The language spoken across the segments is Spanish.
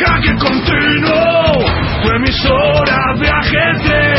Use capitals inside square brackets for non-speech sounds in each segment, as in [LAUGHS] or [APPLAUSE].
jaque continuo, tu emisora de ajedrez.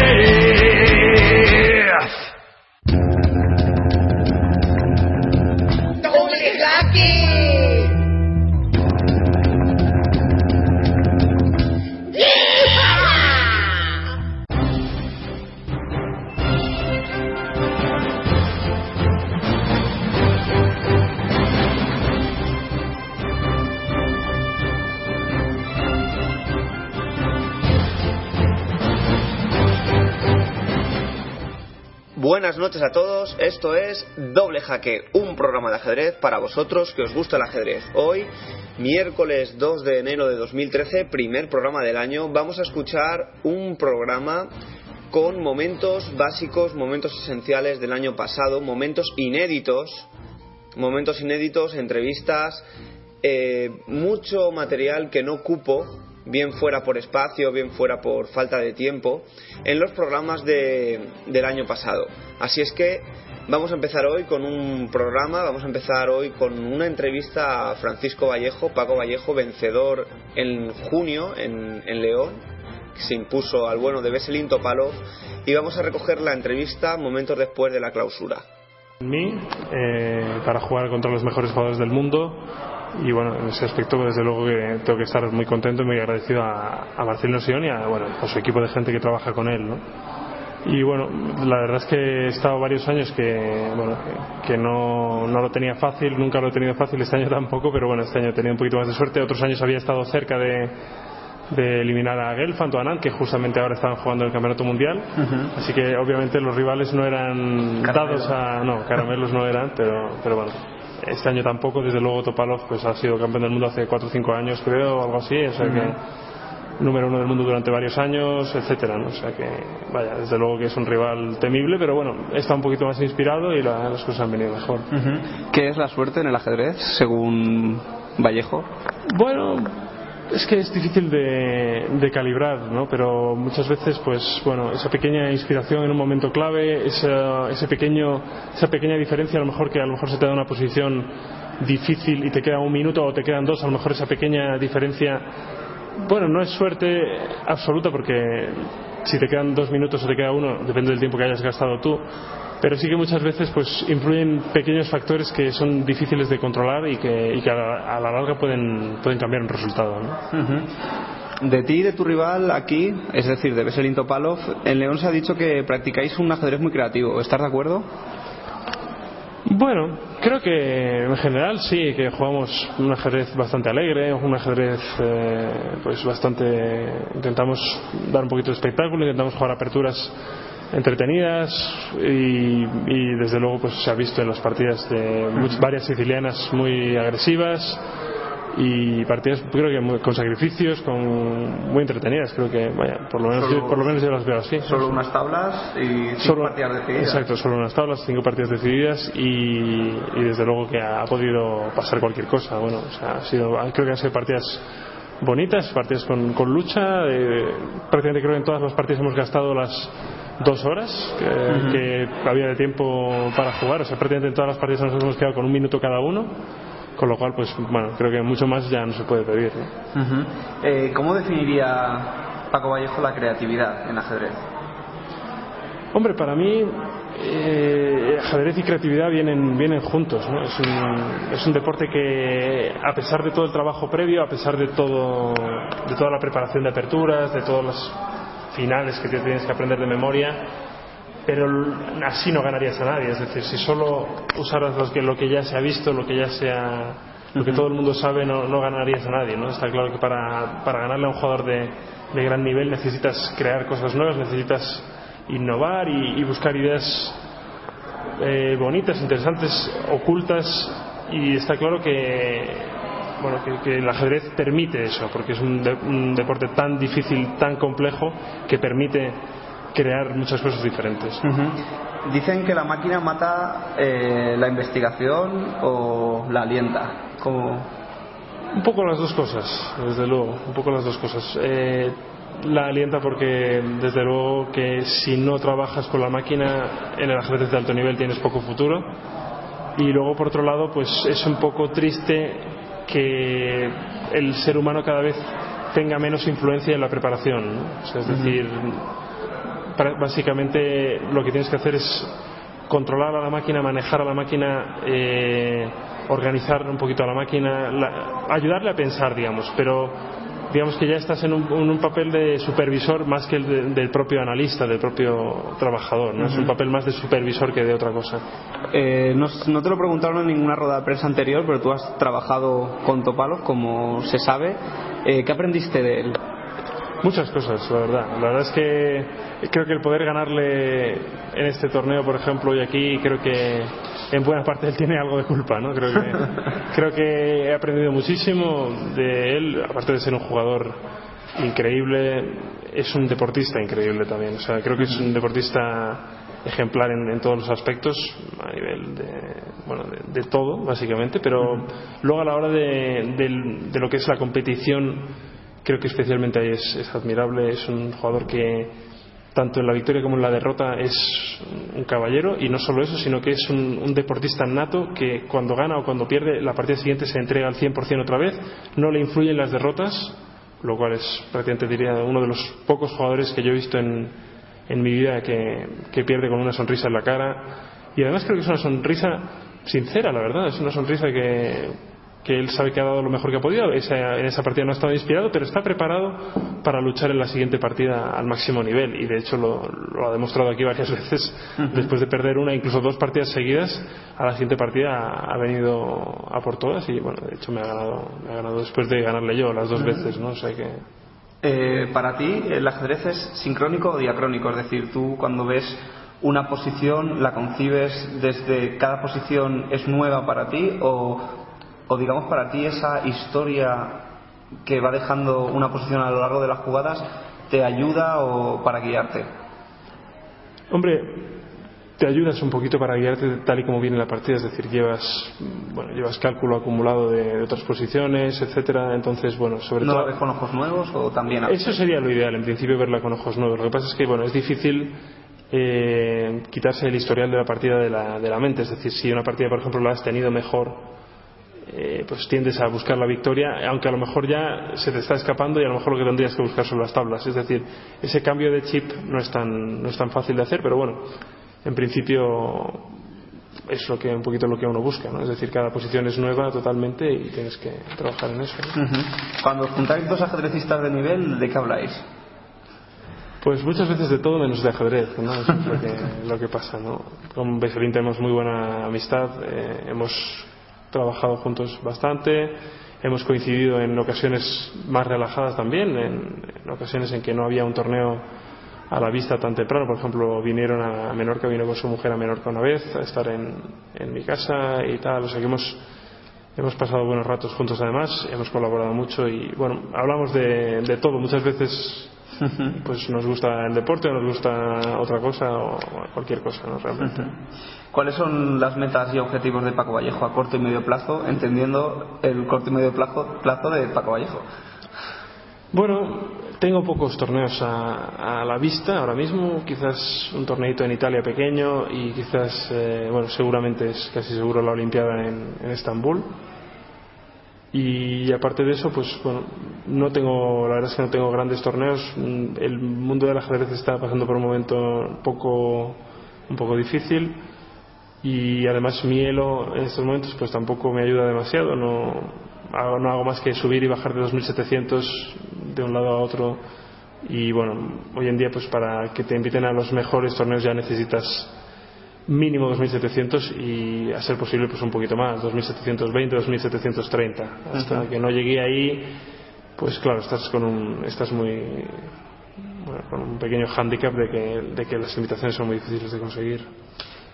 Buenas noches a todos, esto es Doble Jaque, un programa de ajedrez para vosotros que os gusta el ajedrez. Hoy, miércoles 2 de enero de 2013, primer programa del año, vamos a escuchar un programa con momentos básicos, momentos esenciales del año pasado, momentos inéditos, momentos inéditos, entrevistas, eh, mucho material que no cupo bien fuera por espacio, bien fuera por falta de tiempo, en los programas de- del año pasado. Así es que vamos a empezar hoy con un programa, vamos a empezar hoy con una entrevista a Francisco Vallejo, Paco Vallejo, vencedor en junio en, León, que se impuso al bueno de Veselin Topalov, y vamos a recoger la entrevista momentos después de la clausura. mí eh, para jugar contra los mejores jugadores del mundo y bueno en ese aspecto pues, desde luego que tengo que estar muy contento y muy agradecido a, a Marcelino Sion y a, bueno, a su equipo de gente que trabaja con él ¿no? y bueno la verdad es que he estado varios años que bueno que, no, no lo tenía fácil nunca lo he tenido fácil este año [LAUGHS] tampoco pero bueno este año he tenido un poquito más de suerte otros años había estado cerca de de eliminar a Gelfand o a Anand, que justamente ahora estaban jugando el campeonato mundial. Así que obviamente los rivales no eran dados a. No, caramelos no eran, pero, pero bueno. Este año tampoco, desde luego Topalov pues ha sido campeón del mundo hace 4 o 5 años, creo, o algo así. O sea que número uno del mundo durante varios años, etcétera, ¿no? O sea que, vaya, desde luego que es un rival temible, pero bueno, está un poquito más inspirado y la- las cosas han venido mejor. ¿Qué es la suerte en el ajedrez, según Vallejo? Bueno, es que es difícil de, de calibrar, ¿no? Pero muchas veces, pues, bueno, esa pequeña inspiración en un momento clave, esa, ese pequeño, esa pequeña diferencia, a lo mejor que a lo mejor se te da una posición difícil y te queda un minuto o te quedan dos, a lo mejor esa pequeña diferencia, bueno, no es suerte absoluta porque si te quedan dos minutos o te queda uno, depende del tiempo que hayas gastado tú. Pero sí que muchas veces pues influyen pequeños factores que son difíciles de controlar y que, y que a, la, a la larga pueden, pueden cambiar un resultado. ¿no? De ti y de tu rival aquí, es decir, de Veselin Topalov, en León se ha dicho que practicáis un ajedrez muy creativo. ¿Estás de acuerdo? Bueno, creo que en general sí, que jugamos un ajedrez bastante alegre, un ajedrez eh, pues bastante... Intentamos dar un poquito de espectáculo, intentamos jugar aperturas entretenidas y, y desde luego pues se ha visto en las partidas de varias sicilianas muy agresivas y partidas creo que muy- con sacrificios, con muy entretenidas, creo que vaya, por lo menos, Solo- yo, por lo menos yo las veo así. Solo unas tablas y cinco Solo- partidas decididas. Exacto, solo unas tablas, cinco partidas decididas y, y desde luego que ha podido pasar cualquier cosa. Bueno, o sea, ha sido, creo que han sido partidas bonitas, partidas con, con lucha. eh, prácticamente creo que en todas las partidas hemos gastado las dos horas que, que había de tiempo para jugar. O sea, prácticamente en todas las partidas nos hemos quedado con un minuto cada uno. Con lo cual, pues bueno, creo que mucho más ya no se puede pedir. ¿no? Eh, ¿Cómo definiría Paco Vallejo la creatividad en ajedrez? Hombre, para mí eh, ajedrez y creatividad vienen, vienen juntos. ¿no? Es, un, es un deporte que, a pesar de todo el trabajo previo, a pesar de, todo, de toda la preparación de aperturas, de todos los finales que te tienes que aprender de memoria, pero así no ganarías a nadie. Es decir, si solo usaras lo que, lo que ya se ha visto, lo que ya se ha, lo que todo el mundo sabe, no, no ganarías a nadie. ¿no? Está claro que para, para ganarle a un jugador de, de gran nivel necesitas crear cosas nuevas, necesitas innovar y, y buscar ideas eh, bonitas, interesantes, ocultas y está claro que bueno que, que el ajedrez permite eso porque es un, de- un deporte tan difícil, tan complejo que permite crear muchas cosas diferentes. Dicen que la máquina mata eh, la investigación o la alienta. ¿Cómo? Un poco las dos cosas, desde luego, un poco las dos cosas. Eh, la alienta porque, desde luego, que si no trabajas con la máquina en el ajedrez de alto nivel tienes poco futuro. Y luego, por otro lado, pues es un poco triste que el ser humano cada vez tenga menos influencia en la preparación. es decir, básicamente lo que tienes que hacer es controlar a la máquina, manejar a la máquina, eh, organizar un poquito a la máquina, ayudarle a pensar, digamos, pero digamos que ya estás en un, papel de supervisor más que el del propio analista, del propio trabajador, ¿no? Es un papel más de supervisor que de otra cosa. Eh, no, te lo preguntaron en ninguna rueda de prensa anterior, pero tú has trabajado con Topalov, como se sabe. Eh, ¿Qué aprendiste de él? Muchas cosas, la verdad. La verdad es que creo que el poder ganarle en este torneo, por ejemplo, y aquí, creo que en buena parte él tiene algo de culpa, ¿no? Creo que, [LAUGHS] creo que he aprendido muchísimo de él, aparte de ser un jugador increíble, es un deportista increíble también. O sea, creo que es un deportista ejemplar en, todos los aspectos, a nivel de, bueno, de, todo, básicamente, pero luego a la hora de, de lo que es la competición creo que especialmente ahí es, admirable. Es un jugador que tanto en la victoria como en la derrota es un caballero. Y no solo eso, sino que es un, deportista nato que cuando gana o cuando pierde la partida siguiente se entrega al 100% otra vez, no le influyen las derrotas, lo cual es prácticamente diría uno de los pocos jugadores que yo he visto en, en mi vida que pierde con una sonrisa en la cara. Y además creo que es una sonrisa sincera, la verdad, es una sonrisa que que él sabe que ha dado lo mejor que ha podido. en esa partida no ha estado inspirado, pero está preparado para luchar en la siguiente partida al máximo nivel. Y de hecho lo, ha demostrado aquí varias [LAUGHS] veces. Después de perder una, incluso dos partidas seguidas, a la siguiente partida ha, venido a por todas. Y bueno, de hecho me ha ganado, me ha ganado después de ganarle yo las dos veces, ¿no? O sea que. Eh, para ti, el ajedrez es sincrónico o diacrónico, es decir, tú cuando ves una posición la concibes desde cada posición es nueva para ti o o digamos para ti esa historia que va dejando una posición a lo largo de las jugadas te ayuda o para guiarte? Hombre, te ayudas un poquito para guiarte tal y como viene la partida, es decir, llevas bueno, llevas cálculo acumulado de, otras posiciones, etcétera, entonces bueno, sobre ¿No todo la ves con ojos nuevos o también Eso sería lo ideal, en principio verla con ojos nuevos. Lo que pasa es que bueno, es difícil eh, quitarse el historial de la partida de la, de la mente, es decir, si una partida por ejemplo la has tenido mejor eh, pues tiendes a buscar la victoria, aunque a lo mejor ya se te está escapando y a lo mejor lo que tendrías que buscar son las tablas. Es decir, ese cambio de chip no es tan, no es tan fácil de hacer, pero bueno, en principio es lo que un poquito lo que uno busca, ¿no? Es decir, cada posición es nueva totalmente y tienes que trabajar en eso. Cuando juntáis dos ajedrecistas de nivel, ¿de qué habláis? Pues muchas veces de todo menos de ajedrez, ¿no? es lo que, lo que pasa, ¿no? Con Beselín tenemos muy buena amistad, eh, hemos trabajado juntos bastante, hemos coincidido en ocasiones más relajadas también, en, ocasiones en que no había un torneo a la vista tan temprano. Por ejemplo, vinieron a Menorca, vino con su mujer a Menorca una vez a estar en, en mi casa y tal. O sea que hemos, hemos pasado buenos ratos juntos además, hemos colaborado mucho y bueno, hablamos de, de todo. Muchas veces pues nos gusta el deporte o nos gusta otra cosa o cualquier cosa, ¿no? Realmente. ¿Cuáles son las metas y objetivos de Paco Vallejo a corto y medio plazo, entendiendo el corto y medio plazo, plazo de Paco Vallejo? Bueno, tengo pocos torneos a, la vista ahora mismo, quizás un torneito en Italia pequeño y quizás, eh, bueno, seguramente es casi seguro la Olimpiada en, en Estambul y aparte de eso, pues bueno, no tengo, la verdad es que no tengo grandes torneos. El mundo del ajedrez está pasando por un momento un poco, un poco difícil y además mi elo en estos momentos pues tampoco me ayuda demasiado. No hago, no hago más que subir y bajar de 2700 de un lado a otro y bueno, hoy en día pues para que te inviten a los mejores torneos ya necesitas mínimo 2.700 y a ser posible pues un poquito más, 2.720, 2.730. Hasta que no llegué ahí, pues claro, estás con un, estás muy, con un pequeño hándicap de que, de que las invitaciones son muy difíciles de conseguir.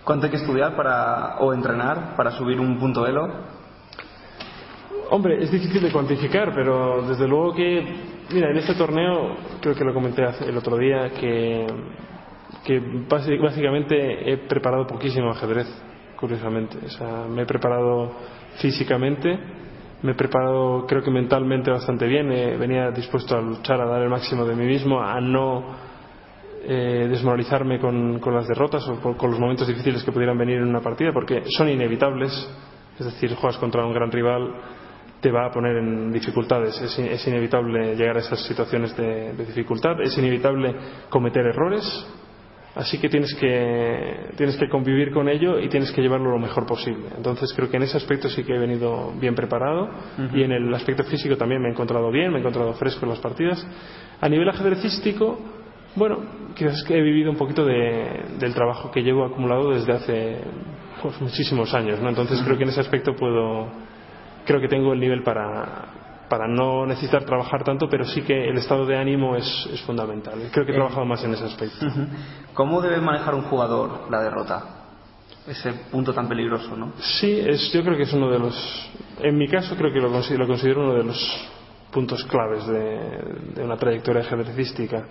¿Cuánto hay que estudiar para, o entrenar para subir un punto elo? Hombre, es difícil de cuantificar, pero desde luego que, mira, en este torneo, creo que lo comenté el otro día, que que básicamente he preparado poquísimo ajedrez, curiosamente. O sea, me he preparado físicamente, me he preparado creo que mentalmente bastante bien, venía dispuesto a luchar, a dar el máximo de mí mismo, a no eh, desmoralizarme con, las derrotas o con los momentos difíciles que pudieran venir en una partida, porque son inevitables. Es decir, juegas contra un gran rival, te va a poner en dificultades. Es, es inevitable llegar a esas situaciones de dificultad, es inevitable cometer errores, Así que tienes que tienes que convivir con ello y tienes que llevarlo lo mejor posible. Entonces creo que en ese aspecto sí que he venido bien preparado y en el aspecto físico también me he encontrado bien, me he encontrado fresco en las partidas. A nivel ajedrecístico, bueno, quizás que he vivido un poquito de, del trabajo que llevo acumulado desde hace pues, muchísimos años, ¿no? Entonces creo que en ese aspecto puedo creo que tengo el nivel para para no necesitar trabajar tanto, pero sí que el estado de ánimo es, es fundamental. Creo que he trabajado más en ese aspecto. ¿Cómo debe manejar un jugador la derrota? Ese punto tan peligroso, ¿no? Sí, es, yo creo que es uno de los. En mi caso, creo que lo, considero, lo considero uno de los puntos claves de, de, una trayectoria ajedrecística.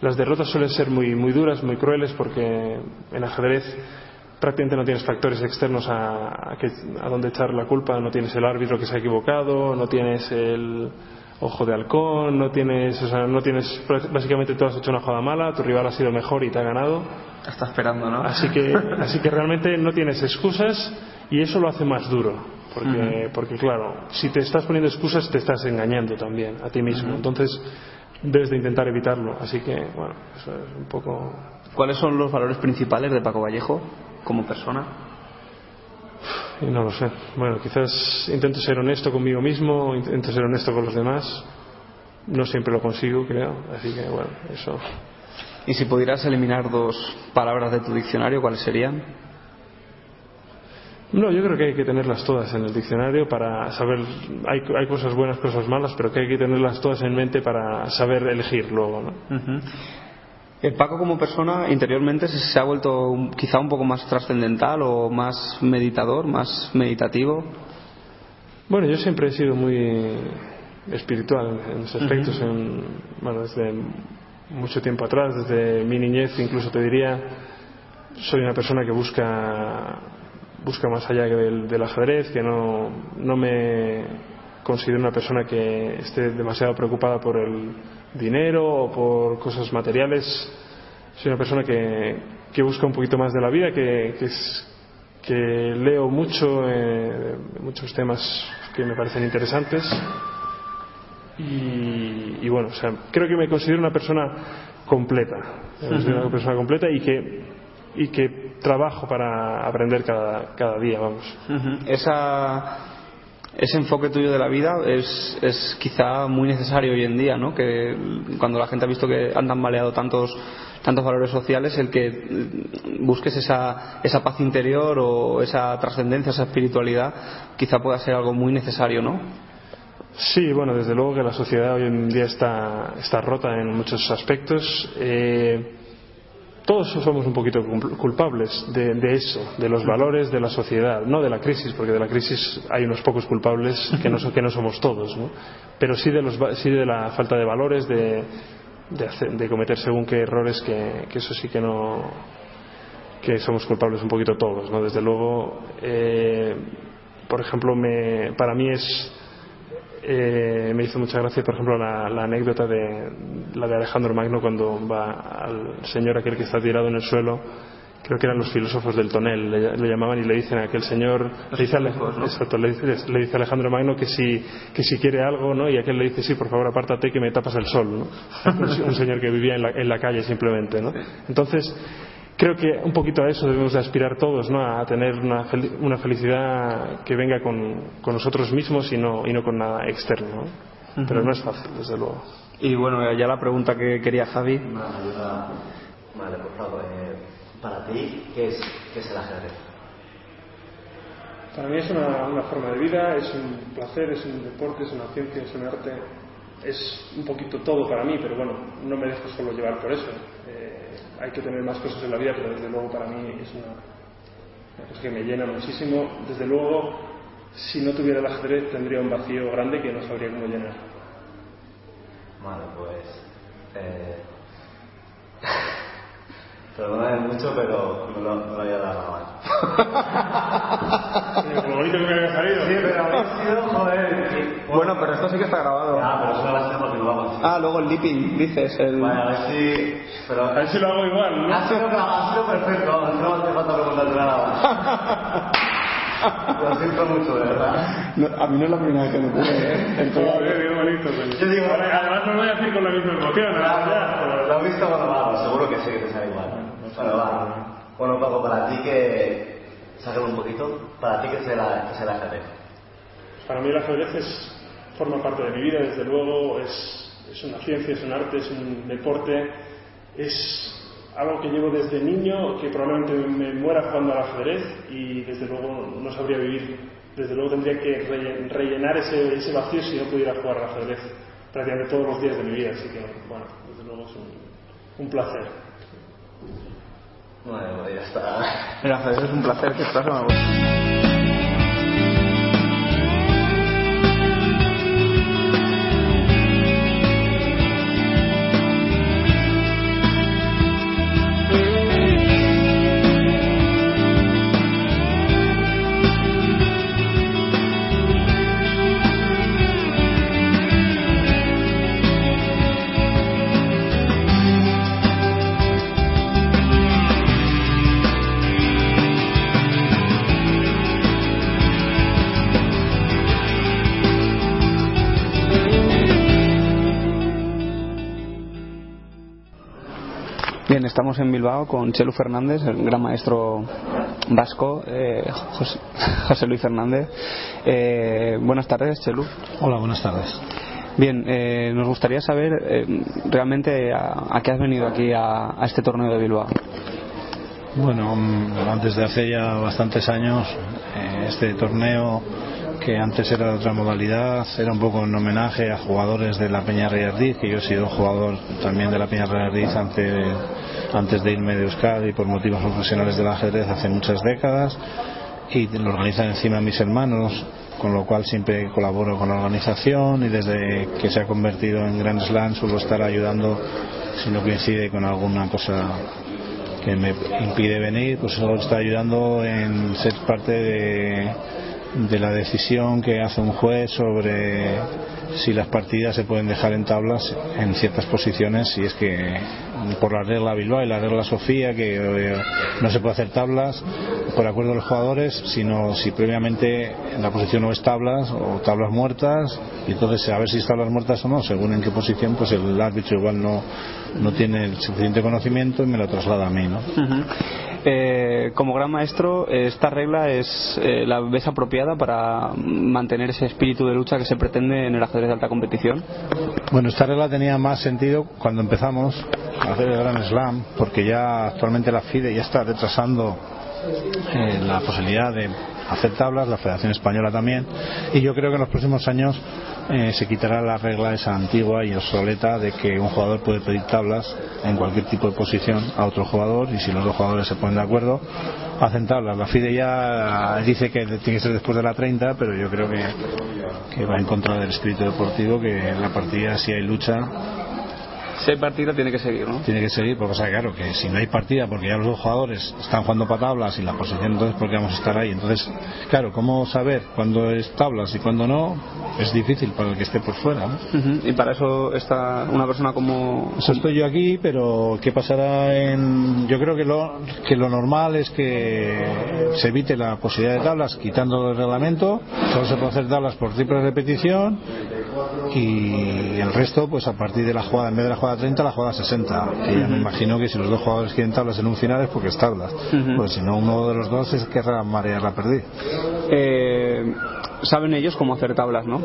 Las derrotas suelen ser muy, muy duras, muy crueles, porque en ajedrez prácticamente no tienes factores externos a, a, que, a donde echar la culpa, no tienes el árbitro que se ha equivocado, no tienes el ojo de halcón, no tienes, o sea, no tienes, básicamente tú has hecho una jugada mala, tu rival ha sido mejor y te ha ganado. Está esperando, ¿no? Así que, [LAUGHS] así que realmente no tienes excusas y eso lo hace más duro. Porque, uh -huh. porque claro, si te estás poniendo excusas te estás engañando también a ti mismo. Uh -huh. Entonces debes de intentar evitarlo. Así que, bueno, eso es un poco. ¿Cuáles son los valores principales de Paco Vallejo? Como persona? No lo sé. Bueno, quizás intento ser honesto conmigo mismo, intento ser honesto con los demás. No siempre lo consigo, creo. Así que, bueno, eso. ¿Y si pudieras eliminar dos palabras de tu diccionario, cuáles serían? No, yo creo que hay que tenerlas todas en el diccionario para saber. Hay, hay cosas buenas, cosas malas, pero que hay que tenerlas todas en mente para saber elegir luego, ¿no? Uh -huh. El Paco como persona interiormente se ha vuelto quizá un poco más trascendental o más meditador, más meditativo. Bueno, yo siempre he sido muy espiritual en esos aspectos, uh -huh. en, bueno, desde mucho tiempo atrás, desde mi niñez incluso te diría, soy una persona que busca busca más allá del, del ajedrez, que no, no me considero una persona que esté demasiado preocupada por el dinero o por cosas materiales. Soy una persona que, que busca un poquito más de la vida, que, que, es, que leo mucho, eh, muchos temas que me parecen interesantes. Y, y, bueno, o sea, creo que me considero una persona completa, -huh. una persona completa y que y que trabajo para aprender cada, cada día, vamos. Esa ese enfoque tuyo de la vida es, es quizá muy necesario hoy en día, ¿no? Que cuando la gente ha visto que han tambaleado tantos tantos valores sociales, el que busques esa, esa paz interior o esa trascendencia, esa espiritualidad, quizá pueda ser algo muy necesario, ¿no? Sí, bueno, desde luego que la sociedad hoy en día está, está rota en muchos aspectos. Eh, todos somos un poquito culpables de, de, eso, de los valores de la sociedad, no de la crisis, porque de la crisis hay unos pocos culpables que no, que no somos todos, ¿no? pero sí de, los, sí de la falta de valores, de, de, hacer, de cometer según qué errores, que, que, eso sí que no que somos culpables un poquito todos, ¿no? Desde luego, eh, por ejemplo, me, para mí es eh, me hizo mucha gracia, por ejemplo, la, la, anécdota de la de Alejandro Magno cuando va al señor aquel que está tirado en el suelo. Creo que eran los filósofos del tonel, le, le llamaban y le dicen a aquel señor, le dice, ¿no? exacto, le, dice, le dice a Alejandro Magno que si, que si quiere algo, ¿no? Y aquel le dice, sí, por favor, apártate que me tapas el sol, ¿no? [LAUGHS] Un señor que vivía en la, en la calle simplemente, ¿no? Entonces, creo que un poquito a eso debemos de aspirar todos, ¿no? A tener una, una felicidad que venga con, con, nosotros mismos y no, y no con nada externo, ¿no? Uh -huh. Pero no es fácil, desde luego. Y bueno, ya la pregunta que quería Javi. Vale, por favor, eh, para ti, ¿qué es, ¿qué es el ajedrez? Para mí es una, una, forma de vida, es un placer, es un deporte, es una ciencia, es un arte. Es un poquito todo para mí, pero bueno, no me dejo solo llevar por eso. Eh, hay que tener más cosas en la vida, pero desde luego para mí es una, cosa que me llena muchísimo. Desde luego, si no tuviera el ajedrez, tendría un vacío grande que no sabría cómo llenar. Vale, pues. Eh... [LAUGHS] Perdóname mucho, pero no, no, lo había dado. Lo bonito que me había salido. Sí, pero había sido, joder. Bueno, pero esto sí que está grabado. Ya, pero eso lo va a ser porque lo vamos. Ah, luego el lipping, dices. El... Vale, a ver si. Pero... A ver si lo hago igual, ¿no? Ha sido, ha sido perfecto, no hace falta preguntarte nada. Lo siento mucho, de verdad. No, a mí no es la primera vez que me ocurre, ¿eh? [LAUGHS] Joder, qué bonito, coño. Yo digo- Además me voy a decir con la misma emoción, ¿no? Claro, lo he visto bueno, va, seguro que sí, que te sale igual. Bueno, va. Bueno, Paco, para ti que. Sácalo un poquito. Para ti que es el, ajedrez. Para mí el ajedrez es- forma parte de mi vida, desde luego, es, es una ciencia, es un arte, es un deporte, es algo que llevo desde niño, que probablemente me muera jugando al ajedrez y desde luego no sabría vivir. Desde luego tendría que relle- rellenar ese, ese vacío si no pudiera jugar al ajedrez prácticamente todos los días de mi vida, así que bueno, desde luego es un, un placer. Bueno, ya está. Ajedrez es un placer que estás estamos en Bilbao con Chelu Fernández, el gran maestro vasco, eh, José, [LAUGHS] José Luis Fernández. Eh, buenas tardes, Chelu. Hola, buenas tardes. Bien, eh, nos gustaría saber eh, realmente a, a qué has venido aquí a, a este torneo de Bilbao. Bueno, mm, antes de hace ya bastantes años, eh, este torneo que antes era de otra modalidad, era un poco en homenaje a jugadores de la Peña Reyardiz, que yo he sido jugador también de la Peña Reyardiz antes, antes de irme de Euskadi por motivos profesionales del ajedrez hace muchas décadas y lo organizan encima mis hermanos, con lo cual siempre colaboro con la organización y desde que se ha convertido en Grand Slam suelo estar ayudando si no coincide con alguna cosa que me impide venir, pues solo está ayudando en ser parte de, de la decisión que hace un juez sobre si las partidas se pueden dejar en tablas en ciertas posiciones, si es que por la regla Bilbao y la regla Sofía, que eh, no se puede hacer tablas por acuerdo de los jugadores, sino si previamente en la posición no es tablas o tablas muertas, y entonces a ver si es tablas muertas o no, según en qué posición, pues el árbitro igual no, no tiene el suficiente conocimiento y me lo traslada a mí, ¿no? Eh, como gran maestro, esta regla es eh, la ves apropiada para mantener ese espíritu de lucha que se pretende en el ajedrez de alta competición. Bueno, esta regla tenía más sentido cuando empezamos a hacer el Gran Slam, porque ya actualmente la FIDE ya está retrasando eh, la posibilidad de hacer tablas, la Federación Española también, y yo creo que en los próximos años eh, se quitará la regla esa antigua y obsoleta de que un jugador puede pedir tablas en cualquier tipo de posición a otro jugador y si los dos jugadores se ponen de acuerdo hacen tablas. La FIDE ya dice que tiene que ser después de la 30, pero yo creo que, va en contra del espíritu deportivo, que en la partida si hay lucha Si hay partida, tiene que seguir, ¿no? tiene que seguir, porque o sea, claro, que si no hay partida, porque ya los dos jugadores están jugando para tablas y la posición, entonces, ¿por qué vamos a estar ahí? Entonces, claro, ¿cómo saber cuándo es tablas y cuándo no? Es difícil para el que esté por fuera. ¿no? Y para eso está una persona como. Eso estoy yo aquí, pero ¿qué pasará en...? Yo creo que lo, que lo normal es que se evite la posibilidad de tablas quitando el reglamento, solo se puede hacer tablas por triple repetición y el resto, pues a partir de la jugada, en vez de la jugada 30, la jugada 60. Que ya me imagino que si los dos jugadores quieren tablas en un final es porque es tablas. Pues si no, uno de los dos es querrá marear la perdida. Eh, saben ellos cómo hacer tablas, ¿no?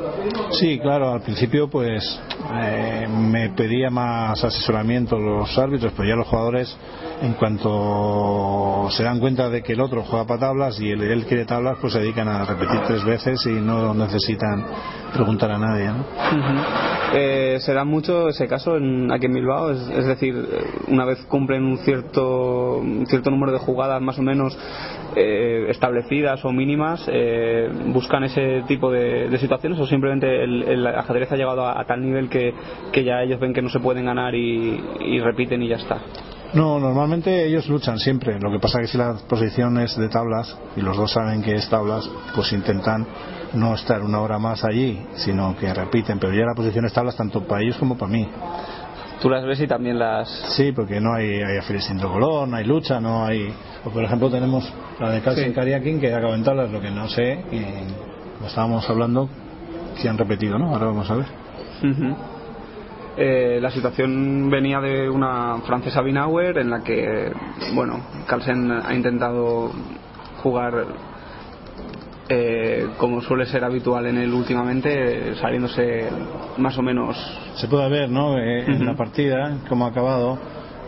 Sí, claro, al principio pues eh, me pedía más asesoramiento los árbitros, pero ya los jugadores en cuanto se dan cuenta de que el otro juega para tablas y él, él quiere tablas, pues se dedican a repetir tres veces y no necesitan preguntar a nadie. ¿no? Ujú. Eh, se da mucho ese caso en, aquí en Bilbao, es, es decir, eh, una vez cumplen un cierto, un cierto número de jugadas más o menos eh, establecidas o mínimas, eh, buscan ese tipo de, de situaciones o simplemente el, el ajedrez ha llegado a, a tal nivel que, que ya ellos ven que no se pueden ganar y, y repiten y ya está. No, normalmente ellos luchan siempre. Lo que pasa es que si la posición es de tablas y los dos saben que es tablas, pues intentan no estar una hora más allí, sino que repiten. Pero ya la posición es tablas tanto para ellos como para mí. Tú las ves y también las... Sí, porque no hay, hay afiles sin color, no hay lucha, no hay... O por ejemplo tenemos la de Calcin Sí. Kariakin, que acabo de es lo que no sé, y como estábamos hablando, si han repetido, ¿no? Ahora vamos a ver. Ujú. Eh, la situación venía de una francesa Binauer en la que, bueno, Carlsen ha intentado jugar eh, como suele ser habitual en él últimamente, saliéndose más o menos. Se puede ver, ¿no? Eh, En la partida, cómo ha acabado,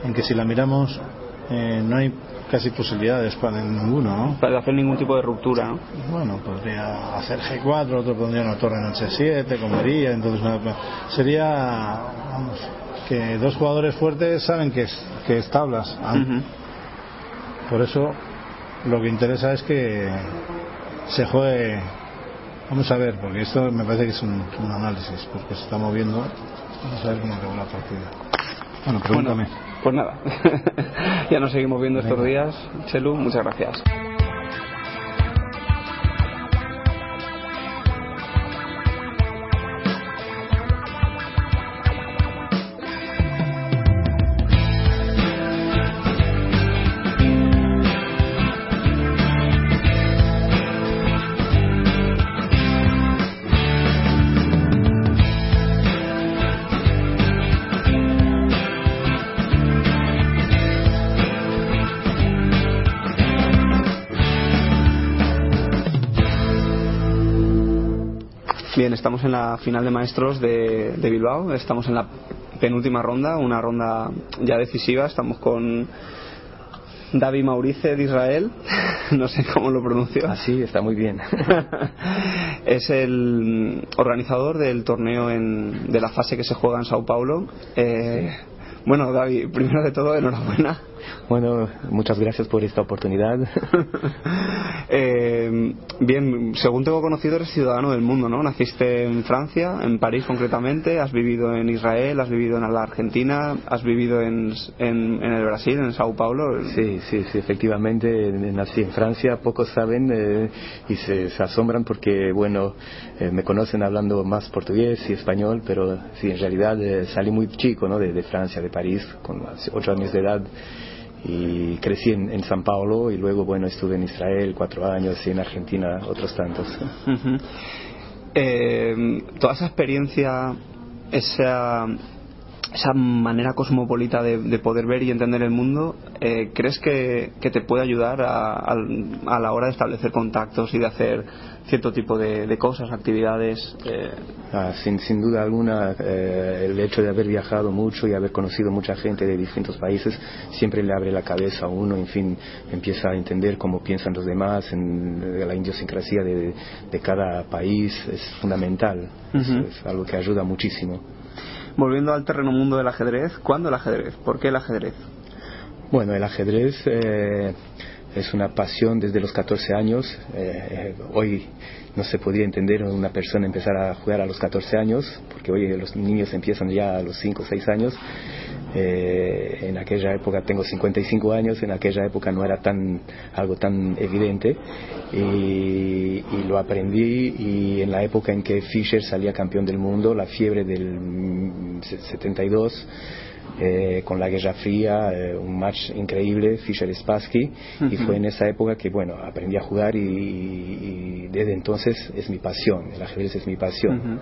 en que si la miramos, eh, no hay casi posibilidades para ninguno, ¿no? para hacer ningún tipo de ruptura. ¿no? Bueno, podría hacer G4, otro pondría una torre en H7, comería, entonces no- sería, vamos, que dos jugadores fuertes saben que es, que es tablas. Ah. Por eso lo que interesa es que se juegue. Vamos a ver, porque esto me parece que es un, un análisis, porque se está moviendo. Vamos a ver cómo acabó la partida. Bueno, pregúntame. Bueno, pues nada, [LAUGHS] ya nos seguimos viendo estos días. Chelu, muchas gracias. Estamos en la final de maestros de, de Bilbao. Estamos en la penúltima ronda, una ronda ya decisiva. Estamos con David Maurice de Israel. [LAUGHS] No sé cómo lo pronuncio. Así, está muy bien. [LAUGHS] es el organizador del torneo en- de la fase que se juega en Sao Paulo. Eh, Bueno, David, primero de todo, enhorabuena. Bueno, muchas gracias por esta oportunidad. [LAUGHS] Eh, bien, según tengo conocido, eres ciudadano del mundo, ¿no? Naciste en Francia, en París concretamente, has vivido en Israel, has vivido en la Argentina, has vivido en, en, en el Brasil, en Sao Paulo. Sí, sí, sí, efectivamente eh, nací en Francia, pocos saben eh, y se, se asombran porque, bueno, eh, me conocen hablando más portugués y español, pero sí, en realidad eh, salí muy chico, ¿no? De, de Francia, de París, con ocho años de edad y crecí en, San Paulo y luego, bueno, estuve en Israel cuatro años y en Argentina otros tantos. Eh, toda esa experiencia, esa, esa manera cosmopolita de, de poder ver y entender el mundo, eh, ¿crees que, que te puede ayudar a, a- a la hora de establecer contactos y de hacer cierto tipo de, de cosas, actividades? eh, Ah, sin, sin duda alguna, eh, el hecho de haber viajado mucho y haber conocido mucha gente de distintos países siempre le abre la cabeza a uno, en fin, empieza a entender cómo piensan los demás, en, la idiosincrasia de, de cada país es fundamental, es, algo que ayuda muchísimo. volviendo al terreno mundo del ajedrez, ¿cuándo el ajedrez? ¿Por qué el ajedrez? Bueno, el ajedrez eh, es una pasión desde los 14 años. Eh, eh, hoy no se podría entender una persona empezar a jugar a los 14 años, porque hoy los niños empiezan ya a los 5 o 6 años. Eh, en aquella época tengo 55 años, en aquella época no era tan algo tan evidente y, y lo aprendí y en la época en que Fischer salía campeón del mundo, la fiebre del mm, 72 eh, con la Guerra Fría, eh, un match increíble, Fischer-Spassky, y fue en esa época que, bueno, aprendí a jugar y, y desde entonces es mi pasión, el ajedrez es mi pasión.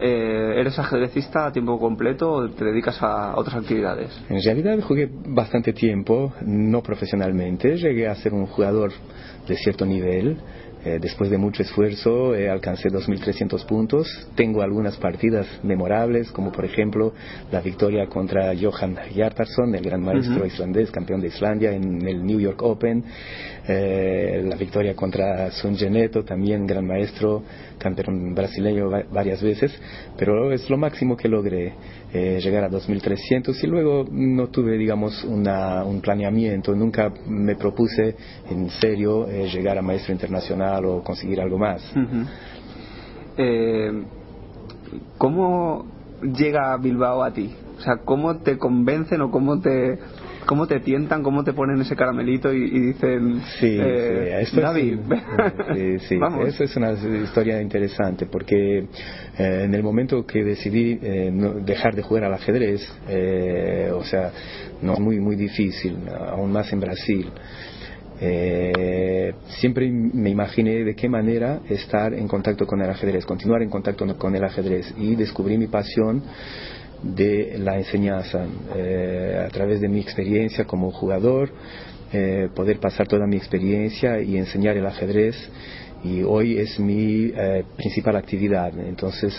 Eh, ¿Eres ajedrecista a tiempo completo o te dedicas a otras actividades? En realidad jugué bastante tiempo, no profesionalmente, llegué a ser un jugador de cierto nivel. Eh, después de mucho esfuerzo eh, alcancé 2.300 puntos. Tengo algunas partidas memorables, como por ejemplo la victoria contra Johan Hjartarson, el gran maestro islandés, campeón de Islandia en el New York Open. Eh, la victoria contra Sun Geneto, también gran maestro, campeón brasileño va- varias veces. Pero es lo máximo que logré, eh, llegar a 2.300 y luego no tuve, digamos, una- un planeamiento. Nunca me propuse en serio eh, llegar a maestro internacional o conseguir algo más. Eh, ¿Cómo llega Bilbao a ti? O sea, ¿cómo te convencen o cómo te, cómo te tientan, cómo te ponen ese caramelito y, dicen, sí, eh, esto David, sí, sí, [LAUGHS] eso es una historia interesante porque eh, en el momento que decidí eh, dejar de jugar al ajedrez, o sea, no muy muy difícil, aún más en Brasil. siempre me imaginé de qué manera estar en contacto con el ajedrez, continuar en contacto con el ajedrez y descubrí mi pasión de la enseñanza eh, a través de mi experiencia como jugador, eh, poder pasar toda mi experiencia y enseñar el ajedrez y hoy es mi eh, principal actividad. Entonces,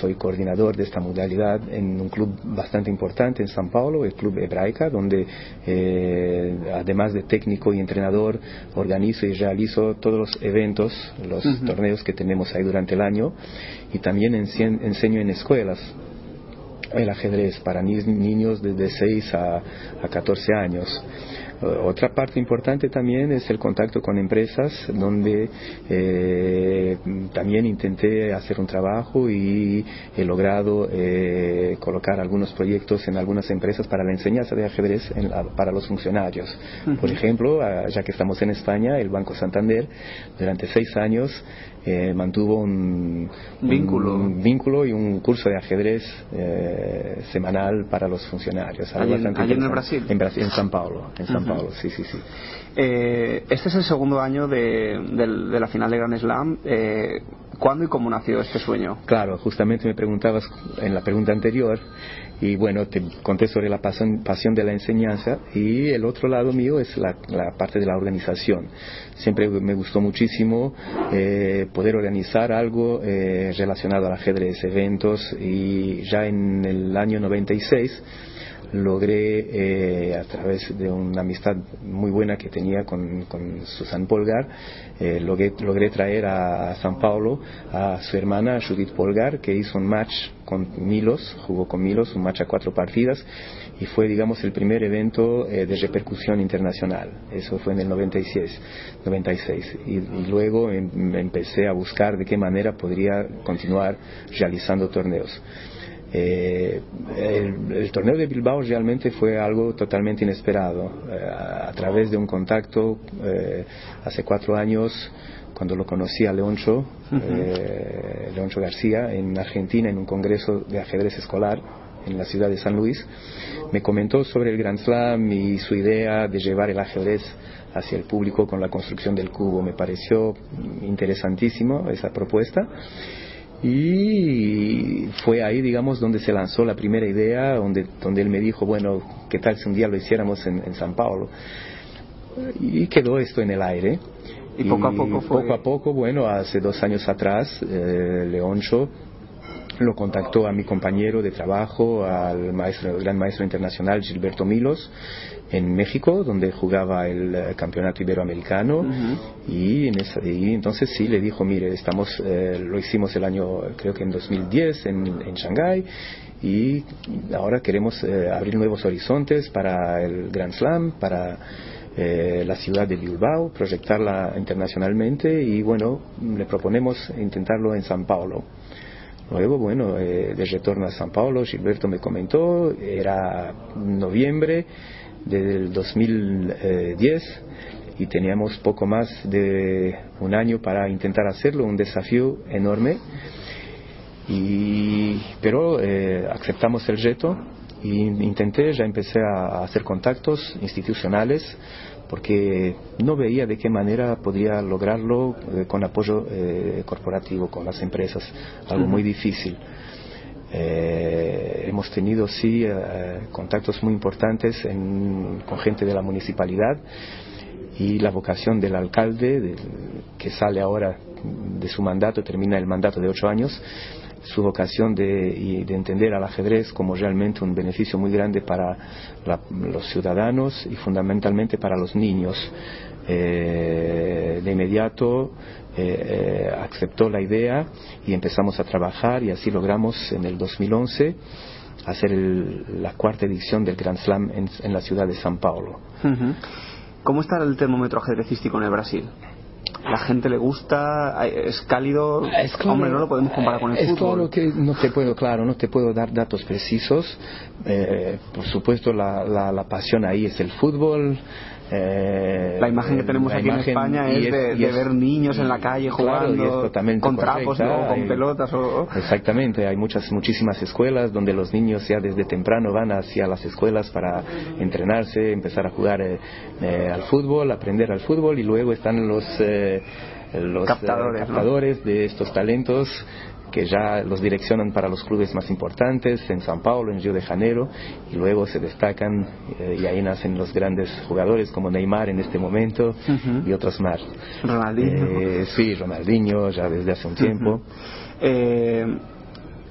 soy coordinador de esta modalidad en un club bastante importante en San Paulo, el Club Hebraica, donde además de técnico y entrenador organizo y realizo todos los eventos, los torneos que tenemos ahí durante el año y también enseño en escuelas el ajedrez para niños desde 6 a, a 14 años. Otra parte importante también es el contacto con empresas, donde eh, también intenté hacer un trabajo y he logrado eh, colocar algunos proyectos en algunas empresas para la enseñanza de ajedrez para los funcionarios. Por ejemplo, ya que estamos en España, el Banco Santander durante seis años eh, mantuvo un vínculo. Un, vínculo y un curso de ajedrez semanal para los funcionarios. Allí, en, Brasil. En, Brasil, en San Paulo. En San Sí, sí, sí. Eh, este es el segundo año de, la final de Grand Slam. Eh, ¿Cuándo y cómo nació este sueño? Claro, justamente me preguntabas en la pregunta anterior y bueno, te conté sobre la pasión, de la enseñanza y el otro lado mío es la, parte de la organización. Siempre me gustó muchísimo eh, poder organizar algo eh, relacionado al ajedrez, eventos y ya en el año 96 logré, eh, a través de una amistad muy buena que tenía con, Susan Polgar, eh, logré, logré, traer a, San Paulo a su hermana Judith Polgar, que hizo un match con Milos, jugó con Milos, un match a cuatro partidas, y fue, digamos, el primer evento eh, de repercusión internacional. Eso fue en el 96. 96. Y, y luego em, empecé a buscar de qué manera podría continuar realizando torneos. Eh, el, torneo de Bilbao realmente fue algo totalmente inesperado. Eh, a, través de un contacto eh, hace cuatro años, cuando lo conocí a Leoncho, Leoncho García, en Argentina, en un congreso de ajedrez escolar en la ciudad de San Luis, me comentó sobre el Grand Slam y su idea de llevar el ajedrez hacia el público con la construcción del cubo. Me pareció interesantísimo esa propuesta y fue ahí, digamos, donde se lanzó la primera idea, donde, donde él me dijo, bueno, ¿qué tal si un día lo hiciéramos en, San Paulo? Y quedó esto en el aire. Y, poco a poco fue... Poco a poco, bueno, hace dos años atrás, eh, Leoncho lo contactó a mi compañero de trabajo, al maestro, gran maestro internacional Gilberto Milos, en México, donde jugaba el eh, campeonato iberoamericano, y, en y entonces sí le dijo, mire, estamos, eh, lo hicimos el año, creo que en 2010 en, en Shanghái, y ahora queremos eh, abrir nuevos horizontes para el Grand Slam, para la ciudad de Bilbao, proyectarla internacionalmente y bueno, le proponemos intentarlo en San Paulo. Luego, bueno, de retorno a San Paulo, Gilberto me comentó, era noviembre, del 2010 y teníamos poco más de un año para intentar hacerlo, un desafío enorme. Y, pero eh, aceptamos el reto e intenté, ya empecé a hacer contactos institucionales porque no veía de qué manera podría lograrlo eh, con apoyo eh, corporativo, con las empresas, algo muy difícil. Eh, hemos tenido sí eh, contactos muy importantes con gente de la municipalidad y la vocación del alcalde, que sale ahora de su mandato, termina el mandato de ocho años, su vocación de, entender al ajedrez como realmente un beneficio muy grande para los ciudadanos y fundamentalmente para los niños. Eh, de inmediato eh, eh, aceptó la idea y empezamos a trabajar y así logramos en el 2011 hacer la cuarta edición del Grand Slam en, la ciudad de San Paulo. ¿Cómo está el termómetro ajedrecístico en el Brasil? La gente le gusta, es cálido. Hombre, no lo podemos comparar con el es fútbol. claro que no te puedo, claro, no te puedo dar datos precisos. Eh, por supuesto, la, la, la pasión ahí es el fútbol. Eh, la imagen que tenemos la aquí en España es, de, y de es- ver niños en la calle jugando con trapos correcta, o con pelotas. O... Exactamente, hay muchas, muchísimas escuelas donde los niños ya desde temprano van hacia las escuelas para entrenarse, empezar a jugar eh, eh, al fútbol, aprender al fútbol y luego están los, eh, los eh, Captadores, ¿no? captadores de estos talentos que ya los direccionan para los clubes más importantes en San Paulo, en Río de Janeiro, y luego se destacan eh, y ahí nacen los grandes jugadores como Neymar en este momento y otros más. Ronaldinho. Eh, sí, Ronaldinho ya desde hace un tiempo. Eh,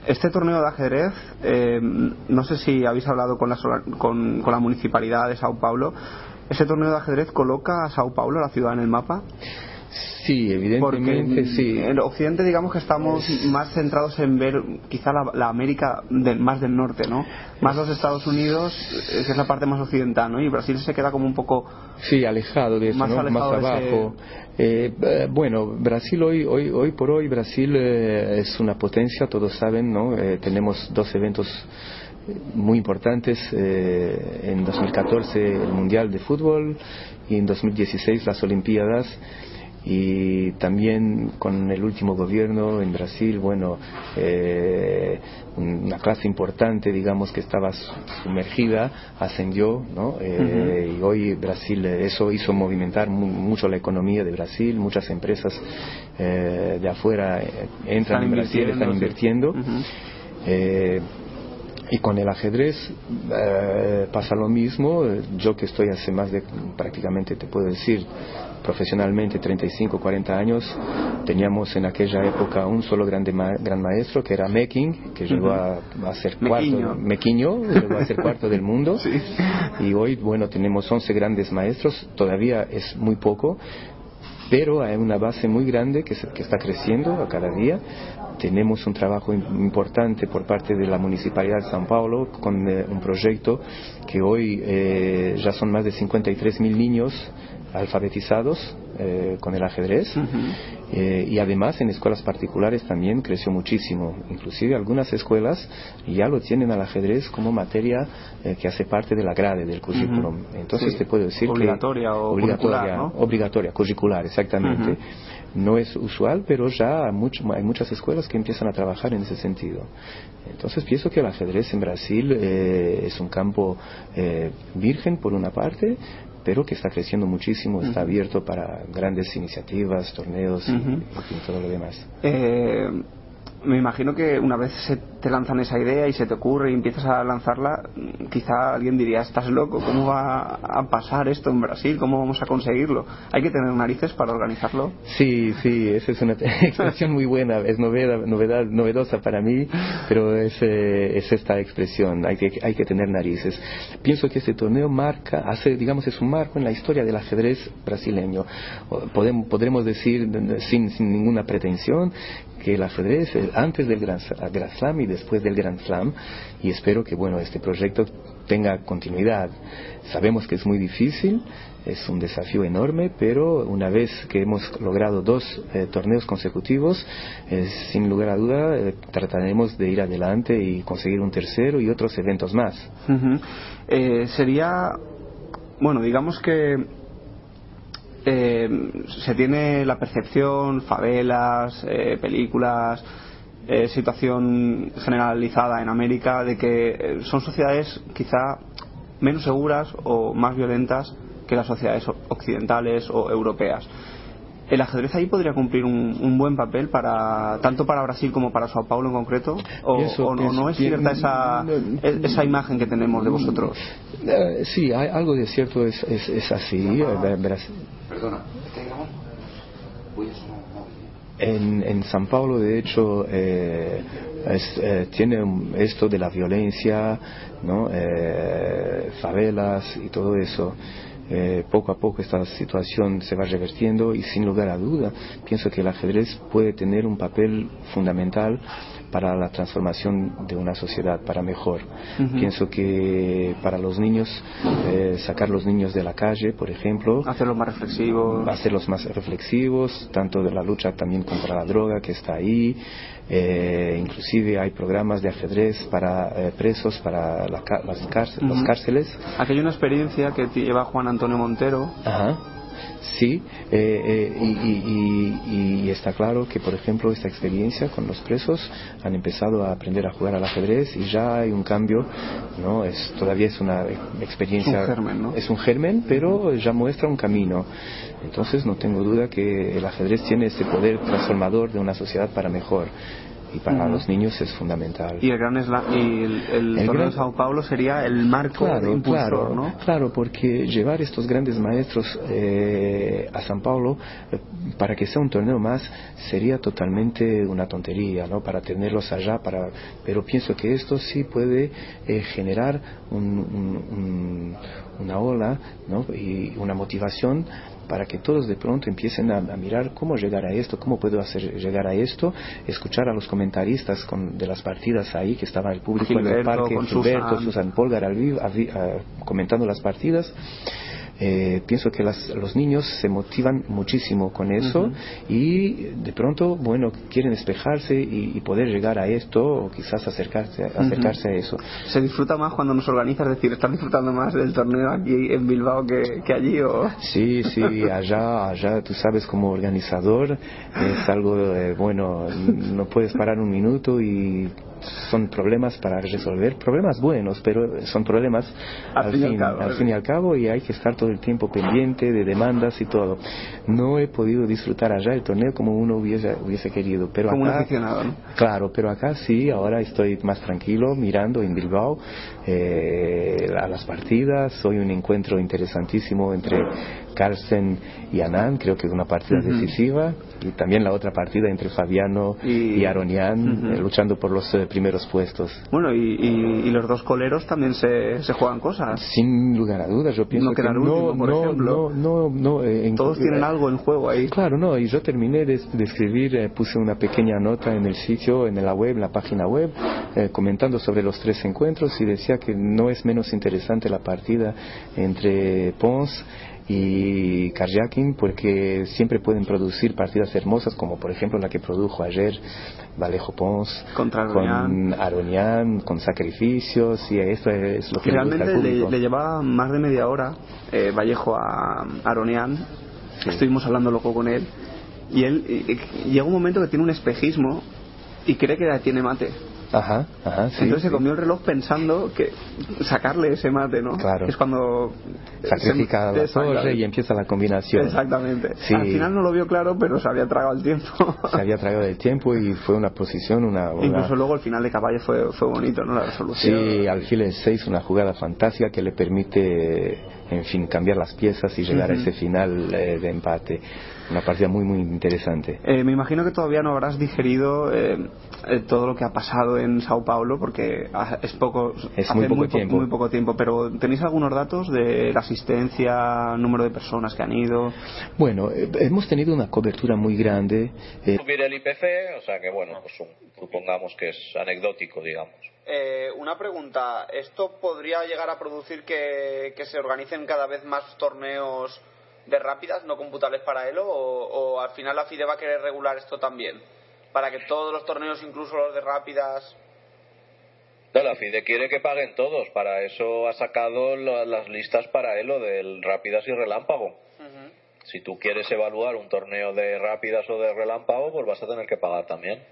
este torneo de ajedrez, eh, no sé si habéis hablado con la, con, con la municipalidad de Sao Paulo. ¿Ese torneo de ajedrez coloca a Sao Paulo, la ciudad, en el mapa? Sí, evidentemente en, sí. en Occidente, digamos que estamos más centrados en ver quizá la, la América del, más del norte, ¿no? Más los Estados Unidos, eh, que es la parte más occidental, ¿no? Y Brasil se queda como un poco. Sí, alejado de eso, Más ¿no? alejado más de ese- abajo. Eh, eh, bueno, Brasil hoy, hoy, hoy por hoy, Brasil eh, es una potencia, todos saben, ¿no? Eh, tenemos dos eventos muy importantes. eh, en 2014 el Mundial de Fútbol y en 2016 las Olimpiadas. Y también con el último gobierno en Brasil, bueno, eh, una clase importante, digamos, que estaba su- sumergida, ascendió, ¿no? Eh, Y hoy Brasil, eso hizo movimentar mu- mucho la economía de Brasil, muchas empresas eh, de afuera eh, entran Están en Brasil, están invirtiendo. Eh, y con el ajedrez eh, pasa lo mismo. Yo que estoy hace más de, prácticamente te puedo decir, profesionalmente 35, 40 años, teníamos en aquella época un solo grande ma- gran maestro que era Meking, que llegó a, a ser cuarto, Mequiño, llegó a ser cuarto del mundo. [LAUGHS] Y hoy, bueno, tenemos 11 grandes maestros, todavía es muy poco, pero hay una base muy grande que, se- que está creciendo a cada día. Tenemos un trabajo im- importante por parte de la Municipalidad de San Paulo con eh, un proyecto que hoy eh, ya son más de 53 mil niños alfabetizados eh, con el ajedrez Eh, y además en escuelas particulares también creció muchísimo. Inclusive algunas escuelas ya lo tienen al ajedrez como materia eh, que hace parte de la grade del currículum. Entonces Sí. te puedo decir que Obligatoria o obligatoria, curricular, ¿no? obligatoria, curricular, exactamente. No es usual, pero ya mucho- hay muchas escuelas que empiezan a trabajar en ese sentido. Entonces pienso que el ajedrez en Brasil eh, es un campo eh, virgen por una parte, pero que está creciendo muchísimo, está abierto para grandes iniciativas, torneos y- Ujú. y, todo lo demás. Eh, me imagino que una vez se te lanzan esa idea y se te ocurre y empiezas a lanzarla, quizá alguien diría, estás loco, ¿cómo va a pasar esto en Brasil? ¿Cómo vamos a conseguirlo? Hay que tener narices para organizarlo. Sí, sí, esa es una [LAUGHS] expresión muy buena, es novedad, novedad, novedosa para mí, pero es, eh, es esta expresión, hay que, hay que tener narices. Pienso que este torneo marca, hace, digamos, es un marco en la historia del ajedrez brasileño. Podemos, podremos decir, sin, sin ninguna pretensión, que el ajedrez eh, antes del Grand Slam y después del Grand Slam, y espero que, bueno, este proyecto tenga continuidad. Sabemos que es muy difícil, es un desafío enorme, pero una vez que hemos logrado dos eh, torneos consecutivos, eh, sin lugar a duda eh, trataremos de ir adelante y conseguir un tercero y otros eventos más. Eh, sería, bueno, digamos que se tiene la percepción, favelas, películas, eh, situación generalizada en América de que eh, son sociedades quizá menos seguras o más violentas que las sociedades occidentales o europeas. ¿El ajedrez ahí podría cumplir un, un buen papel para tanto para Brasil como para Sao Paulo en concreto? ¿O, no, es cierta esa, e- esa imagen que tenemos de vosotros? Eh, sí, hay, algo de cierto es, es, es así. eh, Bras- En, en San Paulo, de hecho, eh, eh, tiene esto de la violencia, ¿no? Eh, favelas y todo eso. Eh, poco a poco esta situación se va revertiendo y sin lugar a duda pienso que el ajedrez puede tener un papel fundamental para la transformación de una sociedad, para mejor. Pienso que para los niños, eh, sacar los niños de la calle, por ejemplo, hacerlos más reflexivos, hacerlos más reflexivos, tanto de la lucha también contra la droga que está ahí, eh, inclusive hay programas de ajedrez para eh, presos, para las cárceles. Aquí hay una experiencia que lleva Juan Antonio Montero. Ajá Sí, eh, eh, y, está claro que, por ejemplo, esta experiencia con los presos han empezado a aprender a jugar al ajedrez y ya hay un cambio, ¿no? Es, todavía es una experiencia. Es un germen, ¿no? Es un germen, pero ya muestra un camino. Entonces, no tengo duda que el ajedrez tiene ese poder transformador de una sociedad para mejor y para los niños es fundamental. Y el gran y el, el, de Sao Paulo sería el marco claro, impulsor, claro, ¿no? Claro, porque llevar estos grandes maestros eh, a San Paulo eh, para que sea un torneo más sería totalmente una tontería, ¿no? Para tenerlos allá, para pero pienso que esto sí puede eh, generar un, una ola, ¿no? Y una motivación para que todos de pronto empiecen a, mirar cómo llegar a esto, cómo puedo hacer llegar a esto, escuchar a los comentaristas de las partidas ahí, que estaba el público en el parque, Gilberto, Susan, Polgar al vivo, comentando las partidas eh, pienso que los niños se motivan muchísimo con eso y de pronto, bueno, quieren despejarse y, poder llegar a esto o quizás acercarse, acercarse a eso. ¿Se disfruta más cuando nos organizas? Es decir, ¿están disfrutando más del torneo aquí en Bilbao que, allí? O? Sí, sí, allá, allá, tú sabes, como organizador es algo, eh, bueno, no puedes parar un minuto y son problemas para resolver, problemas buenos, pero son problemas al, fin, al, fin y al cabo y hay que estar todo el tiempo pendiente de demandas y todo. No he podido disfrutar allá el torneo como uno hubiese, hubiese querido, pero como acá, aficionado, claro, pero acá sí, ahora estoy más tranquilo mirando en Bilbao eh, a las partidas, hoy un encuentro interesantísimo entre Carlsen y Anand, creo que es una partida decisiva, y también la otra partida entre Fabiano y, Aronian, eh, luchando por los eh, primeros puestos. Bueno, y, los dos coleros también se, se, juegan cosas. Sin lugar a dudas, yo pienso no que no, por ejemplo. No, no, eh, Todos tienen algo en juego ahí. Claro, no, y yo terminé de, escribir, puse una pequeña nota en el sitio, en la web, en la página web, comentando sobre los tres encuentros y decía que no es menos interesante la partida entre Pons y Karjakin porque siempre pueden producir partidas hermosas como por ejemplo la que produjo ayer Valejo Pons Contra con Aronian, con sacrificios y esto es lo que realmente le, le, llevaba más de media hora eh, Vallejo a Aronian. Estuvimos hablando loco con él. Y él llega un momento que tiene un espejismo y cree que tiene mate Ajá, ajá, Entonces se comió el reloj pensando que sacarle ese mate, ¿no? Claro. Es cuando sacrifica la torre y empieza la combinación. Exactamente. Al final no lo vio claro, pero se había tragado el tiempo. [LAUGHS] se había tragado el tiempo y fue una posición, una, Incluso luego el final de caballo fue, fue bonito, ¿no? La resolución. Sí, alfil 6, una jugada fantástica que le permite, en fin, cambiar las piezas y llegar a ese final eh, de empate. Una partida muy muy interesante. Eh, me imagino que todavía no habrás digerido eh, eh, todo lo que ha pasado en Sao Paulo porque es poco es muy poco tiempo. muy poco tiempo pero tenéis algunos datos de la asistencia número de personas que han ido bueno hemos tenido una cobertura muy grande subir el IPC o sea que bueno pues supongamos que es anecdótico digamos una pregunta esto podría llegar a producir que, que se organicen cada vez más torneos de rápidas no computables para Elo o, al final la FIDE va a querer regular esto también? Para que todos los torneos, incluso los de rápidas. No, la FIDE quiere que paguen todos. Para eso ha sacado las listas para Elo del rápidas y relámpago. Si tú quieres evaluar un torneo de rápidas o de relámpago, pues vas a tener que pagar también.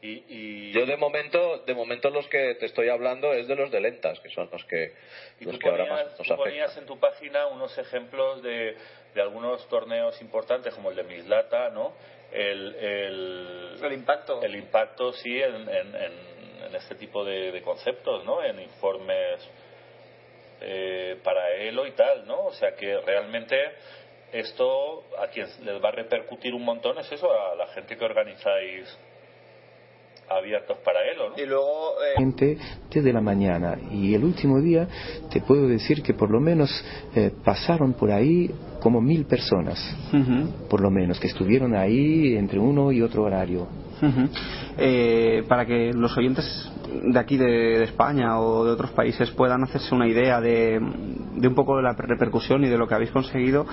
Y, Yo de momento, de momento los que te estoy hablando es de los de lentas, que son los que, los que ahora más nos ponías en tu página unos ejemplos de, de algunos torneos importantes como el de Mislata, ¿no? El, el, impacto. El impacto, sí, en, en, en, este tipo de, conceptos, ¿no? En informes eh, para ELO y tal, ¿no? O sea que realmente esto a quien les va a repercutir un montón es eso, a la gente que organizáis abiertos para él, ¿no? Y luego... Eh... Desde la mañana y el último día te puedo decir que por lo menos eh, pasaron por ahí como mil personas, por lo menos, que estuvieron ahí entre uno y otro horario. Eh, para que los oyentes de aquí de, España o de otros países puedan hacerse una idea de, un poco de la repercusión y de lo que habéis conseguido,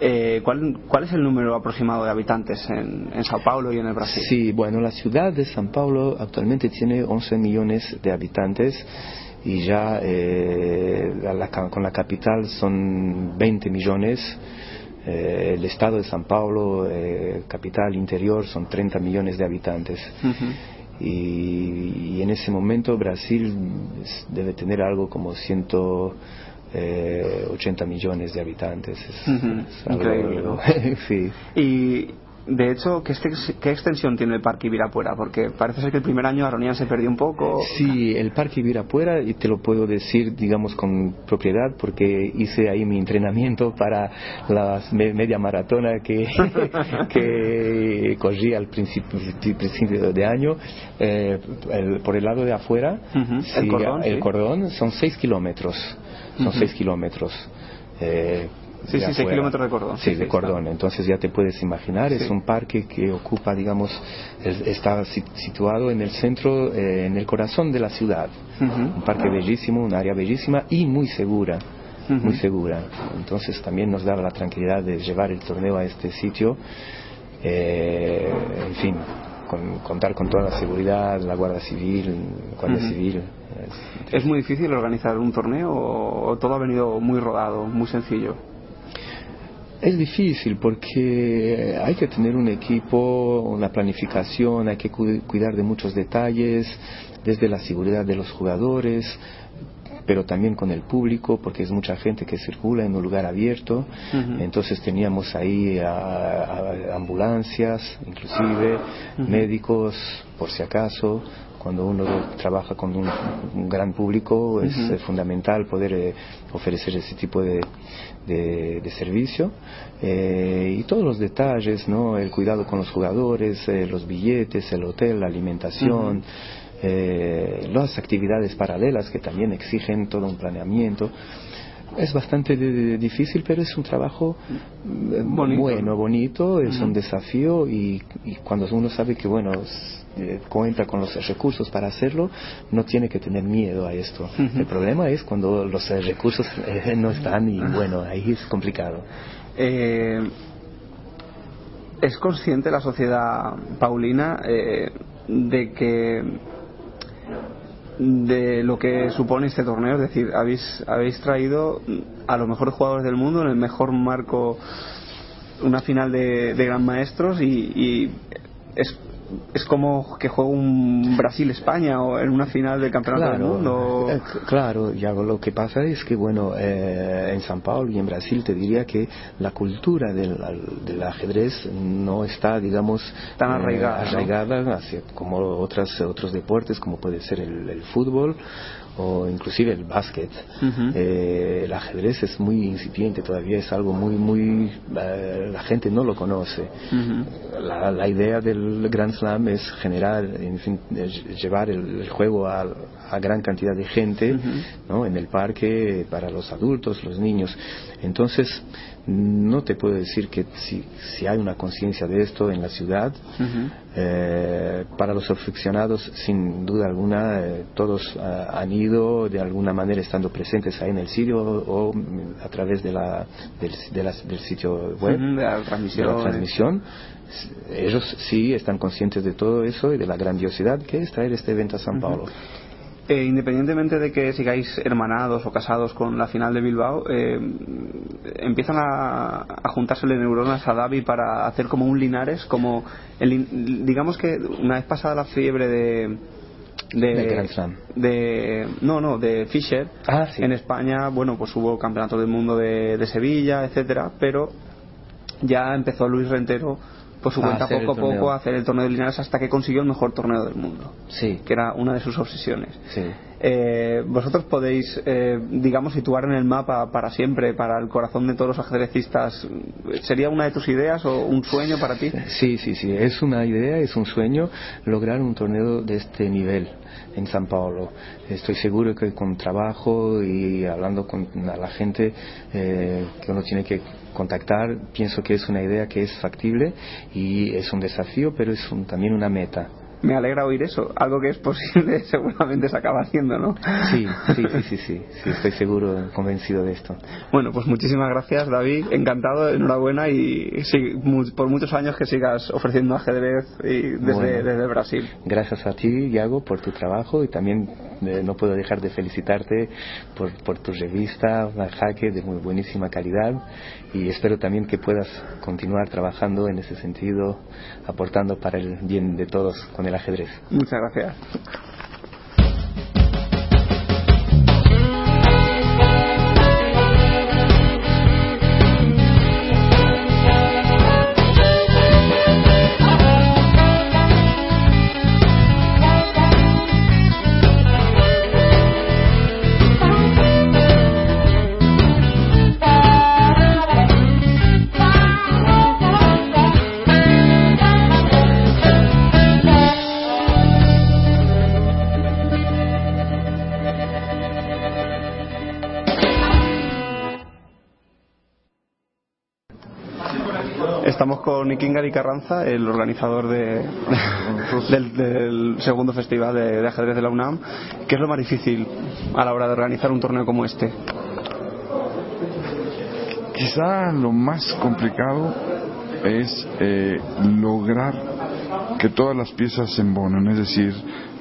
eh, ¿cuál, ¿cuál, es el número aproximado de habitantes en, en, Sao Paulo y en el Brasil? Sí, bueno, la ciudad de Sao Paulo actualmente tiene 11 millones de habitantes y ya eh, con la capital son 20 millones. Eh, el estado de San Paulo, eh, capital interior, son 30 millones de habitantes. y, en ese momento Brasil debe tener algo como 180 millones de habitantes. Increíble. [LAUGHS] sí. Y de hecho, ¿qué, ¿qué, extensión tiene el Parque Ibirapuera? Porque parece ser que el primer año Aronian se perdió un poco. Sí, el Parque Ibirapuera, y te lo puedo decir, digamos, con propiedad, porque hice ahí mi entrenamiento para la media maratona que, [LAUGHS] que corrí al principio, principio de año. Eh, por el lado de afuera, el, cordón, son 6 kilómetros. Son 6 kilómetros. Eh, Sí, sí, 6 kilómetros de cordón. Sí, de cordón. Entonces ya te puedes imaginar, es un parque que ocupa, digamos, está situado en el centro, eh, en el corazón de la ciudad. Un parque bellísimo, un área bellísima y muy segura. Muy segura. Entonces también nos da la tranquilidad de llevar el torneo a este sitio. Eh, en fin, contar con toda la seguridad, la Guardia Civil, Guardia Civil. ¿Es muy difícil organizar un torneo o todo ha venido muy rodado, muy sencillo? Es difícil porque hay que tener un equipo, una planificación, hay que cuidar de muchos detalles, desde la seguridad de los jugadores, pero también con el público, porque es mucha gente que circula en un lugar abierto. Entonces teníamos ahí ambulancias, inclusive, médicos, por si acaso. Cuando uno trabaja con un, gran público es fundamental poder eh, ofrecer ese tipo de, de, servicio eh, y todos los detalles, ¿no? El cuidado con los jugadores, eh, los billetes, el hotel, la alimentación. Eh, las actividades paralelas que también exigen todo un planeamiento es bastante difícil, pero es un trabajo bueno, bonito, es un desafío y, y, cuando uno sabe que, bueno, eh, cuenta con los recursos para hacerlo, no tiene que tener miedo a esto. El problema es cuando los eh, recursos [LAUGHS] eh, no están y bueno, ahí es complicado. ¿Es consciente la sociedad paulina de que de lo que supone este torneo, es decir, habéis, habéis traído a los mejores jugadores del mundo en el mejor marco una final de, gran maestros y, y es es como que juega un Brasil-España o en una final del Campeonato del Mundo. Eh, claro, ya lo que pasa es que, bueno, eh, en San Paulo y en Brasil te diría que la cultura del, del ajedrez no está, digamos, tan arraigada, arraigada como otras, otros deportes, como puede ser el, el fútbol o inclusive el básquet. Eh, el ajedrez es muy incipiente todavía, es algo muy, muy... Eh, la gente no lo conoce. la, la, idea del Grand Slam es generar, en fin, llevar el, juego a, a, gran cantidad de gente ¿no? en el parque para los adultos, los niños. Entonces, no te puedo decir que si, si hay una conciencia de esto en la ciudad. Eh, para los aficionados, sin duda alguna, eh, todos eh, han ido de alguna manera estando presentes ahí en el sitio o, a través de la, del, sitio web, de, la transmisión, Ellos sí están conscientes de todo eso y de la grandiosidad que es traer este evento a San Paulo. Eh, independientemente de que sigáis hermanados o casados con la final de Bilbao, eh, empiezan a, a juntársele neuronas a David para hacer como un Linares, como digamos que una vez pasada la fiebre de de, de, no no de Fischer ah, en España bueno pues hubo campeonato del mundo de, de Sevilla etcétera pero ya empezó Luis Rentero por su cuenta poco a poco a hacer el torneo de Linares hasta que consiguió el mejor torneo del mundo. Sí. Que era una de sus obsesiones. Sí. Eh, vosotros podéis, eh, digamos, situar en el mapa para siempre, para el corazón de todos los ajedrecistas. ¿Sería una de tus ideas o un sueño para ti? Sí, sí, sí. Es una idea, es un sueño lograr un torneo de este nivel en San Paulo. Estoy seguro que con trabajo y hablando con la gente eh, que uno tiene que contactar, pienso que es una idea que es factible y es un desafío, pero es también una meta me alegra oír eso. Algo que es posible [LAUGHS] seguramente se acaba haciendo, ¿no? Sí, sí, sí, sí, sí, estoy seguro, convencido de esto. Bueno, pues muchísimas gracias, David. Encantado, enhorabuena y por muchos años que sigas ofreciendo ajedrez desde, desde Brasil. Gracias a ti, Iago, por tu trabajo y también eh, no puedo dejar de felicitarte por, por tu revista, una jaque de muy buenísima calidad y espero también que puedas continuar trabajando en ese sentido, aportando para el bien de todos con el ajedrez. Muchas gracias. Con Ikingari Carranza, el organizador de, [LAUGHS] del, segundo festival de, ajedrez de la UNAM. ¿Qué es lo más difícil a la hora de organizar un torneo como este? Quizá lo más complicado es eh, lograr que todas las piezas se embonen, es decir,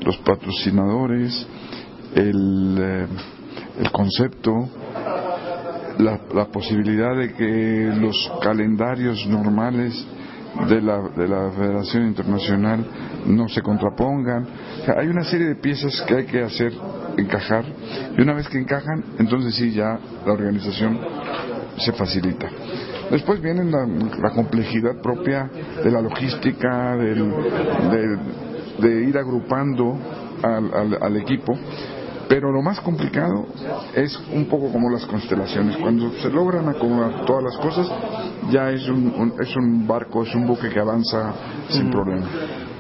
los patrocinadores, el, eh, el concepto, la, posibilidad de que los calendarios normales de la, de la Federación Internacional no se contrapongan. hay una serie de piezas que hay que hacer encajar y una vez que encajan, entonces sí ya la organización se facilita. Después viene la, complejidad propia de la logística, del, de, ir agrupando al equipo pero lo más complicado es un poco como las constelaciones. Cuando se logran acomodar todas las cosas, ya es un, es un barco, es un buque que avanza sin problema.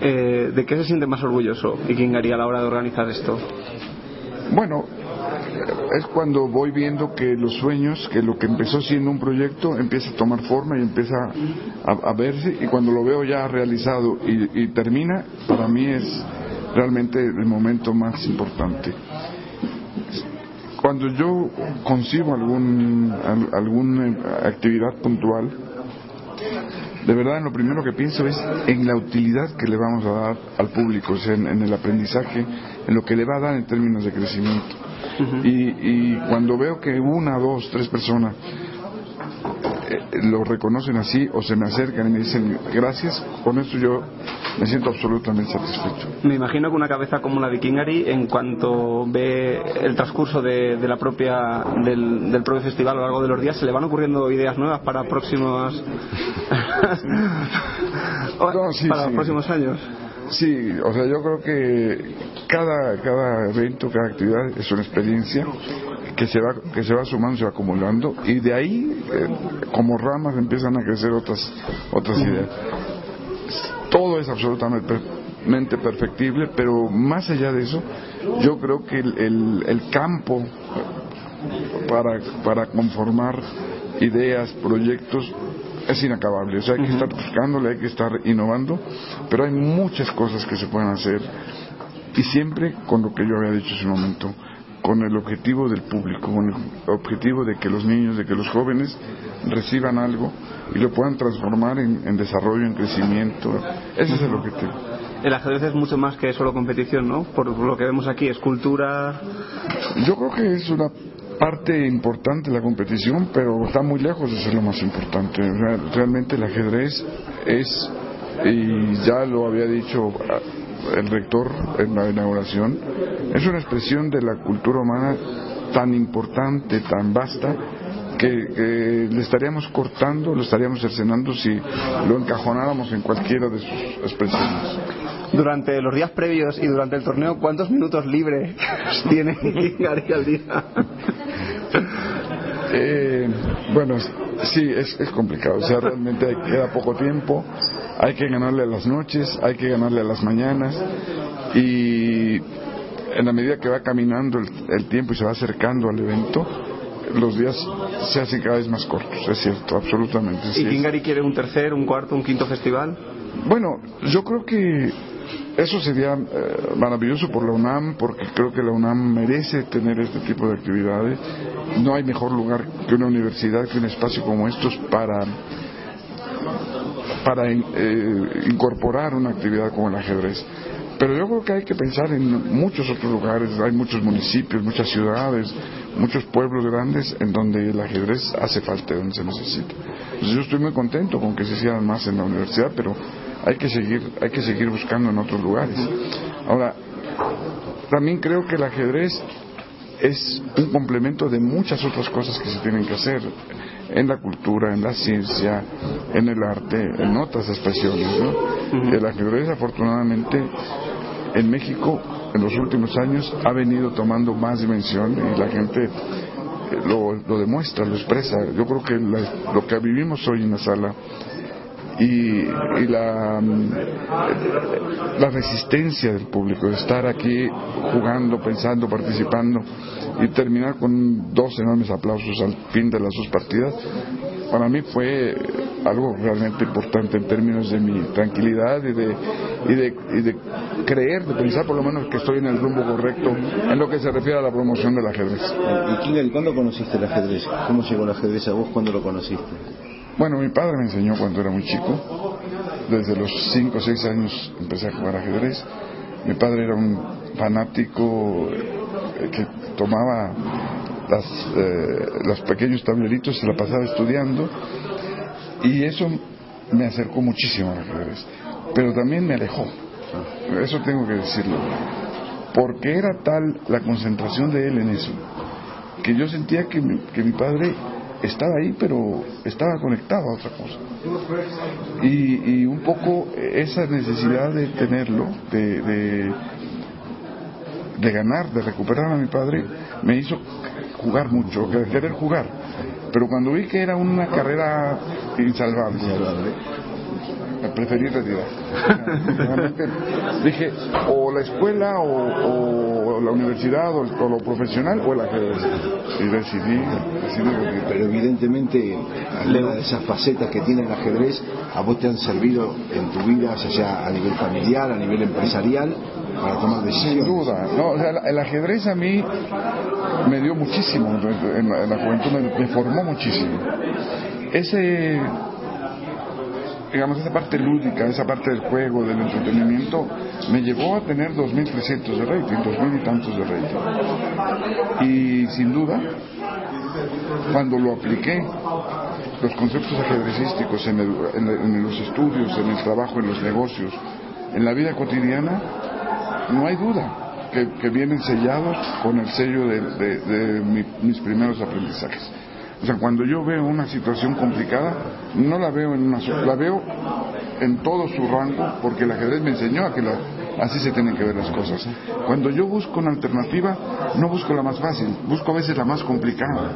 Eh, ¿De qué se siente más orgulloso y quién haría a la hora de organizar esto? Bueno, es cuando voy viendo que los sueños, que lo que empezó siendo un proyecto empieza a tomar forma y empieza a, verse y cuando lo veo ya realizado y termina, para mí es realmente el momento más importante cuando yo concibo algún, alguna actividad puntual, de verdad lo primero que pienso es en la utilidad que le vamos a dar al público, o sea, en, el aprendizaje, en lo que le va a dar en términos de crecimiento. y, y cuando veo que una, dos, tres personas lo reconocen así o se me acercan y me dicen gracias, con eso yo me siento absolutamente satisfecho. Me imagino que una cabeza como la de Kingari, en cuanto ve el transcurso de, la propia del, propio festival a lo largo de los días, se le van ocurriendo ideas nuevas para próximos [LAUGHS] para los próximos años. Sí, o sea, yo creo que cada, cada evento, cada actividad es una experiencia que se va que se va sumando, se va acumulando y de ahí eh, como ramas empiezan a crecer otras otras ideas. Todo es absolutamente perfectible, pero más allá de eso, yo creo que el, el, campo para, para conformar ideas, proyectos, es inacabable. O sea, hay que estar buscándole, hay que estar innovando, pero hay muchas cosas que se pueden hacer y siempre con lo que yo había dicho en ese momento, con el objetivo del público, con el objetivo de que los niños, de que los jóvenes reciban algo y lo puedan transformar en, desarrollo, en crecimiento. Ese es el objetivo. El ajedrez es mucho más que solo competición, ¿no? Por lo que vemos aquí, es cultura. Yo creo que es una parte importante la competición, pero está muy lejos de ser lo más importante. Realmente el ajedrez es, y ya lo había dicho el rector en la inauguración, es una expresión de la cultura humana tan importante, tan vasta, que, le estaríamos cortando, lo estaríamos cercenando si lo encajonáramos en cualquiera de sus expresiones. Durante los días previos y durante el torneo, ¿cuántos minutos libres [LAUGHS] tiene Gary al día? Eh, bueno, sí, es, es complicado. O sea, realmente queda poco tiempo hay que ganarle a las noches, hay que ganarle a las mañanas y en la medida que va caminando el, tiempo y se va acercando al evento, los días se hacen cada vez más cortos, es cierto, absolutamente. ¿Y. Kingari quiere un tercer, un cuarto, un quinto festival? Bueno, yo creo que eso sería eh, maravilloso por la UNAM, porque creo que la UNAM merece tener este tipo de actividades. No hay mejor lugar que una universidad, que un espacio como estos para para eh, incorporar una actividad como el ajedrez. Pero yo creo que hay que pensar en muchos otros lugares, hay muchos municipios, muchas ciudades, muchos pueblos grandes en donde el ajedrez hace falta, donde se necesita. Entonces yo estoy muy contento con que se hicieran más en la universidad, pero hay que seguir, hay que seguir buscando en otros lugares. Ahora, también creo que el ajedrez es un complemento de muchas otras cosas que se tienen que hacer en la cultura, en la ciencia, en el arte, en otras expresiones. ¿no? El ajedrez, afortunadamente, en México, en los últimos años, ha venido tomando más dimensión y la gente eh, lo, lo demuestra, lo expresa. Yo creo que la- lo que vivimos hoy en la sala y, y la, mm, la resistencia del público estar aquí jugando, pensando, participando y terminar con dos enormes aplausos al fin de las dos partidas, para mí fue algo realmente importante en términos de mi tranquilidad y de, y de, y de creer, de pensar por lo menos que estoy en el rumbo correcto en lo que se refiere a la promoción del ajedrez. ¿Y cuándo conociste el ajedrez? ¿Cómo llegó el ajedrez a vos? ¿Cuándo lo conociste? Bueno, mi padre me enseñó cuando era muy chico. Desde los 5 o 6 años empecé a jugar ajedrez. Mi padre era un fanático eh, que tomaba las, eh, los pequeños tableritos, se la pasaba estudiando y eso me acercó muchísimo al ajedrez. Pero también me alejó. Eso tengo que decirlo. Porque era tal la concentración de él en eso que yo sentía que mi, que mi padre estaba ahí, pero estaba conectado a otra cosa. Y, y un poco esa necesidad de tenerlo, de, de, de ganar, de recuperar a mi padre, me hizo jugar mucho, que- querer jugar. Pero cuando vi que era una carrera insalvable, preferí retirar. Realmente dije, o la escuela, o, o la universidad, o, o lo profesional, o el ajedrez. Y decidí, decidí retirar. Pero evidentemente, algunas de esas facetas que tiene el ajedrez a vos te han servido en tu vida, sea a nivel familiar, a nivel empresarial, para tomar decisiones. Sin duda, no, o sea, el- el ajedrez a mí me dio muchísimo, en la, en la juventud me, me formó muchísimo. Ese, digamos, esa parte lúdica, esa parte del juego, del entretenimiento, me llevó a tener 2.300 de rating, 2.000 y tantos de rating. Y sin duda, cuando lo apliqué, los conceptos ajedrecísticos en, los estudios, en el trabajo, en los negocios, en la vida cotidiana, no hay duda que, vienen sellados con el sello de, de- de mi- mis primeros aprendizajes. O sea, cuando yo veo una situación complicada, no la veo en una sola, la veo en todo su rango, porque el ajedrez me enseñó a que la- así se tienen que ver las cosas. Cuando yo busco una alternativa, no busco la más fácil, busco a veces la más complicada.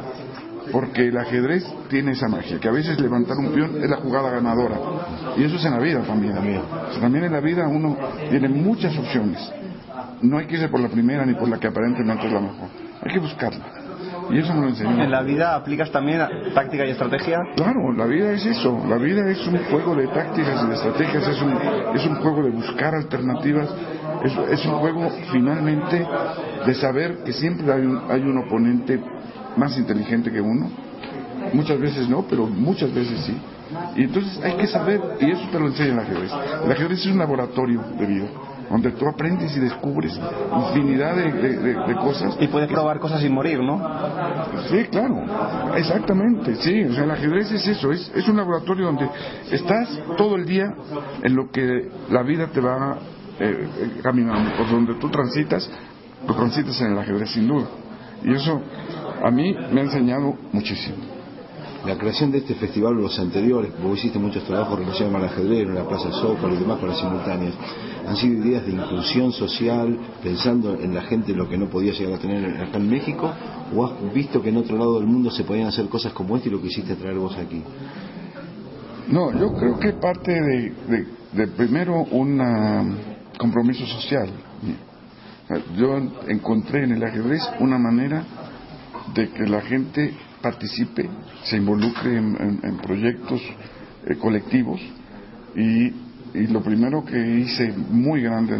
Porque el ajedrez tiene esa magia, que a veces levantar un peón es la jugada ganadora. Y eso es en la vida también. También en la vida uno tiene muchas opciones. No hay que irse por la primera ni por la que aparentemente es la mejor. Hay que buscarla. Y eso me lo enseñó. ¿En la vida aplicas también táctica y estrategia? Claro, la vida es eso. La vida es un juego de tácticas y de estrategias. Es un, es un juego de buscar alternativas. Es, es un juego finalmente de saber que siempre hay un, hay un oponente más inteligente que uno. Muchas veces no, pero muchas veces sí. Y entonces hay que saber, y eso te lo enseña el ajedrez. El ajedrez es un laboratorio de vida, donde tú aprendes y descubres infinidad de, de- de- de cosas. Y puedes probar cosas sin morir, ¿no? Sí, claro, exactamente, sí, o sea, el ajedrez es eso, es, es un laboratorio donde estás todo el día en lo que la vida te va eh, eh, caminando, por donde tú transitas, lo transitas en el ajedrez sin duda. Y eso a mí me ha enseñado muchísimo. La creación de este festival, los anteriores, vos hiciste muchos trabajos relacionados al ajedrez, en la Plaza Zócalo y demás con las simultáneas, han sido ideas de inclusión social, pensando en la gente lo que no podía llegar a tener acá en México, o has visto que en otro lado del mundo se podían hacer cosas como esta y lo quisiste traer vos aquí? No, yo creo que parte de, de- de primero un ah, compromiso social. Yo encontré en el ajedrez una manera de que la gente participe, se involucre en, proyectos eh, colectivos. Y, y lo primero que hice muy grande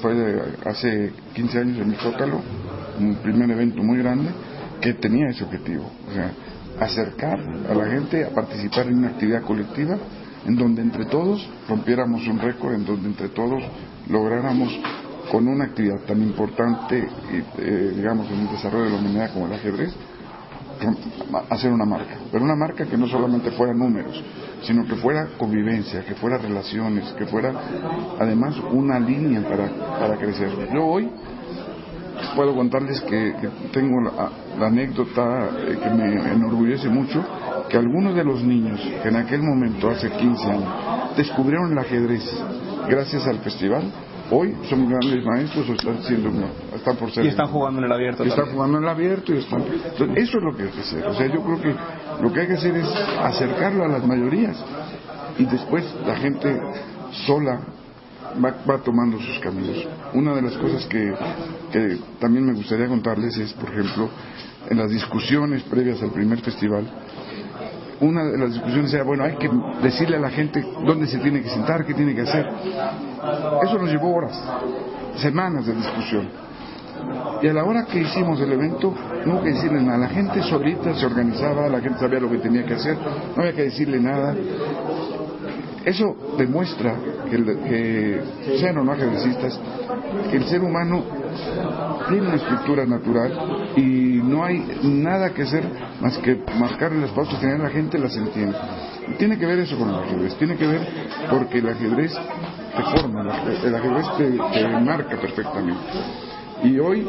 fue, hace 15 años en mi Zócalo, un primer evento muy grande que tenía ese objetivo, o sea, acercar a la gente a participar en una actividad colectiva en donde entre todos rompiéramos un récord, en donde entre todos lográramos con una actividad tan importante, eh, digamos, en el desarrollo de la humanidad como el ajedrez, hacer una marca. Pero una marca que no solamente fuera números, sino que fuera convivencia, que fuera relaciones, que fuera además una línea para, para crecer. Yo hoy puedo contarles que, tengo la, la anécdota eh, que me enorgullece mucho, que algunos de los niños que en aquel momento, hace 15 años, descubrieron el ajedrez gracias al festival, hoy son grandes maestros o están siendo están por ser Y están jugando en el abierto. y están jugando en el abierto y están entonces, eso es lo que hay que hacer o sea yo creo que lo que hay que hacer es acercarlo a las mayorías y después la gente sola va, va tomando sus caminos una de las cosas que, que también me gustaría contarles es por ejemplo en las discusiones previas al primer festival una de las discusiones era, bueno, hay que decirle a la gente dónde se tiene que sentar, qué tiene que hacer. Eso nos llevó horas, semanas de discusión. Y a la hora que hicimos el evento, no hubo que decirle nada. La gente solita se organizaba, la gente sabía lo que tenía que hacer, no había que decirle nada. Eso demuestra que, sean o no ajedrecistas, que el ser humano tiene una estructura natural y no hay nada que hacer más que marcarle las pautas que la gente las entiende. Tiene que ver eso con el ajedrez, tiene que ver porque el ajedrez te forma, el aj- el ajedrez te, te marca perfectamente. Y hoy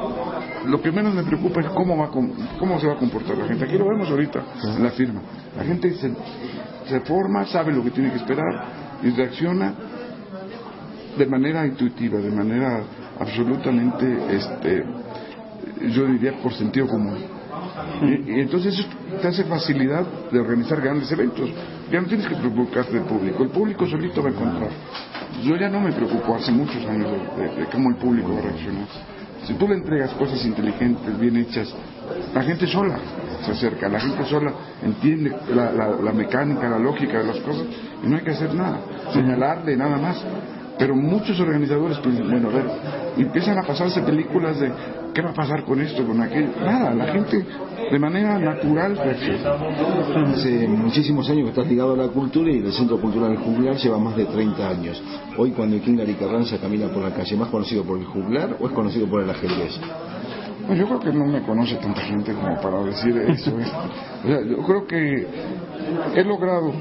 lo que menos me preocupa es cómo, va cómo se va a comportar la gente. Aquí lo vemos ahorita en la firma. La gente se, se forma, sabe lo que tiene que esperar y reacciona de manera intuitiva, de manera absolutamente, este, yo diría por sentido común. Y, y entonces eso te hace facilidad de organizar grandes eventos. Ya no tienes que preocuparte del público, el público solito va a encontrar. Yo ya no me preocupo hace muchos años de, cómo el público va a reaccionar. Si tú le entregas cosas inteligentes, bien hechas, la gente sola se acerca, la gente sola entiende la, la- la mecánica, la lógica de las cosas y no hay que hacer nada, señalarle nada más. Pero muchos organizadores, pues, bueno, a ver, empiezan a pasarse películas de qué va a pasar con esto, con aquello. Nada, la gente de manera natural reacciona. Hace muchísimos años que estás ligado a la cultura y el Centro Cultural Juglar lleva más de 30 años. Hoy cuando Kingar Carranza camina por la calle, ¿más conocido por el juglar o es conocido por el ajedrez? No, yo creo que no me conoce tanta gente como para decir eso. ¿eh? O sea, yo creo que he logrado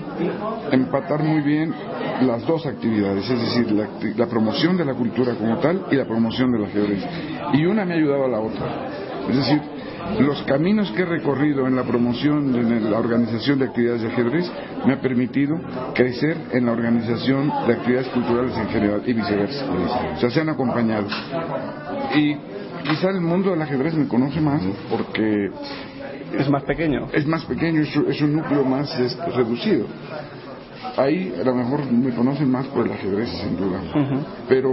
empatar muy bien las dos actividades, es decir, la, la promoción de la cultura como tal y la promoción del ajedrez. Y una me ha ayudado a la otra. Es decir, los caminos que he recorrido en la promoción, en la organización de actividades de ajedrez, me ha permitido crecer en la organización de actividades culturales en general y viceversa. O sea, se han acompañado. Y quizá el mundo del ajedrez me conoce más porque es más pequeño. Es más pequeño, es, un- es un núcleo más este, reducido. Ahí a lo mejor me conocen más por el ajedrez, sin duda. Pero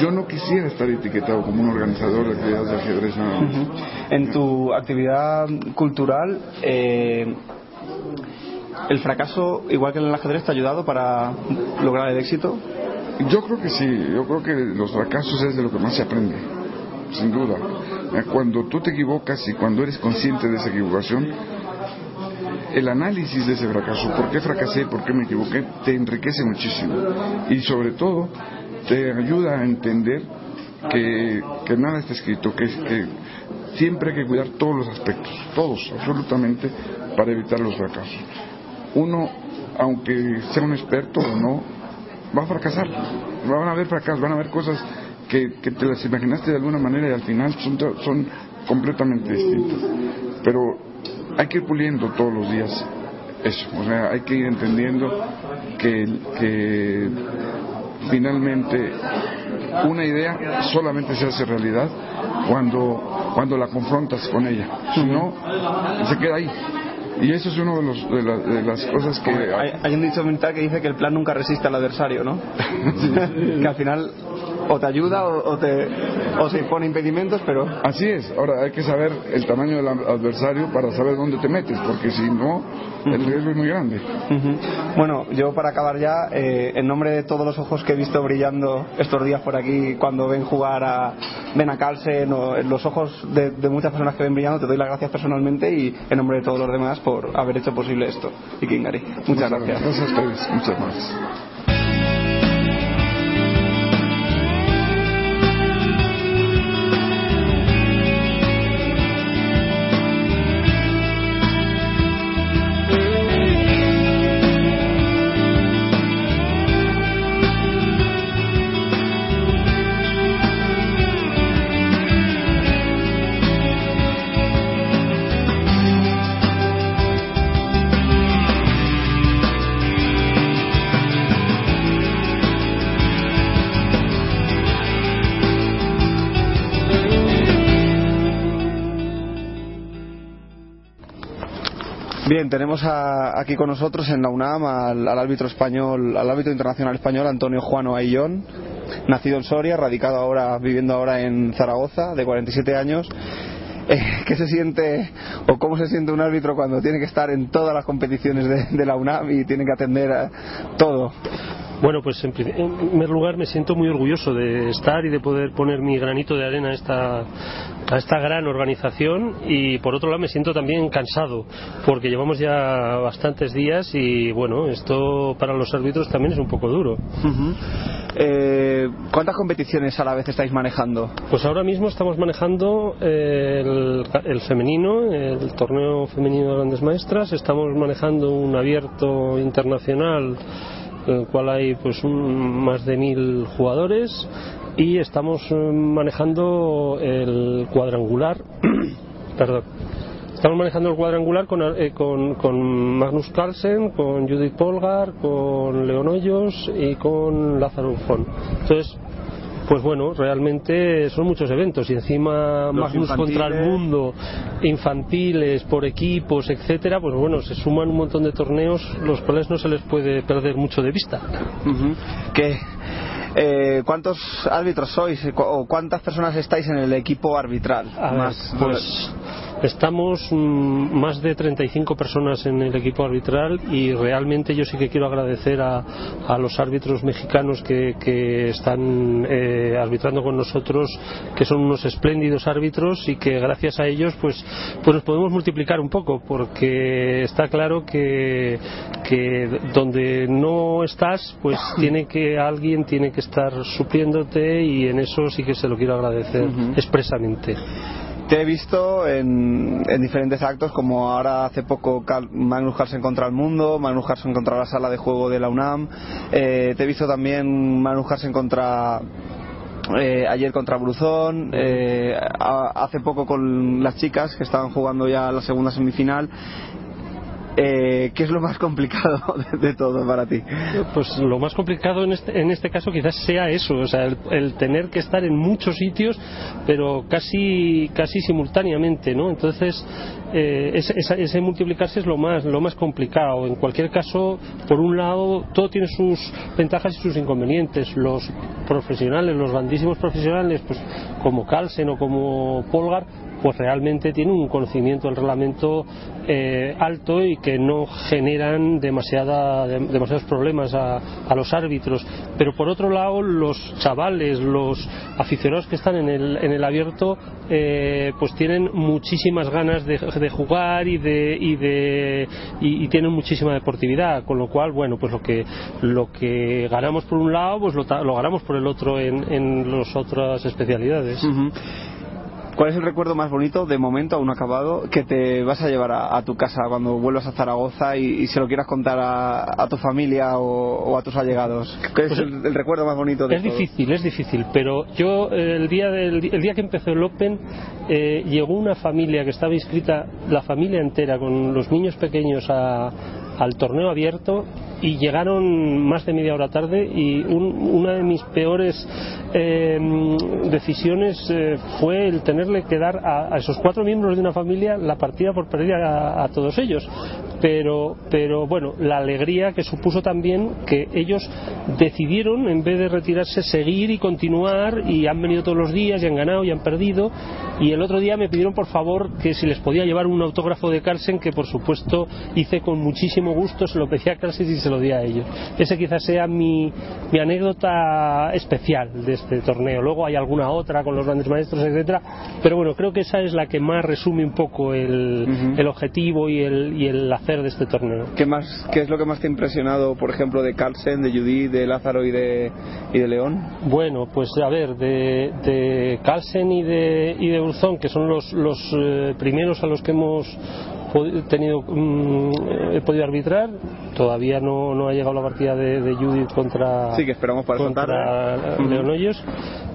yo no quisiera estar etiquetado como un organizador de actividades de ajedrez nada más. En tu actividad cultural, eh, ¿el fracaso, igual que en el ajedrez, te ha ayudado para lograr el éxito? Yo creo que sí, yo creo que los fracasos es de lo que más se aprende, sin duda. Eh, Cuando tú te equivocas y cuando eres consciente de esa equivocación, el análisis de ese fracaso, por qué fracasé, por qué me equivoqué, te enriquece muchísimo. Y sobre todo, te ayuda a entender que, que nada está escrito, que, que siempre hay que cuidar todos los aspectos, todos, absolutamente, para evitar los fracasos. Uno, aunque sea un experto o no, va a fracasar. Van a haber fracasos, van a haber cosas que, que te las imaginaste de alguna manera y al final son, son completamente distintas. Pero hay que ir puliendo todos los días eso. O sea, hay que ir entendiendo que, que finalmente una idea solamente se hace realidad cuando, cuando la confrontas con ella. Si no, se queda ahí. Y eso es una de, los- de la- de las cosas que... Hay, hay un dicho militar que dice que el plan nunca resiste al adversario, ¿no? [LAUGHS] [LAUGHS] que al final o te ayuda o, te, o se pone impedimentos, pero... Así es, ahora hay que saber el tamaño del adversario para saber dónde te metes, porque si no, el riesgo es muy grande. Bueno, yo para acabar ya, eh, en nombre de todos los ojos que he visto brillando estos días por aquí cuando ven jugar a ven a Carlsen o los ojos de, muchas personas que ven brillando, te doy las gracias personalmente y en nombre de todos los demás por haber hecho posible esto. Y Kingari. Muchas, muchas gracias. Gracias a ustedes. Muchas gracias. Tenemos aquí con nosotros en la UNAM al, árbitro español, al árbitro internacional español Antonio Juano Aillón, nacido en Soria, radicado ahora, viviendo ahora en Zaragoza, de 47 años. Eh, ¿Qué se siente o cómo se siente un árbitro cuando tiene que estar en todas las competiciones de, de la UNAM y tiene que atender a todo? Bueno, pues en, primer lugar me siento muy orgulloso de estar y de poder poner mi granito de arena a esta, a esta gran organización y por otro lado me siento también cansado porque llevamos ya bastantes días y bueno, esto para los árbitros también es un poco duro. Eh, ¿Cuántas competiciones a la vez estáis manejando? Pues ahora mismo estamos manejando el, el femenino, el torneo femenino de grandes maestras, estamos manejando un abierto internacional en el cual hay pues más de mil jugadores y estamos eh, manejando el cuadrangular [CLEARS THROAT] perdón estamos manejando el cuadrangular con, eh, con, con, Magnus Carlsen con Judith Polgar con Leon Hoyos y con Lázaro Ufón entonces pues bueno, realmente son muchos eventos y encima Magnus contra el mundo, infantiles, por equipos, etcétera, pues bueno, se suman un montón de torneos los cuales no se les puede perder mucho de vista. Eh, ¿Cuántos árbitros sois o cuántas personas estáis en el equipo arbitral? Más, pues Estamos mm, más de 35 personas en el equipo arbitral y realmente yo sí que quiero agradecer a, los árbitros mexicanos que, están eh, arbitrando con nosotros, que son unos espléndidos árbitros y que gracias a ellos pues, pues nos podemos multiplicar un poco porque está claro que, que donde no estás pues [CLEARS THROAT] tiene que alguien tiene que estar supliéndote y en eso sí que se lo quiero agradecer expresamente. Te he visto en, diferentes actos, como ahora hace poco Magnus Carlsen contra el mundo, Magnus Carlsen contra la sala de juego de la UNAM. Eh, te he visto también Magnus Carlsen contra eh, ayer contra Bruzón, eh, hace poco con las chicas que estaban jugando ya la segunda semifinal eh, ¿Qué es lo más complicado [LAUGHS] de, todo para ti? Pues lo más complicado en este, en este caso quizás sea eso, o sea, el, tener que estar en muchos sitios, pero casi, casi simultáneamente, ¿no? Entonces, eh, ese, multiplicarse es lo más, lo más complicado. En cualquier caso, por un lado, todo tiene sus ventajas y sus inconvenientes. Los profesionales, los grandísimos profesionales, pues como Carlsen o como Polgar, pues realmente tienen un conocimiento del reglamento eh, alto y que no generan demasiada, demasiados problemas a, los árbitros. Pero por otro lado, los chavales, los aficionados que están en el, en el abierto, eh, pues tienen muchísimas ganas de, jugar y de, y, de y, tienen muchísima deportividad, con lo cual, bueno, pues lo que, lo que ganamos por un lado, pues lo, lo ganamos por el otro en, en las otras especialidades. ¿Cuál es el recuerdo más bonito de momento aún acabado que te vas a llevar a, tu casa cuando vuelvas a Zaragoza y, se lo quieras contar a, tu familia o, a tus allegados? ¿Qué es pues el, recuerdo más bonito de Es difícil, es difícil, pero yo el día, del, el día que empezó el Open eh, llegó una familia que estaba inscrita, la familia entera, con los niños pequeños a, al torneo abierto y llegaron más de media hora tarde y una de mis peores eh, decisiones eh, fue el tenerle que dar a, esos cuatro miembros de una familia la partida por perdida a, todos ellos. Pero pero bueno la alegría que supuso también que ellos decidieron en vez de retirarse seguir y continuar y han venido todos los días y han ganado y han perdido. Y el otro día me pidieron por favor que si les podía llevar un autógrafo de Carlsen que por supuesto hice con muchísimo gusto se lo pedí a Carlsen y se lo di a ellos. Ese quizás sea mi, mi anécdota especial de este torneo. Luego hay alguna otra con los grandes maestros etcétera pero bueno creo que esa es la que más resume un poco el, el objetivo y el, y el hacer de este torneo. ¿Qué, más, ¿Qué es lo que más te ha impresionado por ejemplo de Carlsen, de Judy, de Lázaro y de, y de León? Bueno pues a ver de, de Carlsen y de, y de que son los, los eh, primeros a los que hemos tenido mm, he podido arbitrar. Todavía no, no ha llegado la partida de, de Judith contra sí que esperamos para contra León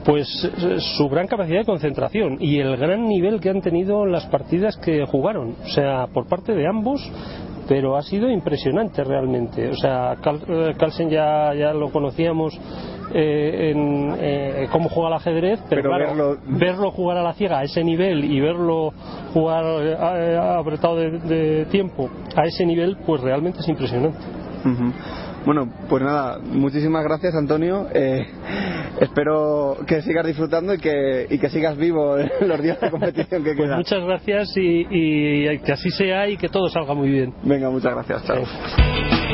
pues eh, su gran capacidad de concentración y el gran nivel que han tenido las partidas que jugaron. O sea por parte de ambos pero ha sido impresionante realmente. O sea, eh, Carlsen ya, ya lo conocíamos eh, en eh, cómo juega el ajedrez, pero, verlo... jugar a la ciega a ese nivel y verlo jugar apretado de, tiempo a ese nivel, pues realmente es impresionante. Bueno, pues nada, muchísimas gracias Antonio. Eh, espero que sigas disfrutando y que, y que sigas vivo en los días de competición que pues quedan. Muchas gracias y, y, que así sea y que todo salga muy bien. Venga, muchas gracias. Chao.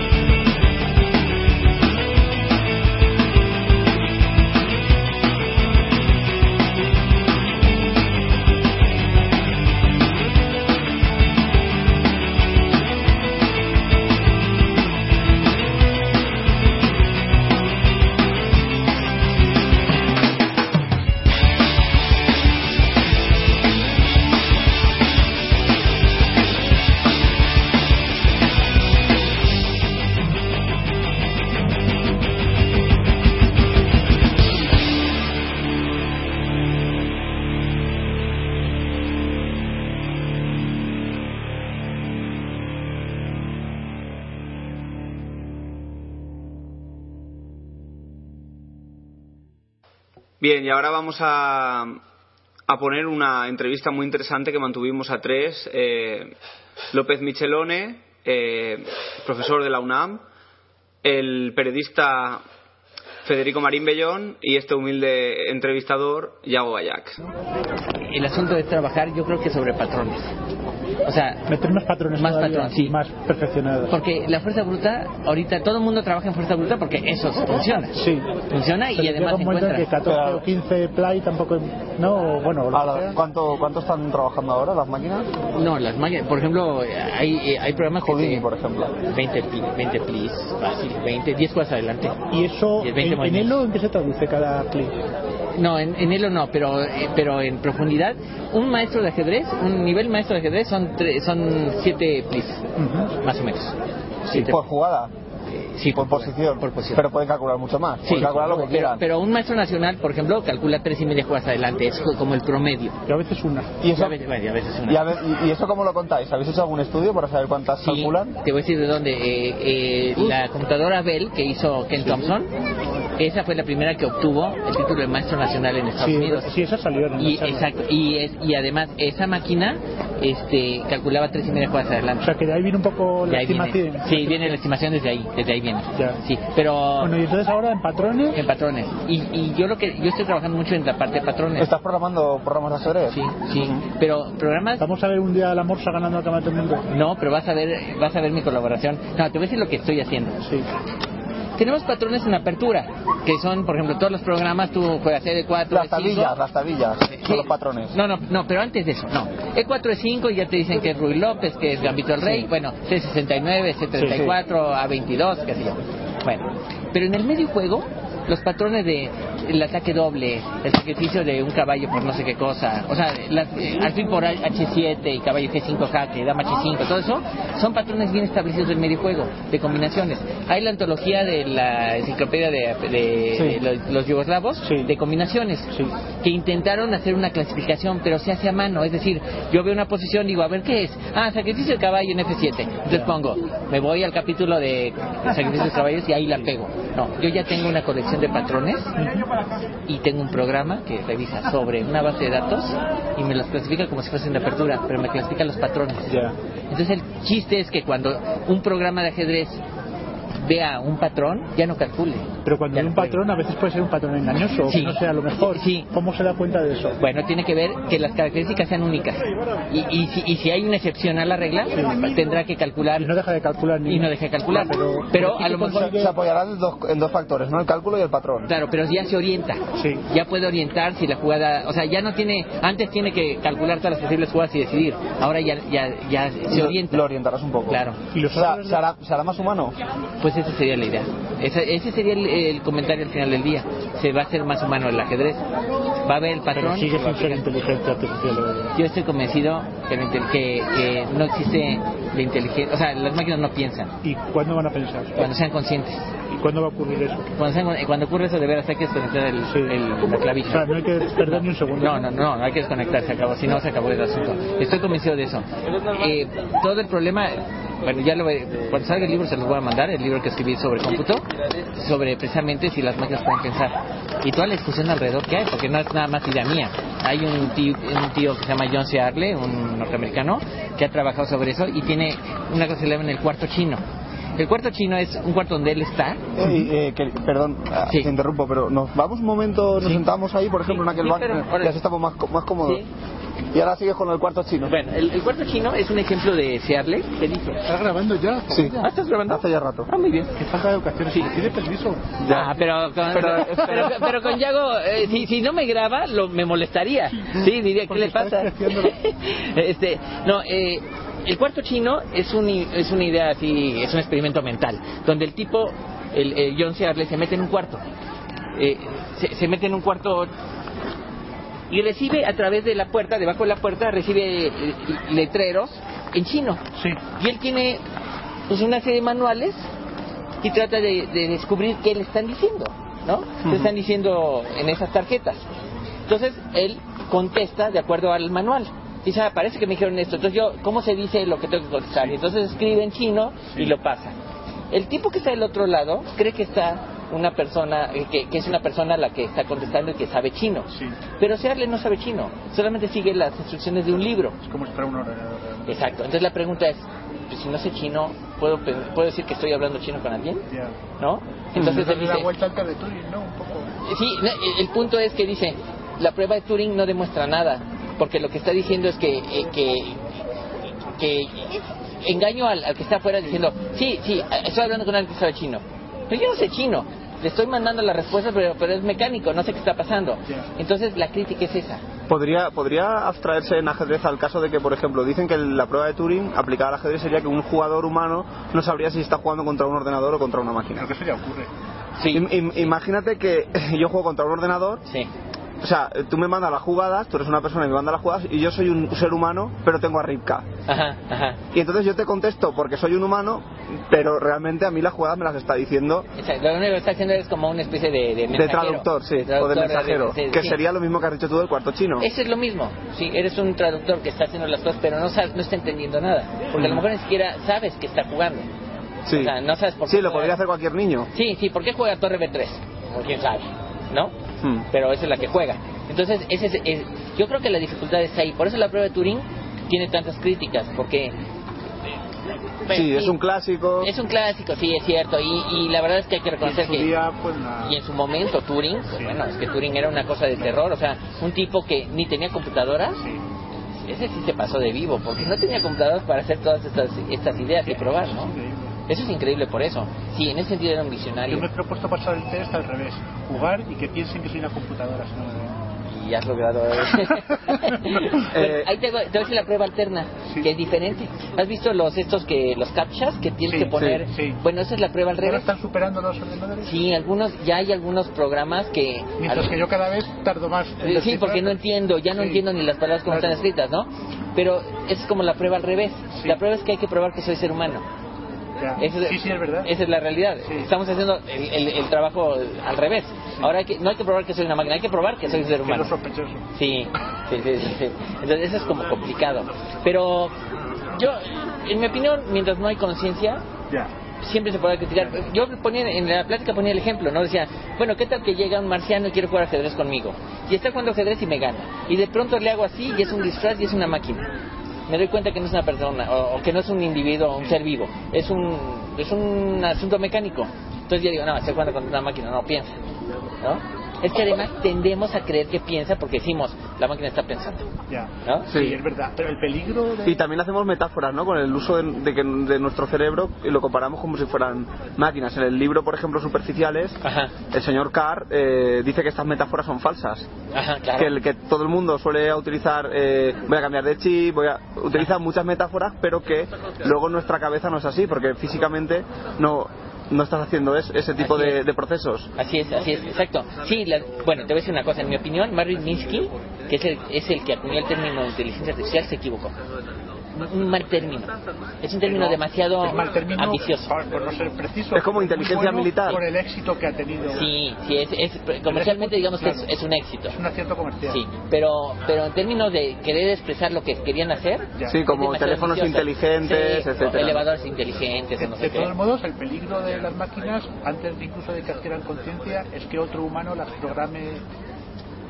Bien, y ahora vamos a, a poner una entrevista muy interesante que mantuvimos a tres. Eh, López Michelone, eh, profesor de la UNAM, el periodista Federico Marín Bellón y este humilde entrevistador, Yago Bayak. El asunto es trabajar, yo creo que sobre patrones. O sea, meter más patrones más patrones, sí. más perfeccionados. Porque la fuerza bruta, ahorita todo el mundo trabaja en fuerza bruta porque eso funciona. Sí. Funciona y además un encuentra. que 14 o 15 play tampoco no, bueno, ¿cuánto cuánto están trabajando ahora las máquinas? No, las máquinas, por ejemplo, hay hay programas que por ejemplo. 20 20 please, fácil, 20, 10 cosas adelante. ¿Y eso en, en Elo en qué se traduce cada play? No, en, en Elo no, pero eh, pero en profundidad un maestro de ajedrez, un nivel maestro de ajedrez son son siete plis, más o menos. ¿Por jugada? Sí, por, posición. por posición. Pero pueden calcular mucho más. Sí, calcular lo que quieran. Pero, un maestro nacional, por ejemplo, calcula tres y media jugadas adelante. Es como el promedio. Y a veces una. ¿Y eso, a veces, una. ¿Y, eso cómo lo contáis? ¿Habéis hecho algún estudio para saber cuántas calculan? Te voy a decir de dónde. Eh, eh, la computadora Bell que hizo Ken Thompson, esa fue la primera que obtuvo el título de maestro nacional en Estados Unidos. Sí, esa salió en y, Exacto. Y, y además, esa máquina este, calculaba tres y media jugadas adelante. O sea, que de ahí viene un poco la estimación. sí, viene la estimación desde ahí. Desde ahí viene. Ya. Sí, pero... Bueno, ¿y entonces ahora en patrones? En patrones. Y, y yo lo que yo estoy trabajando mucho en la parte de patrones. ¿Estás programando programas de ajedrez? Sí, sí. Pero programas... ¿Vamos a ver un día la Morsa ganando el campeonato del mundo? No, pero vas a ver vas a ver mi colaboración. No, te voy a decir lo que estoy haciendo. Sí tenemos patrones en apertura, que son, por ejemplo, todos los programas, tú juegas E4, Las tabillas, las tabillas, son los patrones. No, no, no, pero antes de eso, no. E4, E5 ya te dicen que es Ruy López, que es Gambito del Rey, bueno, C69, C34, A22, qué sé yo. Bueno, pero en el medio juego los patrones de el ataque doble, el sacrificio de un caballo por no sé qué cosa, o sea, las, eh, alfil por H7 y caballo G5 jaque, dama H5, todo eso son patrones bien establecidos del medio juego, de combinaciones. Hay la antología de la enciclopedia de, de- Sí. de los, los yugoslavos de combinaciones que intentaron hacer una clasificación, pero se hace a mano, es decir, yo veo una posición digo, a ver qué es. Ah, sacrificio del caballo en F7. Entonces pongo, me voy al capítulo de sacrificio de caballos y ahí la pego. No, yo ya tengo una colección de patrones y tengo un programa que revisa sobre una base de datos y me los clasifica como si fuesen de apertura, pero me clasifica los patrones. Entonces el chiste es que cuando un programa de ajedrez vea un patrón, ya no calcule. Pero cuando hay un patrón, a veces puede ser un patrón engañoso, o Sí. que no sea lo mejor. ¿Cómo se da cuenta de eso? Bueno, tiene que ver que las características sean únicas. Y, y, si, y si hay una excepción a la regla, tendrá que calcular. Y no deja de calcular. Y no deja de calcular. Pero, a lo mejor. Se apoyará en dos, en dos factores, ¿no? El cálculo y el patrón. Claro, pero ya se orienta. Ya puede orientar si la jugada. O sea, ya no tiene. Antes tiene que calcular todas las posibles jugadas y decidir. Ahora ya, ya, ya se orienta. Lo orientarás un poco. Claro. O sea, ¿se hará, se hará más humano? Pues esa sería la idea. Ese, ese sería el, el comentario al final del día. Se va a hacer más humano el ajedrez. Va a ver el patrón. Pero sigue sin ser inteligencia artificial. Yo estoy convencido que, que no existe la inteligencia. O sea, las máquinas no piensan. ¿Y cuándo van a pensar? Cuando sean conscientes. ¿Y cuándo va a ocurrir eso? Cuando, eh, cuando ocurre eso, de veras hay que desconectar el, el- la clavija. O sea, no hay que perder ni un segundo. No, no, no, no hay que desconectar, se acabó. Si no, se acabó el asunto. Estoy convencido de eso. Eh, todo el problema, bueno, ya lo ve- cuando salga el libro se los voy a mandar, el libro que escribí sobre cómputo, sobre precisamente si las máquinas pueden pensar. Y toda la discusión alrededor que hay, porque no es nada más idea mía. Hay un tío, un tío que se llama John C. Arle, un norteamericano, que ha trabajado sobre eso y tiene una cosa que le llaman el cuarto chino. El cuarto chino es un cuarto donde él está. Eh, eh, que- perdón, ah, te interrumpo, pero nos vamos un momento, nos sentamos ahí, por ejemplo, en aquel Sí, banco, pero- ahora- ya estamos más, más cómodos. Sí. Y ahora sigues con el cuarto chino. Bueno, el, el cuarto chino es un ejemplo de Searle que dice. ¿Estás grabando ya? Sí. Ah, ¿estás grabando? Hace ya rato. Ah, muy bien. ¿Qué falta de educación? Sí. ¿Tiene permiso? Ah, pero con, Pero- pero, pero con Yago, eh, si, si no me graba, lo, me molestaría. Sí, diría, ¿qué le pasa? [LAUGHS] este, no, eh, el cuarto chino es, un, es una idea así, es un experimento mental, donde el tipo, el, el John C. Arle, se mete en un cuarto. Eh, se, se mete en un cuarto y recibe a través de la puerta, debajo de la puerta, recibe eh, letreros en chino. Y él tiene pues una serie de manuales y trata de, de descubrir qué le están diciendo, ¿no? Le están diciendo en esas tarjetas. Entonces él contesta de acuerdo al manual. Dice, ah, parece que me dijeron esto. Entonces yo, ¿cómo se dice lo que tengo que contestar? Y entonces escribe en chino y lo pasa. El tipo que está del otro lado cree que está una persona, eh, que, que es una persona la que está contestando y que sabe chino. Pero Searle no sabe chino, solamente sigue las instrucciones de un libro. Es como fuera un ordenador. Exacto. Entonces la pregunta es, pues, si no sé chino, ¿puedo, ¿puedo decir que estoy hablando chino con alguien? Ya. ¿No? Entonces él la dice, vuelta al de Turing, ¿no? Un poco. sí, el punto es que dice, la prueba de Turing no demuestra nada, porque lo que está diciendo es que, eh, que, que engaño al, al que está afuera diciendo, sí, sí, estoy hablando con alguien que sabe chino. Pero yo no sé chino. Le estoy mandando la respuesta, pero, pero es mecánico, no sé qué está pasando. Entonces la crítica es esa. ¿Podría, ¿Podría abstraerse en ajedrez al caso de que, por ejemplo, dicen que la prueba de Turing aplicada al ajedrez sería que un jugador humano no sabría si está jugando contra un ordenador o contra una máquina? Creo que eso ya ocurre. Im- im- imagínate que [LAUGHS] yo juego contra un ordenador. O sea, tú me mandas las jugadas, tú eres una persona y me manda las jugadas, y yo soy un ser humano, pero tengo a Ripka. Ajá, ajá. Y entonces yo te contesto porque soy un humano, pero realmente a mí las jugadas me las está diciendo Exacto, Lo único que está haciendo es como una especie de, de de traductor, sí, De o de mensajero, de- que sí. sería lo mismo que has dicho tú del cuarto chino. Eso es lo mismo. Sí, eres un traductor que está haciendo las cosas, pero no, sabe- no está entendiendo nada. Porque a lo mejor ni siquiera sabes que está jugando. Sí, O sea, no sabes por qué. sí lo juega- podría hacer cualquier niño. Sí, sí, ¿por qué juega Torre B3? O quién sabe, ¿no? Hmm. Pero esa es la que juega. Entonces, ese es, es- yo creo que la dificultad está ahí. Por eso la prueba de Turing tiene tantas críticas, porque... Bueno, Sí, es un clásico. Es un clásico, sí, es cierto. Y, y la verdad es que hay que reconocer su que... día, pues, la- Y en su momento Turing, pues, bueno, es que Turing era una cosa de terror, o sea, un tipo que ni tenía computadoras, ese sí se pasó de vivo, porque no tenía computadoras para hacer todas estas, estas ideas y probar, ¿no? Eso es increíble por eso. Sí, en ese sentido era un visionario. Yo me he propuesto pasar el test al revés. Jugar y que piensen que soy una computadora. si no me ven. Y has logrado... [LAUGHS] Bueno, ahí te, voy- te voy a decir la prueba alterna. que es diferente. ¿Has visto los estos que los captchas que tienes Sí, que poner? sí, sí. Bueno, esa es la prueba al ¿Ahora revés. están superando los ordenadores? Sí, algunos ya hay algunos programas que Mientras que yo cada vez tardo más en Sí, porque no entiendo, ya no entiendo ni las palabras como Claro. están escritas, ¿no? Pero es como la prueba al revés. La prueba es que hay que probar que soy ser humano. Ya. Es, Sí, sí, es verdad. Esa es la realidad. Estamos haciendo el, el- el trabajo al revés. Ahora hay que, no hay que probar que soy una máquina, hay que probar que soy un ser Que humano. lo sospechoso. Sí, sí, sí. Entonces eso es como complicado. Pero yo, en mi opinión, mientras no hay conciencia, Ya. siempre se puede criticar. Yo ponía en la plática ponía el ejemplo, ¿no? Decía, bueno, ¿qué tal que llega un marciano y quiere jugar ajedrez conmigo? Y está jugando ajedrez y me gana. Y de pronto le hago así y es un disfraz y es una máquina. Me doy cuenta que no es una persona o, o que no es un individuo, un ser vivo. Es un, es un asunto mecánico. Entonces yo digo, no, estoy jugando con una máquina, no piensa. ¿No? Es que además tendemos a creer que piensa porque decimos, la máquina está pensando. Ya. ¿No? Sí, es verdad. Pero el peligro de... Y también hacemos metáforas, ¿no? Con el uso de, de que- de nuestro cerebro y lo comparamos como si fueran máquinas. En el libro, por ejemplo, Superficiales, el señor Carr eh, dice que estas metáforas son falsas. Ajá, claro. Que, el, que todo el mundo suele utilizar, eh, voy a cambiar de chip, voy a utilizar muchas metáforas, pero que luego nuestra cabeza no es así, porque físicamente no, no estás haciendo es- ese tipo de, es. de procesos. Así es, así es, exacto. Sí, la- bueno, te voy a decir una cosa. En mi opinión, Marvin Minsky, que es el, es el que acuñó el término de inteligencia artificial, se equivocó. Un mal término. Es un término No, demasiado es mal término ambicioso. Por, por no ser preciso. Es como inteligencia bueno militar. Por el éxito que ha tenido. Sí, sí, es, es- comercialmente digamos que es, un éxito. Es un acierto comercial. Sí, pero, pero en términos de querer expresar lo que querían hacer, Sí, es como teléfonos ambicioso. inteligentes, Sí, etcétera. elevadores inteligentes, no De sé qué. todos modos, el peligro de las máquinas, antes de incluso de que adquieran conciencia, es que otro humano las programe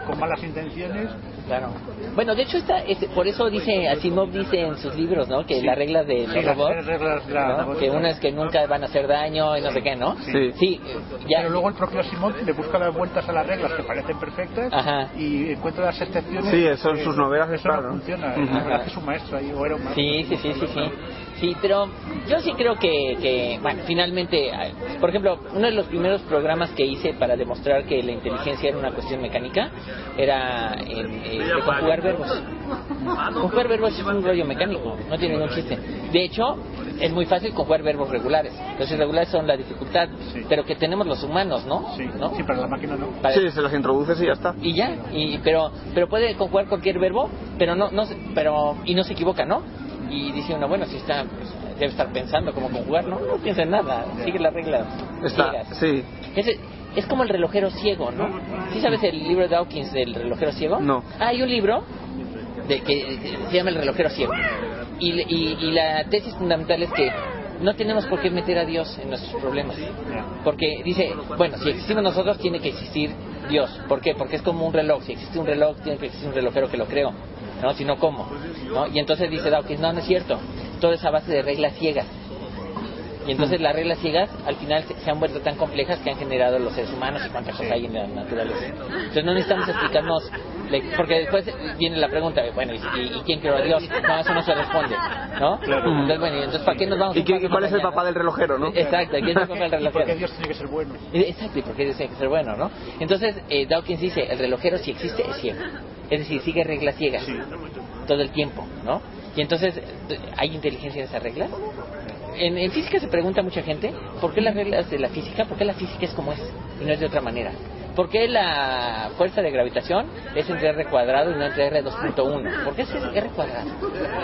con malas intenciones. Claro. Bueno, de hecho, esta, este, por eso dice, Asimov dice en sus libros, ¿no? Que Sí. las reglas de Sí, los las robots, tres reglas ¿no? que una es que nunca van a hacer daño y no sé qué, ¿no? Sí. Sí, ya. Pero luego el propio Asimov le busca las vueltas a las reglas que parecen perfectas Ajá. y encuentra las excepciones. Sí, eso en sus novelas eso está, no funciona. Verdad que es un maestro ahí, o era un maestro. Sí, sí, sí, sí, sí. Sí, pero yo sí creo que, que, bueno, finalmente, eh, por ejemplo, uno de los primeros programas que hice para demostrar que la inteligencia era una cuestión mecánica era en, eh, de conjugar verbos. Conjugar verbos es un rollo mecánico, no tiene ningún chiste. De hecho, es muy fácil conjugar verbos regulares. Los irregulares son la dificultad, pero que tenemos los humanos, ¿no? Sí, ¿No? sí, pero la máquina no. Para- Sí, se las introduces y ya está. y ya y pero pero puede conjugar cualquier verbo pero no no se- pero y no se equivoca no y dice uno bueno si está pues, debe estar pensando cómo conjugar no no piensa en nada sigue las reglas Está, sí. es, es como el relojero ciego no ¿sí sabes el libro de Dawkins del relojero ciego No. Ah, hay un libro de que se llama el relojero ciego. Y, y, y la tesis fundamental es que no tenemos por qué meter a Dios en nuestros problemas. Porque dice, bueno, si existimos nosotros tiene que existir Dios. ¿Por qué? Porque es como un reloj. Si existe un reloj, tiene que existir un relojero que lo creó. ¿No? Si no, ¿cómo? ¿No? Y entonces dice Dawkins, no, no es cierto. Todo es a base de reglas ciegas. Y entonces las reglas ciegas al final se, se han vuelto tan complejas que han generado los seres humanos y cuántas cosas hay en la naturaleza. Entonces no necesitamos explicarnos, le- porque después viene la pregunta, bueno, ¿y, y- quién creó a Dios? No, eso no se responde, ¿no? Entonces, bueno, ¿y entonces ¿para qué nos vamos ¿Y qué- cuál es el papá no? del relojero, no? Exacto, ¿quién es el papá del [LAUGHS] ¿Y por qué relojero? Dios tiene que ser bueno? Exacto, y porque tiene que ser bueno, ¿no? Entonces, eh, Dawkins dice, el relojero si existe es ciego. Es decir, sigue reglas ciegas todo el tiempo, ¿no? Y entonces, ¿hay inteligencia en esas reglas? En, en física se pregunta a mucha gente, ¿por qué las reglas de la física, por qué la física es como es y no es de otra manera? ¿Por qué la fuerza de gravitación es entre r cuadrado y no entre r 2.1? ¿Por qué es r cuadrado?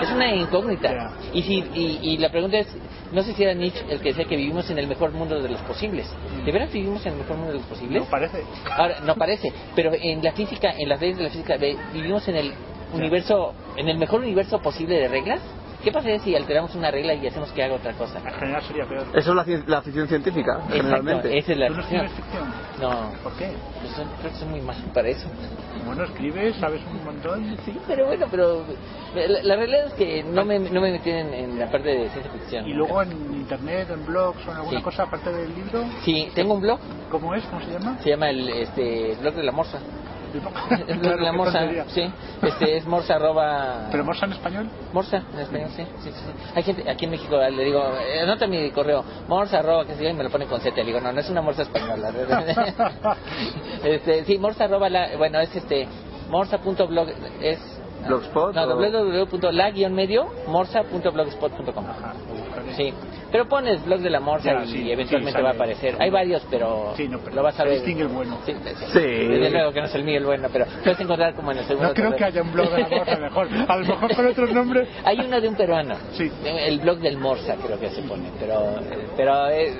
Es una incógnita. Y, si, y, y la pregunta es, no sé si era Nietzsche el que decía que vivimos en el mejor mundo de los posibles. ¿De veras vivimos en el mejor mundo de los posibles? No parece. Ahora, no parece, pero en la física, en las leyes de la física, vivimos en el universo, en el mejor universo posible de reglas. ¿Qué pasaría si alteramos una regla y hacemos que haga otra cosa? En general sería peor. Eso es la, la ficción científica, Exacto, generalmente. esa es la ¿Tú no ficción. No, ¿Por qué? pues son- creo que soy muy malo para eso. Bueno, escribes, sabes un montón. Sí, pero bueno, pero la, la realidad es que no me, no me metí en, en la parte de ciencia ficción. Y luego en internet, en blogs o en alguna Sí. cosa aparte del libro, Sí, tengo un blog, ¿cómo es? ¿Cómo se llama? se llama el este, blog de la morsa. [LAUGHS] Claro, la morsa, sí. Este es morsa arroba... ¿Pero morsa en español? Morsa, en español, sí, sí, sí, sí. Hay gente aquí en México, le digo, eh, anota mi correo, morsa, arroba, que se y me lo pone con Z. Le digo, no, no es una morsa española. [LAUGHS] [LAUGHS] este, sí, morsa, arroba, la, bueno, es este, morsa.blog, es Blogspot. No, o- www.la-medio-morsa.blogspot.com. Sí, pero pones blog de la Morsa Ya, y sí, eventualmente sí, va a aparecer. Hay varios, pero, Sí, no, pero lo vas a ver. distingue el bueno. Sí. Desde luego que no es el mío el bueno, pero puedes encontrar como en el segundo. No creo que haya un blog de la Morsa mejor. A lo mejor con otros nombres. [LAUGHS] Hay uno de un peruano. Sí. El blog del Morsa creo que se pone, pero pero eh,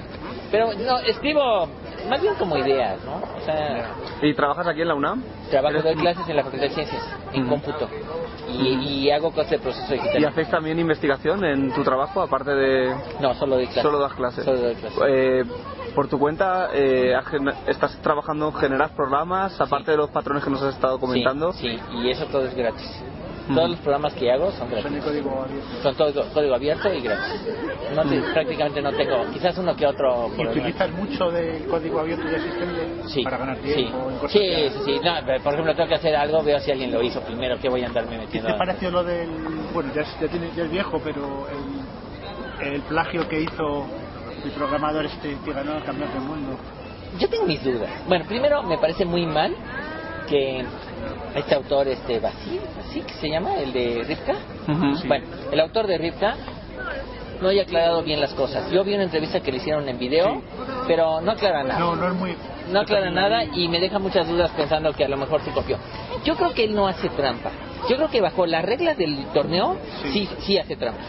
pero no escribo más bien como ideas, ¿no? O sea, ¿Y trabajas aquí en la UNAM? trabajo doy clases en la Facultad de Ciencias en cómputo y, y hago cosas de proceso digital. ¿Y hacéis también investigación en tu trabajo, aparte de...? No, solo doy clases. Solo das clases. Solo doy clases. Eh, por tu cuenta, eh, ¿estás trabajando, generas programas, aparte de los patrones que nos has estado comentando? Sí, sí, y eso todo es gratis. Mm. Todos los programas que hago son gratis. Son de código abierto. Son todo código abierto y gratis. No te- prácticamente no tengo, quizás uno que otro. ¿Y utilizas mucho del código abierto ya existente Sí, para ganar sí, tiempo? en cosas sí, que- sí, sí. No, por ejemplo, tengo que hacer algo, veo si alguien lo hizo primero, que voy a andarme ¿Qué metiendo. te pareció lo del. Bueno, ya es, ya tiene, ya es viejo, pero el, el plagio que hizo el programador este que ganó el campeonato del mundo? Yo tengo mis dudas. Bueno, primero me parece muy mal que este autor, este Basil, ¿sí que se llama? El de Rivka. Ujú. Bueno, el autor de Rivka no haya aclarado bien las cosas. Yo vi una entrevista que le hicieron en video, pero no aclara nada. No, no es muy. No aclara nada y me deja muchas dudas pensando que a lo mejor se copió. Yo creo que él no hace trampa. Yo creo que bajo las reglas del torneo sí, sí, hace trampa.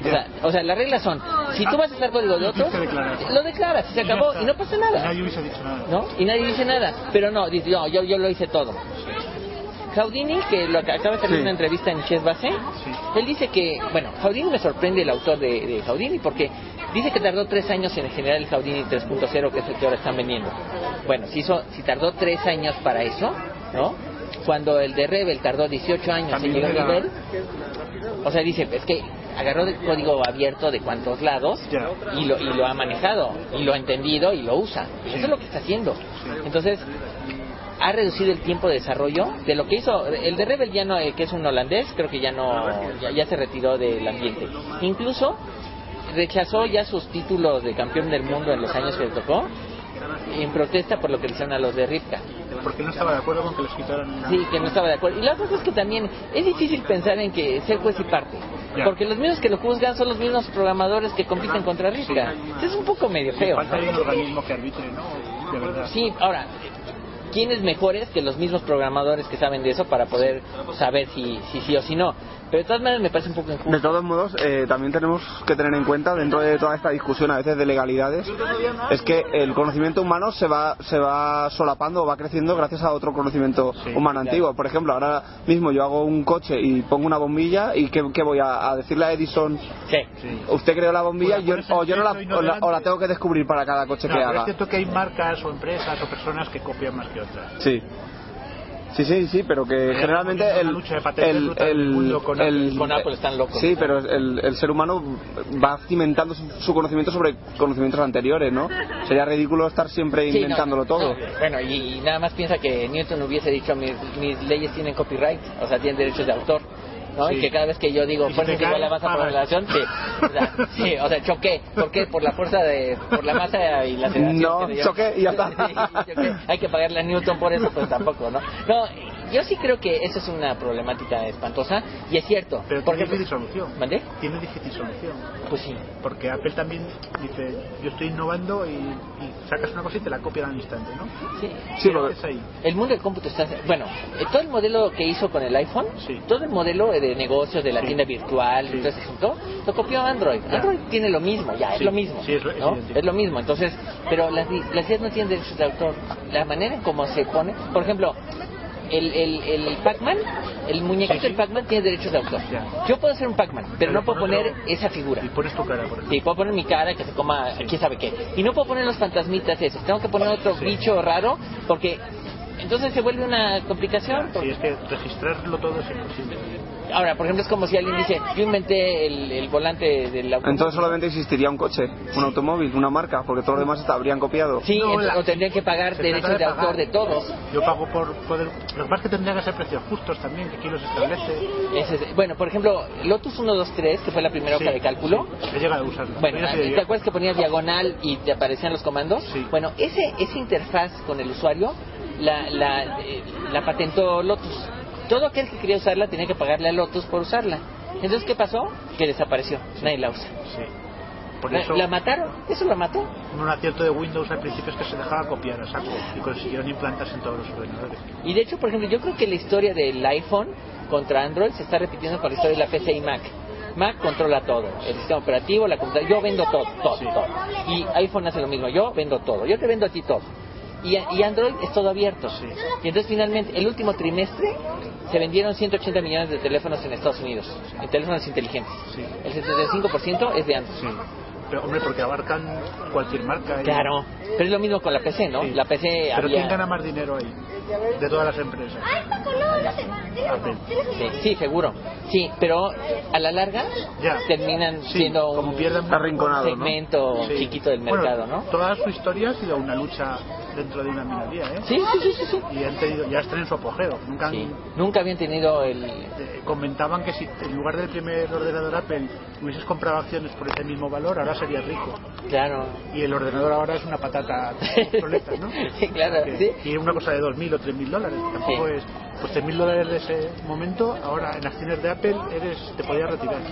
O sea, o sea, las reglas son, si tú vas a usar código de declarar. lo declaras, se Y ya acabó y no pasa nada. Nadie hubiese dicho nada. ¿no? Y nadie dice nada. Pero no, dice, no, yo, yo lo hice todo. Houdini, que lo acaba de salir Sí. una entrevista en Chess Base, él dice que, bueno, Houdini me sorprende el autor de, de Houdini porque dice que tardó tres años en generar el Houdini 3.0, que es el que ahora están vendiendo. Bueno, si, hizo, si tardó tres años para eso, ¿no? Cuando el de Rebel tardó 18 años en llegar era- nivel, o sea, dice, es que agarró el código abierto de cuantos lados y lo, y lo ha manejado, y lo ha entendido y lo usa. Eso es lo que está haciendo. Entonces, ha reducido el tiempo de desarrollo de lo que hizo el de Rebel ya no eh, que es un holandés creo que ya no ya, ya se retiró del ambiente. Incluso rechazó ya sus títulos de campeón del mundo en los años que le tocó en protesta por lo que le hicieron a los de Ripka Porque no estaba de acuerdo con que los quitaran. Sí, que no estaba de acuerdo. Y la cosa es que también es difícil pensar en que ser juez y parte. Ya. Porque los mismos que lo juzgan son los mismos programadores que compiten contra Ripka. Es un poco medio feo. Falta un organismo que arbitre, ¿no? De verdad. Sí, ahora, ¿quiénes mejores que los mismos programadores que saben de eso para poder saber si, si sí o si no? Pero de todas maneras me parece un poco injusto. De todos modos, eh, también tenemos que tener en cuenta, dentro de toda esta discusión a veces de legalidades, es que el conocimiento humano se va, se va solapando o va creciendo gracias a otro conocimiento humano antiguo. Por ejemplo, ahora mismo yo hago un coche y pongo una bombilla y ¿qué, qué voy a, a decirle a Edison? Usted creó la bombilla y yo, o yo no la, o la- o la tengo que descubrir para cada coche No, que pero haga. es cierto que hay marcas o empresas o personas que copian más que otras. Sí. Sí, sí, sí, pero que Hay generalmente el, lucha de patentes el, brutal en el el, mundo con el- Apple. Con Apple están locos. Sí, pero el, el ser humano va cimentando su, su conocimiento sobre conocimientos anteriores, ¿no? Sería ridículo estar siempre Sí, no, inventándolo todo. no, bueno, y, y nada más piensa que Newton hubiese dicho mis, mis leyes tienen copyright, o sea, tienen derechos de autor. ¿No? Sí. Y que cada vez que yo digo fuerza es igual a masa por pagas. relación, sí. O sea, [LAUGHS] sí, o sea, choqué. ¿Por qué? Por la fuerza de. por la masa y la aceleración. No, choqué y ya está. [LAUGHS] Sí, choqué. Hay que pagarle a Newton por eso, pues tampoco, ¿no? No, yo sí creo que eso es una problemática espantosa y es cierto. Pero tiene ejemplo- difícil solución. ¿Mandé? Tiene difícil solución. Pues sí. Porque Apple también dice, yo estoy innovando y, y sacas una cosa y te la copian al instante, ¿no? Sí. Sí, ¿Qué porque- haces ahí? El mundo del cómputo está... Bueno, eh, todo el modelo que hizo con el iPhone, todo el modelo de negocios de la tienda virtual, y todo ese asunto, lo copió Android. Android tiene lo mismo, ya, es lo mismo. sí, es lo- es ¿no? Es lo mismo. Entonces, pero las, las ideas no tienen derechos de autor. La manera en cómo se pone... Por ejemplo, el, el, el Pac-Man, el muñequito del Pac-Man tiene derechos de autor. Yo puedo hacer un Pac-Man, pero no puedo poner esa figura. Y pones tu cara, por ejemplo. Sí, puedo poner mi cara que se coma quién sabe qué. Y no puedo poner los fantasmitas esos. Tengo que poner otro bicho raro porque entonces se vuelve una complicación. Sí, es que registrarlo todo es imposible. Ahora, por ejemplo, es como si alguien dice, yo inventé el, el volante del automóvil. Entonces solamente existiría un coche, un automóvil, una marca, porque todos los demás está- habrían copiado. Sí, No, la- o tendrían que pagar Se derechos de, autor de todos. Yo pago por poder... Lo que pasa es que tendrían que ser precios justos también, que aquí los establece. Ese es- bueno, por ejemplo, Lotus 123, que fue la primera hoja Sí, de cálculo. sí, he llegado a usarlo. Bueno, de ¿te acuerdas que ponías diagonal y te aparecían los comandos? Bueno, ese, esa interfaz con el usuario la, la, eh, la patentó Lotus. Todo aquel que quería usarla tenía que pagarle a Lotus por usarla. Entonces, ¿qué pasó? Que desapareció. Nadie la usa. Sí. Por eso, la mataron. Eso la mató. un acierto de Windows al principio es que se dejaba copiar a saco y consiguieron implantarse en todos los ordenadores. Y de hecho, por ejemplo, yo creo que la historia del iPhone contra Android se está repitiendo con la historia de la PC y Mac. Mac controla todo, el sistema operativo, la computadora, yo vendo todo, todo, todo. Y iPhone hace lo mismo, yo vendo todo, yo te vendo a ti todo. Y, y Android es todo abierto. Y entonces finalmente, el último trimestre, se vendieron 180 millones de teléfonos en Estados Unidos, en teléfonos inteligentes. El 75% es de Android. Pero, hombre, porque abarcan cualquier marca. y- Claro, pero es lo mismo con la PC, ¿no? La PC Pero había... ¿quién gana más dinero ahí? De todas las empresas. Apple. Sí, sí, seguro. Sí, pero a la larga terminan Sí, siendo como un, pierden un segmento Sí. chiquito del Bueno, mercado, ¿no? Toda su historia ha sido una lucha dentro de una minoría, ¿eh? Sí, sí, sí, sí, sí. Y han tenido, ya están en su apogeo. Nunca han- Sí. Nunca habían tenido el... eh, comentaban que si en lugar del primer ordenador Apple hubieses comprado acciones por ese mismo valor, ahora serías rico. Claro. Y el ordenador ahora es una patata [LAUGHS] obsoleta, ¿no? claro, Que- Y una cosa de 2.000 o 3.000 dólares. Tampoco Sí. es... Pues 3.000 dólares de ese momento, ahora en acciones de Apple eres te podías retirar.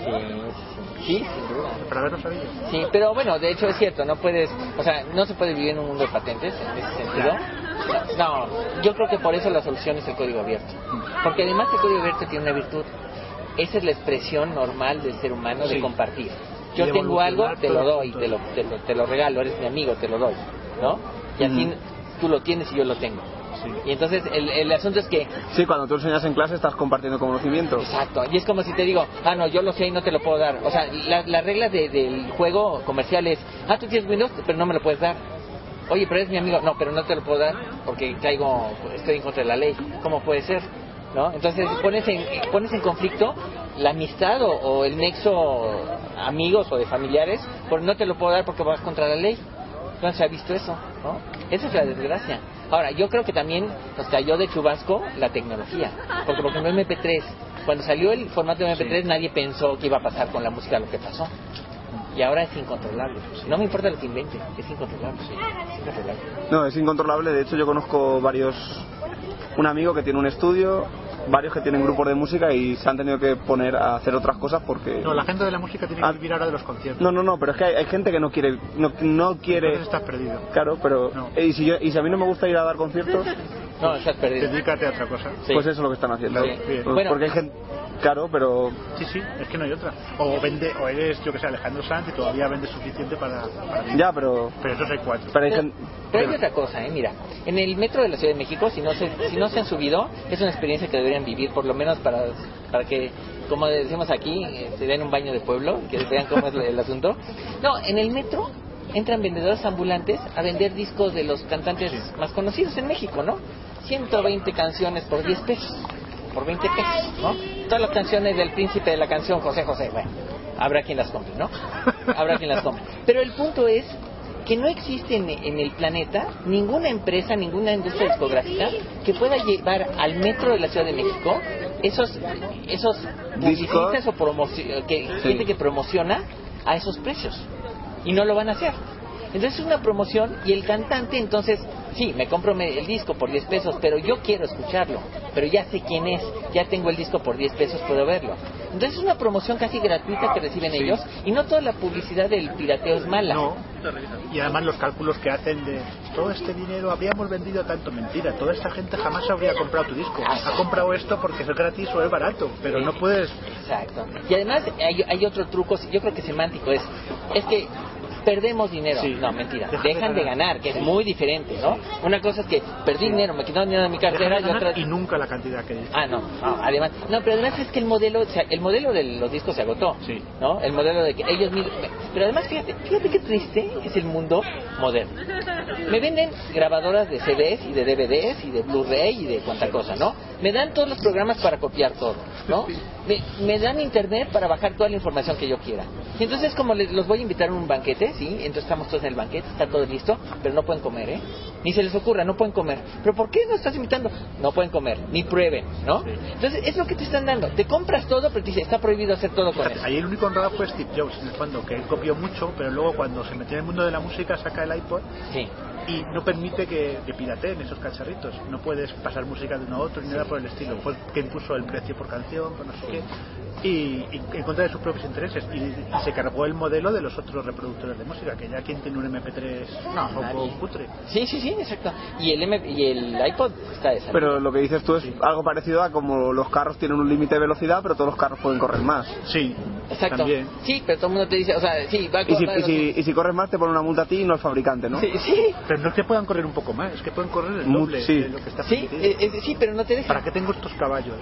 Sí, sin duda. Para haberlo sabido. Sí, pero bueno, de hecho es cierto, no puedes, o sea, no se puede vivir en un mundo de patentes en ese sentido. No, yo creo que por eso la solución es el código abierto. Porque además el código abierto tiene una virtud. Esa es la expresión normal del ser humano de Sí. compartir. Yo de tengo algo, te lo doy, te lo, te, lo, te lo regalo, eres mi amigo, te lo doy, ¿no? Y así tú lo tienes y yo lo tengo. Y entonces el, el asunto es que Sí, cuando tú enseñas en clase estás compartiendo conocimiento. Exacto, y es como si te digo, ah, no, yo lo sé y no te lo puedo dar. O sea, la, la regla de- del juego comercial es, ah, tú tienes Windows, pero no me lo puedes dar. Oye, pero eres mi amigo, no, pero no te lo puedo dar porque caigo, estoy en contra de la ley. ¿Cómo puede ser? ¿No? Entonces pones en, pones en conflicto la amistad o, o el nexo amigos o de familiares, porque no te lo puedo dar porque vas contra la ley. No se ha visto eso, ¿no? Esa es la desgracia. Ahora, yo creo que también nos cayó de chubasco la tecnología. Porque, por ejemplo, MP3, cuando salió el formato de MP3, nadie pensó que iba a pasar con la música lo que pasó. Y ahora es incontrolable. No me importa lo que invente, es incontrolable. Es incontrolable. No, es incontrolable. De hecho, yo conozco varios. Un amigo que tiene un estudio, varios que tienen grupos de música y se han tenido que poner a hacer otras cosas porque. No, la gente de la música tiene que Ah. vivir ahora de los conciertos. No, no, no, pero es que hay, hay gente que no quiere. No, no quiere. Entonces estás perdido. Claro, pero. ¿y, si yo, y si a mí no me gusta ir a dar conciertos, [LAUGHS] No, estás perdido. Dedícate a otra cosa. pues eso es lo que están haciendo. Sí. Pues Bueno. porque hay gente. Claro, pero. Sí, sí, es que no hay otra. O vende, o eres, yo que sé, Alejandro Sanz y todavía vende suficiente para. para. Ya, pero. Pero esos hay cuatro. Pero hay Pero, gente. pero hay otra cosa, ¿eh? Mira, en el metro de la Ciudad de México, si no se, si no se han subido, es una experiencia que deberían vivir, por lo menos para, para que, como decimos aquí, se den un baño de pueblo, que vean cómo es el, el asunto. No, en el metro entran vendedores ambulantes a vender discos de los cantantes más conocidos en México, ¿no? 120 canciones por 10 pesos, por 20 pesos, ¿no? Todas las canciones del príncipe de la canción, José José, bueno, habrá quien las compre, ¿no? [LAUGHS] Habrá quien las compre. Pero el punto es que no existe en, en el planeta ninguna empresa, ninguna industria discográfica que pueda llevar al metro de la Ciudad de México esos esos publicistas o promoci- que Sí. gente que promociona a esos precios y no lo van a hacer. Entonces es una promoción y el cantante entonces, sí, me compro el disco por 10 pesos, pero yo quiero escucharlo, pero ya sé quién es, ya tengo el disco por 10 pesos, puedo verlo. Entonces es una promoción casi gratuita que reciben Sí. ellos y no toda la publicidad del pirateo es mala. No. Y además los cálculos que hacen de todo este dinero habríamos vendido tanto mentira. Toda esta gente jamás habría comprado tu disco. Ha comprado esto porque es gratis o es barato, pero no puedes. Exacto. Y además hay, hay otro truco, yo creo que semántico es, es que perdemos dinero. Sí. No, mentira. [LAUGHS] Dejan de ganar. que es muy diferente, ¿no? Una cosa es que perdí dinero, me quitaron dinero de mi cartera y otra... y nunca la cantidad que Ah, no, no, además, no, pero además es que el modelo, el modelo de los discos se agotó, ¿no? El modelo de que ellos mismos, pero además fíjate, fíjate qué triste es el mundo moderno. Me venden grabadoras de CDs y de DVDs y de Blu-ray y de cuanta cosa, ¿no? Me dan todos los programas para copiar todo, ¿no? Me, me dan internet para bajar toda la información que yo quiera. Y entonces como les, los voy a invitar a un banquete, ¿sí? Entonces estamos todos en el banquete, está todo listo, pero no pueden comer, ¿eh? Ni se les ocurra, no pueden comer. ¿Pero por qué no estás invitando? No pueden comer, ni prueben, ¿no? Entonces es lo que te están dando. Te compras todo, pero te dice, está prohibido hacer todo con eso. Ahí el único honrado fue Steve Jobs, en el fondo, que él copió mucho, pero luego cuando se metió en el mundo de la música saca el iPod Sí. Y no permite que, que pirateen esos cacharritos. No puedes pasar música de uno a otro ni nada por el estilo. Fue que impuso el precio por canción, por no sé qué, y, y en contra de sus propios intereses. Y, y se cargó el modelo de los otros reproductores de música, que ya quien tiene un MP3 No, un poco cutre. Sí, sí, sí, exacto. Y el, M y el iPod está de. Pero lo que dices tú es algo parecido a como los carros tienen un límite de velocidad, pero todos los carros pueden correr más. Sí, Exacto. Sí, pero todo el mundo te dice, o sea, sí, va a Y si, correr- y si- y si corres más, te ponen una multa a ti y no al fabricante, ¿no? Sí, sí. Pero no es que puedan correr un poco más, es que pueden correr el doble sí. de lo que está Sí, eh, eh, sí, pero no te dejan. ¿Para qué tengo estos caballos?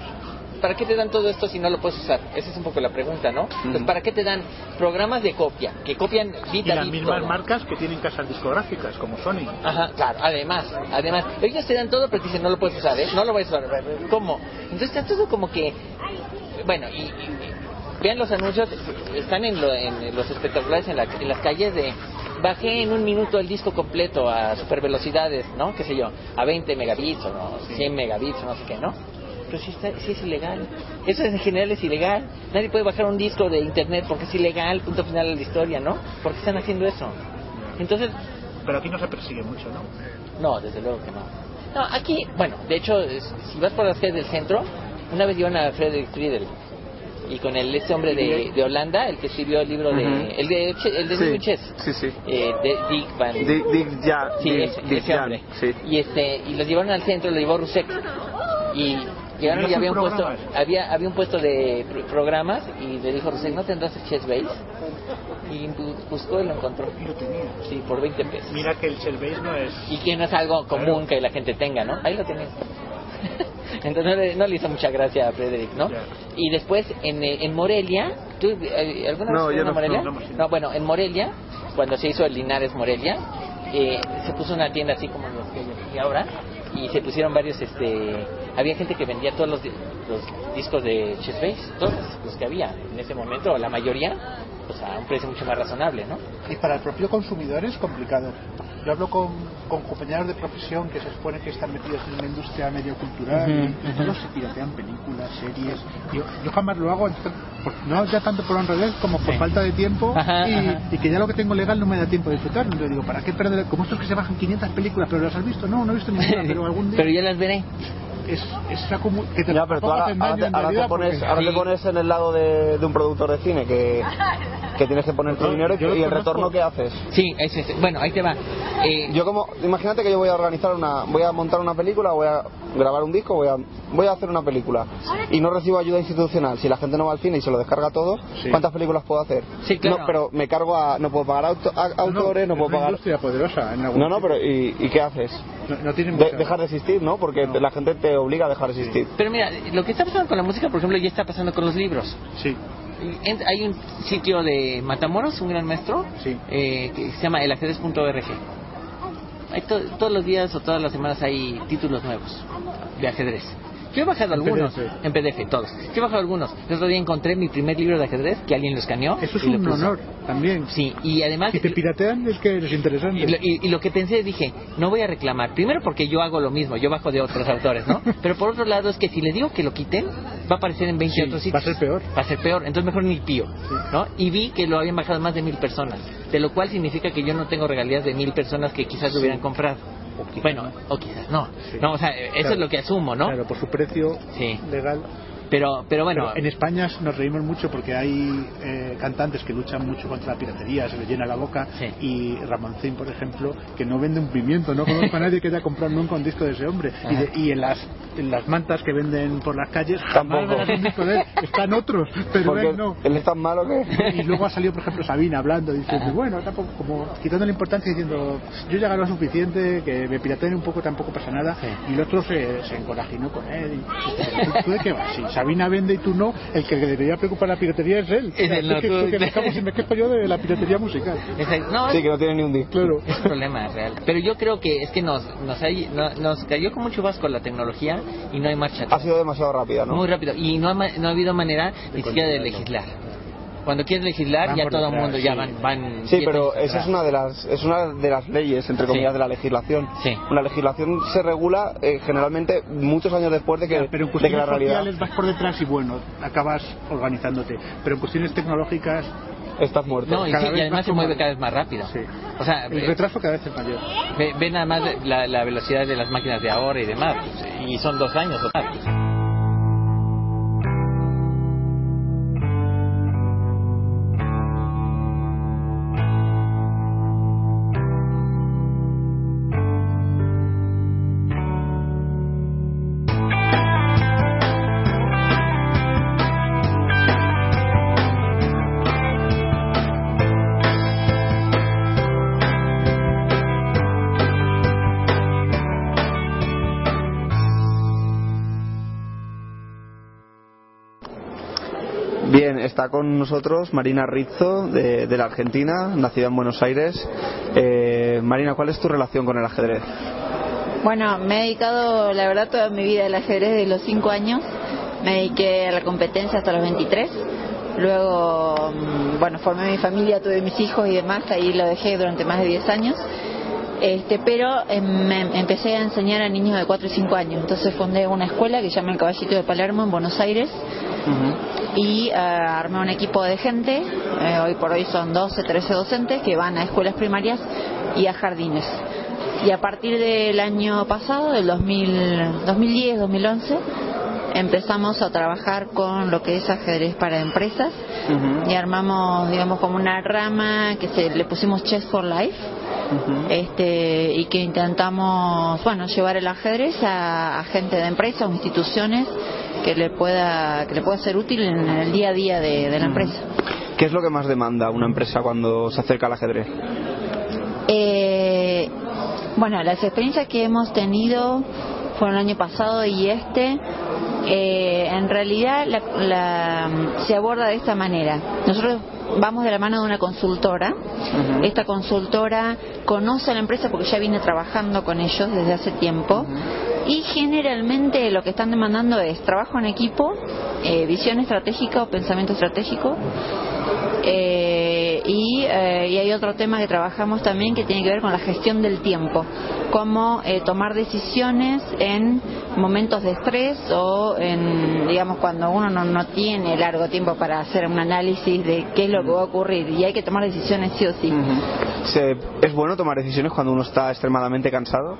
¿Para qué te dan todo esto si no lo puedes usar? Esa es un poco la pregunta, ¿no? Pues ¿para qué te dan programas de copia? Que copian Y bit a las mismas todo? marcas que tienen casas discográficas, como Sony. Ajá, claro, además, además, ellos te dan todo pero te dicen no lo puedes usar, ¿eh? No lo puedes usar, ¿cómo? Entonces está todo como que, bueno, y, y- y vean los anuncios, están en, lo- en los espectaculares en, la- en las calles de, bajé en un minuto el disco completo a super velocidades, ¿no? Qué sé yo, a 20 megabits o no, 100 megabits o no sé qué, ¿no? Pero sí, está, sí es ilegal. Eso en general es ilegal. Nadie puede bajar un disco de internet porque es ilegal, punto final de la historia, ¿no? ¿Por qué están haciendo eso? Entonces, Pero aquí no se persigue mucho, ¿no? no, desde luego que no. No, aquí, bueno, de hecho, si vas por las calles del centro, una vez llevan a Frederick Friedel y con el este hombre de, de Holanda, el que escribió el libro de Ujú. el de el de Sí, Chess, sí, sí. eh, de Dick Van Dick, Dick Ja- sí, Dick- ese, Dick ese Jan, hombre. Y este y los llevaron al centro, lo llevó Rusek y llegaron ¿Y había un puesto había había un puesto de pr- programas y le dijo Rusek, ¿no tendrás el Chess Base? Y bu- buscó y lo encontró. Y lo tenía. Sí, por 20 pesos. Mira que el Shellbase no es... Y que no es algo común que la gente tenga, ¿no? Ahí lo tenés. [LAUGHS] Entonces no le, no le hizo mucha gracia a Frederick, ¿no? Y después en, eh, en Morelia, ¿tú eh, alguna vez no- Morelia? no, bueno, en Morelia, cuando se hizo el Linares Morelia, eh, se puso una tienda así como los que aquí ahora y se pusieron varios, este, había gente que vendía todos los, los discos de Chess Base, todos los que había en ese momento, la mayoría, pues a un precio mucho más razonable, ¿no? Y para el propio consumidor es complicado. Yo hablo con, con compañeros de profesión que se supone que están metidos en una industria medio cultural Ujú, y, todos se piratean películas, series. Yo, yo jamás lo hago, no ya tanto por honradez como por Sí. falta de tiempo [LAUGHS] Ajá, y, ajá. y que ya lo que tengo legal no me da tiempo de disfrutar. Entonces digo, ¿para qué perder? Como estos que se bajan 500 películas, pero las has visto? No, no he visto ninguna, [LAUGHS] pero algún día Pero ya las veré. Es, es acumu- que te Ya, pero tú ahora, ahora ahora te pones, porque- ahora te pones en el lado de, de un productor de cine que, que tienes que poner tu dinero y, el retorno que haces. Sí, es ese. Bueno, ahí te va. Eh, Yo como, imagínate que yo voy a organizar una, voy a montar una película, voy a grabar un disco, voy a, voy a hacer una película y no recibo ayuda institucional. Si la gente no va al cine y se lo descarga todo, Sí. ¿cuántas películas puedo hacer? Sí, claro. No, pero me cargo a, no puedo pagar auto- a- autores, no, puedo pagar. industria poderosa en algún No, no, pero ¿y, y qué haces? no, no tiene De- dejar de existir, ¿no? Porque No. la gente te obliga a dejar de existir. Pero mira, lo que está pasando con la música, por ejemplo, ya está pasando con los libros. Sí, En- Hay un sitio de Matamoros, un gran maestro, Sí. eh, que se llama elajedrez.org. Hay to- todos los días o todas las semanas hay títulos nuevos de ajedrez. Yo he bajado En algunos PDF. en PDF, todos. Yo he bajado algunos. El otro día encontré mi primer libro de ajedrez que alguien lo escaneó. eso es y un honor también. Sí, y además Si te piratean es que eres interesante. Y lo, y- y lo que pensé, dije, no voy a reclamar. Primero porque yo hago lo mismo, yo bajo de otros autores, ¿no? [LAUGHS] Pero por otro lado es que si le digo que lo quiten, va a aparecer en 20 Sí, otros sitios. va a ser peor. Va a ser peor, entonces mejor ni pío, ¿no? Y vi que lo habían bajado más de mil personas, de lo cual significa que yo no tengo regalías de mil personas que quizás lo hubieran comprado. Bueno, o quizás no. Sí. No, o sea, eso Claro. es lo que asumo, ¿no? Claro, por su precio Sí. legal. Pero, pero bueno, Pero en España nos reímos mucho porque hay eh, cantantes que luchan mucho contra la piratería, se les llena la boca. Sí. Y Ramoncín, por ejemplo, que no vende un pimiento, no conozco a nadie que haya comprado nunca un disco de ese hombre. Y, de- y en, las, en las mantas que venden por las calles, jamás Tampoco. verás un disco de él. Están otros, pero Porque él no. él es tan malo que... Y luego ha salido, por ejemplo, Sabina hablando, diciendo, bueno, tampoco, como quitando la importancia, diciendo, yo ya gano suficiente, que me pirateen un poco, tampoco pasa nada. Y el otro se, se encorajinó con él. Y, ¿tú, de qué vas? Sabina vende y tú no, el que debería preocupar la piratería es él. Es no, que, tú- que me quejo yo de la piratería musical. es- no, Sí, que no tiene ni un disco. Claro. Es un problema real. Pero yo creo que es que nos nos, hay- no- nos cayó con mucho vasco la tecnología y no hay marcha Ha sido demasiado rápida, ¿no? Muy rápido. Y no ha, ma- no ha habido manera ni siquiera de legislar. Cuando quieres legislar, Van ya todo el mundo ya van. van Sí, pero esa es una de las es una de las leyes entre comillas Sí. de la legislación. Sí. La legislación se regula eh, generalmente muchos años después de que, Pero de en que cuestiones la realidad. sociales vas por detrás y bueno, acabas organizándote. Pero en cuestiones tecnológicas estás muerto. No, y, sí, además más se mueve cada vez más rápido. Sí. O sea, El eh, retraso cada vez es mayor. ve, ve nada más la, la velocidad de las máquinas de ahora y demás. Y son dos años o. está con nosotros Marina Rizzo, de, la Argentina, nacida en Buenos Aires. Eh, Marina, ¿cuál es tu relación con el ajedrez? Bueno, me he dedicado, la verdad, toda mi vida al ajedrez desde los 5 años. Me dediqué a la competencia hasta los 23. Luego, mm, bueno, formé mi familia, tuve mis hijos y demás. Ahí lo dejé durante más de 10 años. Este, pero me empecé a enseñar a niños de 4 y 5 años. Entonces fundé una escuela que se llama El Caballito de Palermo en Buenos Aires y eh, armé un equipo de gente, eh, hoy por hoy son 12, 13 docentes que van a escuelas primarias y a jardines. Y a partir del año pasado, del 2000, 2010, 2011, empezamos a trabajar con lo que es ajedrez para empresas y armamos, digamos, como una rama que se, le pusimos Chess for Life. Este, y que intentamos bueno llevar el ajedrez a, a gente de empresas o instituciones que le pueda que le pueda ser útil en el día a día de, de la empresa. ¿Qué es lo que más demanda una empresa cuando se acerca al ajedrez? Eh, bueno, las experiencias que hemos tenido fueron el año pasado y este. eh, en realidad la- la- se aborda de esta manera. Nosotros vamos de la mano de una consultora. Esta consultora conoce a la empresa porque ya viene trabajando con ellos desde hace tiempo. Y generalmente lo que están demandando es trabajo en equipo, eh, visión estratégica o pensamiento estratégico. Eh, y, eh, y hay otro tema que trabajamos también que tiene que ver con la gestión del tiempo, cómo eh, tomar decisiones en momentos de estrés o en, digamos, cuando uno no, no tiene largo tiempo para hacer un análisis de qué es lo que va a ocurrir y hay que tomar decisiones sí o sí. ¿Es bueno tomar decisiones cuando uno está extremadamente cansado?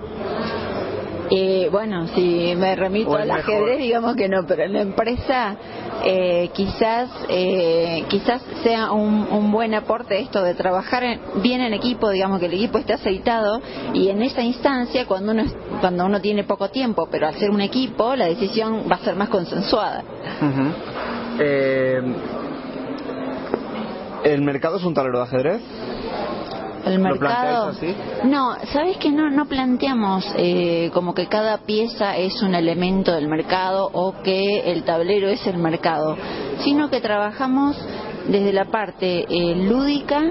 Eh, bueno, si me remito al ajedrez, digamos que no, pero en la empresa eh, quizás eh, quizás sea un, un buen aporte esto de trabajar en- bien en equipo, digamos que el equipo esté aceitado y en esa instancia cuando uno cuando uno tiene poco tiempo, pero al ser un equipo la decisión va a ser más consensuada. Eh, ¿El mercado es un tablero de ajedrez? El ¿Lo mercado. así? No, sabes que no no planteamos eh, como que cada pieza es un elemento del mercado o que el tablero es el mercado, sino que trabajamos desde la parte eh, lúdica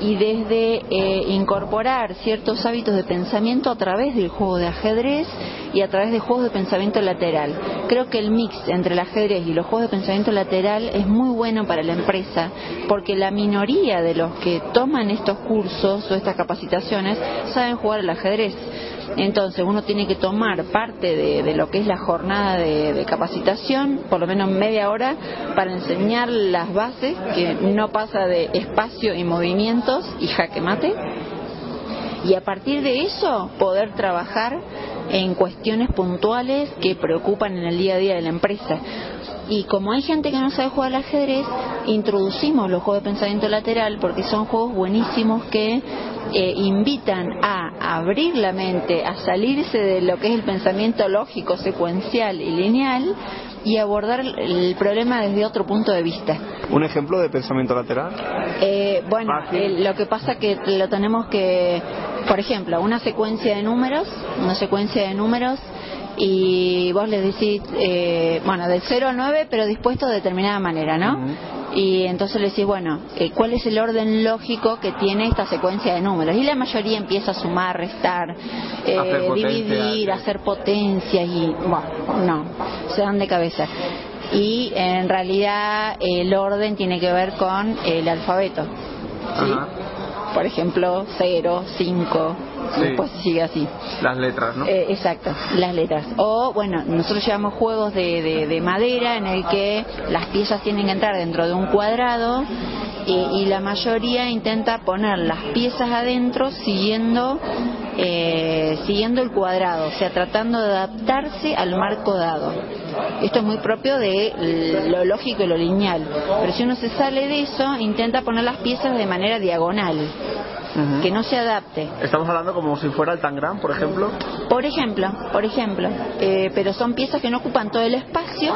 y desde eh, incorporar ciertos hábitos de pensamiento a través del juego de ajedrez y a través de juegos de pensamiento lateral. Creo que el mix entre el ajedrez y los juegos de pensamiento lateral es muy bueno para la empresa porque la minoría de los que toman estos cursos o estas capacitaciones saben jugar al ajedrez. Entonces uno tiene que tomar parte de, lo que es la jornada de, de capacitación, por lo menos media hora, para enseñar las bases, que no pasa de espacio y movimientos y jaque mate, y a partir de eso poder trabajar en cuestiones puntuales que preocupan en el día a día de la empresa. Y como hay gente que no sabe jugar al ajedrez, introducimos los juegos de pensamiento lateral porque son juegos buenísimos que eh, invitan a abrir la mente, a salirse de lo que es el pensamiento lógico, secuencial y lineal y abordar el- problema desde otro punto de vista. ¿Un ejemplo de pensamiento lateral? Eh, bueno, eh, lo que pasa que lo tenemos que, por ejemplo, una secuencia de números, una secuencia de números y vos le decís, eh, bueno, del 0 al 9, pero dispuesto de determinada manera, ¿no? Y entonces le decís, bueno, eh, ¿cuál es el orden lógico que tiene esta secuencia de números? Y la mayoría empieza a sumar, restar, eh, Hacer dividir, hacer potencias y, bueno, no, se dan de cabeza. Y en realidad el orden tiene que ver con el alfabeto. ¿sí? Por ejemplo, 0, 5, Sí. después sigue así. Las letras, ¿no? Eh, exacto, las letras. O, bueno, nosotros llevamos juegos de, de- de madera en el que las piezas tienen que entrar dentro de un cuadrado eh, y la mayoría intenta poner las piezas adentro siguiendo eh, siguiendo el cuadrado, o sea, tratando de adaptarse al marco dado. Esto es muy propio de lo lógico y lo lineal, pero si uno se sale de eso, intenta poner las piezas de manera diagonal que no se adapte. Estamos hablando como si fuera el Tangram, por ejemplo. Por ejemplo, por ejemplo, eh, pero son piezas que no ocupan todo el espacio,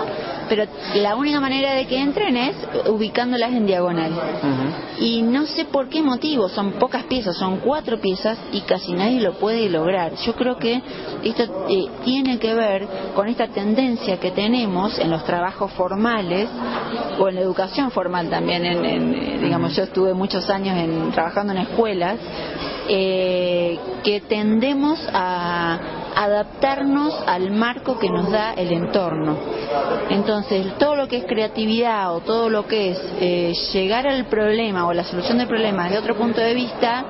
pero la única manera de que entren es ubicándolas en diagonal. Y no sé por qué motivo, son pocas piezas, son cuatro piezas y casi nadie lo puede lograr. Yo creo que esto eh, tiene que ver con esta tendencia que tenemos en los trabajos formales o en la educación formal también. En, en, digamos, yo estuve muchos años en, trabajando en eh, que tendemos a adaptarnos al marco que nos da el entorno. Entonces, todo lo que es creatividad o todo lo que es eh, llegar al problema o la solución del problema desde otro punto de vista,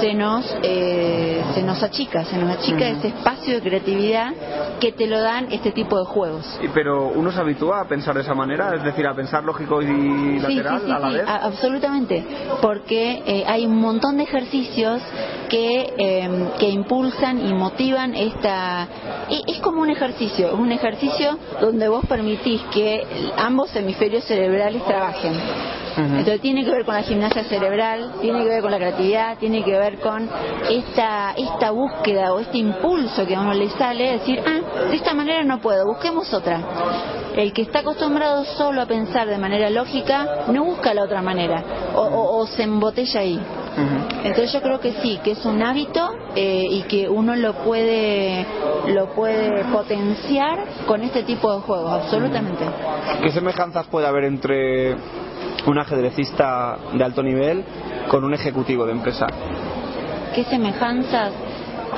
se nos, eh, se nos achica, se nos achica ese espacio de creatividad que te lo dan este tipo de juegos. Pero uno se habitúa a pensar de esa manera, es decir, a pensar lógico y lateral a la vez. absolutamente, porque eh, hay un montón de ejercicios que, que impulsan y motivan esta... Es como un ejercicio, es un ejercicio donde vos permitís que ambos hemisferios cerebrales trabajen. Entonces tiene que ver con la gimnasia cerebral, tiene que ver con la creatividad, tiene que ver con esta, esta búsqueda o este impulso que a uno le sale, decir, ah, de esta manera no puedo, busquemos otra. El que está acostumbrado solo a pensar de manera lógica no busca la otra manera o, se embotella ahí. Entonces yo creo que sí, que es un hábito eh, y que uno lo puede lo puede potenciar con este tipo de juegos, absolutamente. ¿Qué semejanzas puede haber entre un ajedrecista de alto nivel con un ejecutivo de empresa. ¿Qué semejanzas?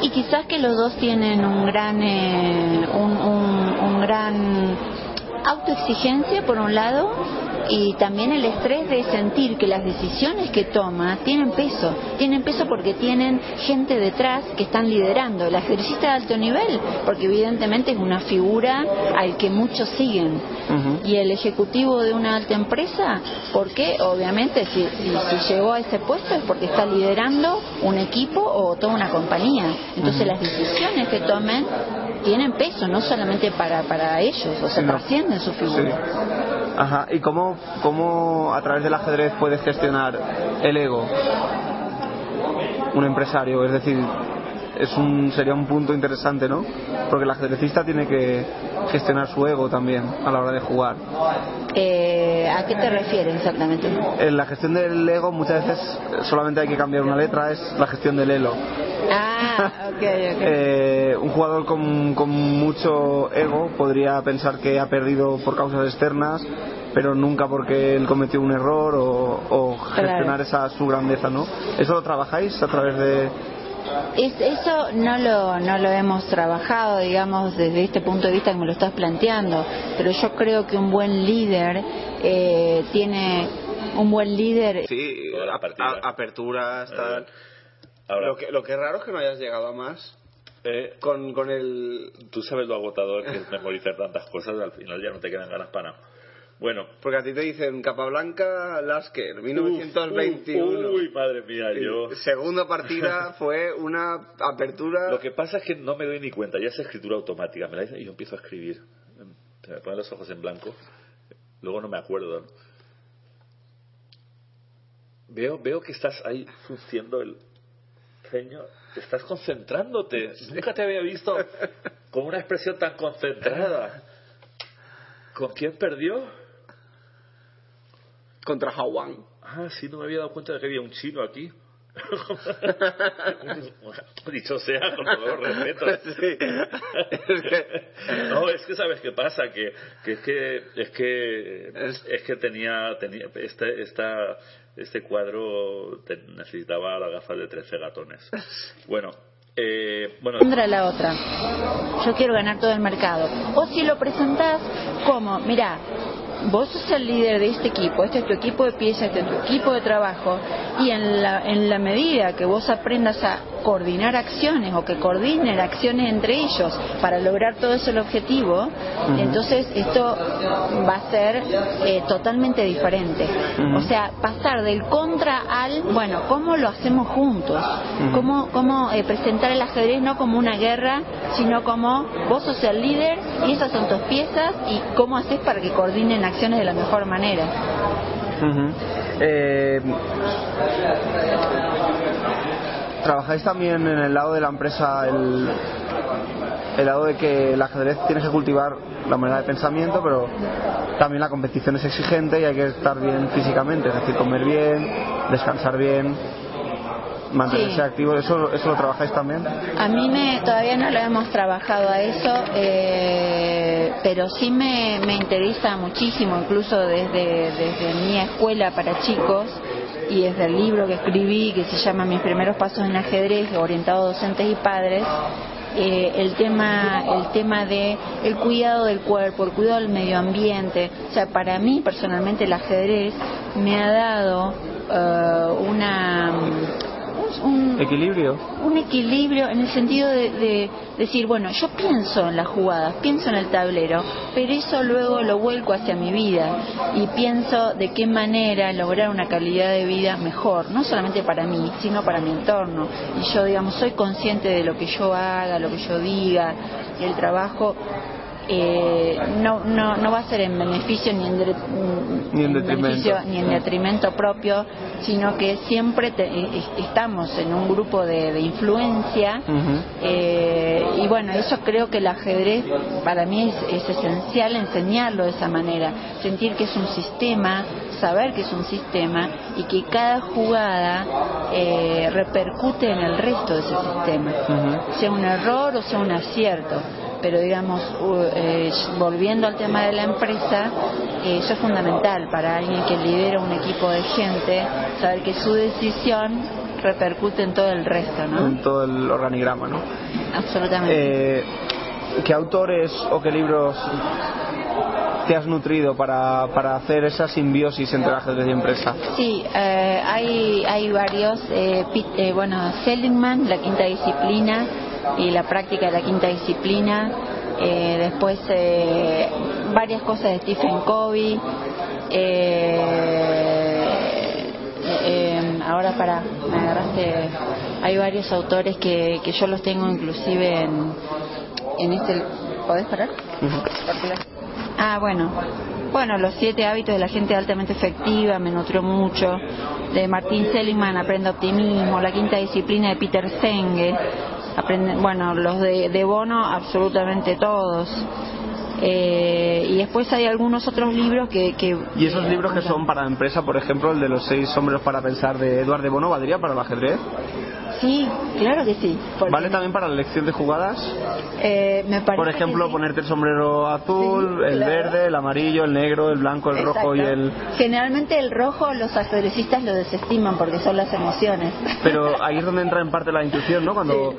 Y quizás que los dos tienen un gran, eh, un, un, un gran autoexigencia por un lado y también el estrés de sentir que las decisiones que toma tienen peso, tienen peso porque tienen gente detrás que están liderando, el ejercista de alto nivel, porque evidentemente es una figura al que muchos siguen. Y el ejecutivo de una alta empresa, porque obviamente si, si, llegó a ese puesto es porque está liderando un equipo o toda una compañía. Entonces las decisiones que tomen tienen peso, no solamente para, para ellos, o sea, trascienden figura. Ajá, ¿y cómo, cómo a través del ajedrez puede gestionar el ego un empresario? Es decir, es un, sería un punto interesante, ¿no? Porque el ajedrecista tiene que gestionar su ego también a la hora de jugar. Eh, ¿A qué te refieres exactamente? En la gestión del ego muchas veces solamente hay que cambiar una letra, es la gestión del elo. Ah, [LAUGHS] ok, ok. Eh, un jugador con, con mucho ego podría pensar que ha perdido por causas externas pero nunca porque él cometió un error o, o gestionar esa su grandeza, ¿no? ¿Eso lo trabajáis a través de, eso no lo, no lo hemos trabajado, digamos, desde este punto de vista que me lo estás planteando, pero yo creo que un buen líder eh, tiene un buen líder. Sí, aperturas, tal. lo, que, lo que es raro es que no hayas llegado a más. Eh, con, con el. Tú sabes lo agotador que es memorizar tantas cosas, al final ya no te quedan ganas para nada. Bueno. Porque a ti te dicen Capablanca Lasker, 1921. uy, madre mía, yo. Segunda partida [LAUGHS] fue una apertura. Lo que pasa es que no me doy ni cuenta, ya es escritura automática, me la dicen y yo empiezo a escribir. Se me ponen los ojos en blanco, luego no me acuerdo. Veo, veo que estás ahí frunciendo el ceño, estás concentrándote. Nunca te había visto con una expresión tan concentrada. ¿Con quién perdió? Contra Hawán. Ah, sí, no me había dado cuenta de que había un chino aquí. [LAUGHS] Dicho sea, con todo respeto. [LAUGHS] no, es que sabes qué pasa, que, que es que es que es que tenía, tenía este, esta, este cuadro necesitaba la gafa de 13 gatones. Bueno, eh, bueno. la otra. Yo quiero ganar todo el mercado. O si lo presentás como, mira, vos sos el líder de este equipo, este es tu equipo de pieza, este es tu equipo de trabajo, y en la, en la medida que vos aprendas a coordinar acciones o que coordinen acciones entre ellos para lograr todo eso el objetivo, entonces esto va a ser eh, totalmente diferente. O sea, pasar del contra al, bueno, ¿cómo lo hacemos juntos? ¿Cómo, cómo eh, presentar el ajedrez no como una guerra, sino como vos sos el líder y esas son tus piezas y cómo haces para que coordinen acciones de la mejor manera? Eh, ¿Trabajáis también en el lado de la empresa, el, el lado de que el ajedrez tienes que cultivar la manera de pensamiento, pero también la competición es exigente y hay que estar bien físicamente, es decir, comer bien, descansar bien, mantenerse Sí. activo? ¿Eso, ¿Eso lo trabajáis también? A mí me, todavía no lo hemos trabajado a eso, eh, pero sí me, me interesa muchísimo, incluso desde, desde mi escuela para chicos y desde el libro que escribí que se llama Mis primeros pasos en ajedrez, orientado a docentes y padres, eh, el tema el tema de el cuidado del cuerpo, el cuidado del medio ambiente. O sea, para mí personalmente el ajedrez me ha dado eh, una un, ¿Equilibrio? un equilibrio en el sentido de, de decir, bueno, yo pienso en las jugadas, pienso en el tablero, pero eso luego lo vuelco hacia mi vida y pienso de qué manera lograr una calidad de vida mejor, no solamente para mí, sino para mi entorno. Y yo, digamos, soy consciente de lo que yo haga, lo que yo diga, el trabajo. Eh, no, no, no va a ser en beneficio ni en, Ni en detrimento. ni en detrimento propio, sino que siempre te- eh, estamos en un grupo de, de influencia eh, y bueno, eso creo que el ajedrez para mí es, es esencial enseñarlo de esa manera, sentir que es un sistema, saber que es un sistema y que cada jugada eh, repercute en el resto de ese sistema, sea un error o sea un acierto. Pero digamos, u- eh, volviendo al tema de la empresa, eh, eso es fundamental para alguien que lidera un equipo de gente, saber que su decisión repercute en todo el resto, ¿no? En todo el organigrama, ¿no? Absolutamente. Eh, ¿Qué autores o qué libros te has nutrido para, para hacer esa simbiosis entre ajedrez y empresa? Sí, eh, hay, hay varios. eh, Pit- eh, bueno, Seligman, la quinta disciplina y la práctica de la quinta disciplina. eh, después, eh, varias cosas de Stephen Covey. eh, eh, ahora para, me agarraste. Hay varios autores que, que yo los tengo inclusive en, en este. ¿Podés parar? Ah, bueno. Bueno, los siete hábitos de la gente altamente efectiva me nutrió mucho. De Martín Seligman, Aprende Optimismo. La quinta disciplina de Peter Senge. Bueno, los de, de Bono, absolutamente todos. Eh, y después hay algunos otros libros que, que ¿Y esos libros que son para empresa, por ejemplo, el de los seis sombreros para pensar de Eduardo Bono, valdría para el ajedrez? Sí, claro que sí. Porque, ¿Vale también para la elección de jugadas? eh, me parece Por que ejemplo, sí. ponerte el sombrero azul, Sí, el claro. verde, el amarillo, el negro, el blanco, el rojo y Exacto. el... Generalmente el rojo los ajedrecistas lo desestiman porque son las emociones. Pero [LAUGHS] ahí es donde entra en parte la intuición, ¿no? Cuando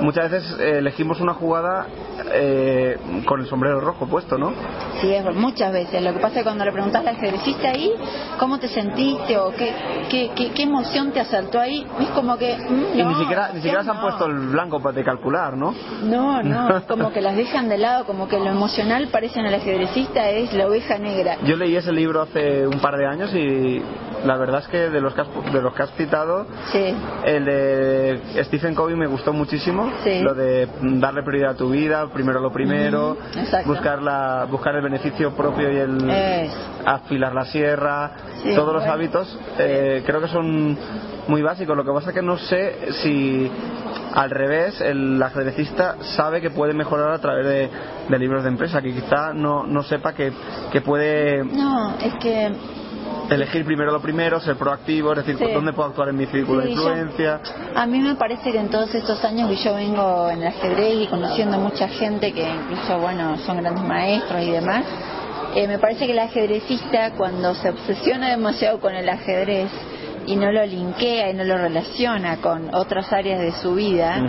muchas veces eh, elegimos una jugada eh, con el sombrero rojo puesto, ¿no? Sí, es, muchas veces. Lo que pasa es que cuando le preguntas al ajedrecista ahí, ¿cómo te sentiste o qué, qué, qué, qué emoción te asaltó ahí? Es como que... mm, y ni siquiera, ni siquiera se han no. puesto el blanco para de calcular, ¿no? No, [LAUGHS] no, es como que las dejan de lado, como que lo emocional parece en el ajedrecista es la oveja negra. Yo leí ese libro hace un par de años y la verdad es que de los que has, de los que has citado, Sí, el de Stephen Covey me gustó muchísimo. Sí. Lo de darle prioridad a tu vida, primero lo primero, buscar, la, buscar el beneficio propio y el Es. afilar la sierra, Sí, todos los hábitos, eh, creo que son muy básicos. Lo que pasa es que no sé si al revés el ajedrecista sabe que puede mejorar a través de, de libros de empresa, que quizá no, no sepa que, que puede no, es que elegir primero lo primero, ser proactivo, es decir, Sí. dónde puedo actuar en mi círculo de yo- influencia. A mí me parece que en todos estos años que yo vengo en el ajedrez y conociendo mucha gente que incluso, bueno, son grandes maestros y demás, eh, me parece que el ajedrecista cuando se obsesiona demasiado con el ajedrez y no lo linkea y no lo relaciona con otras áreas de su vida,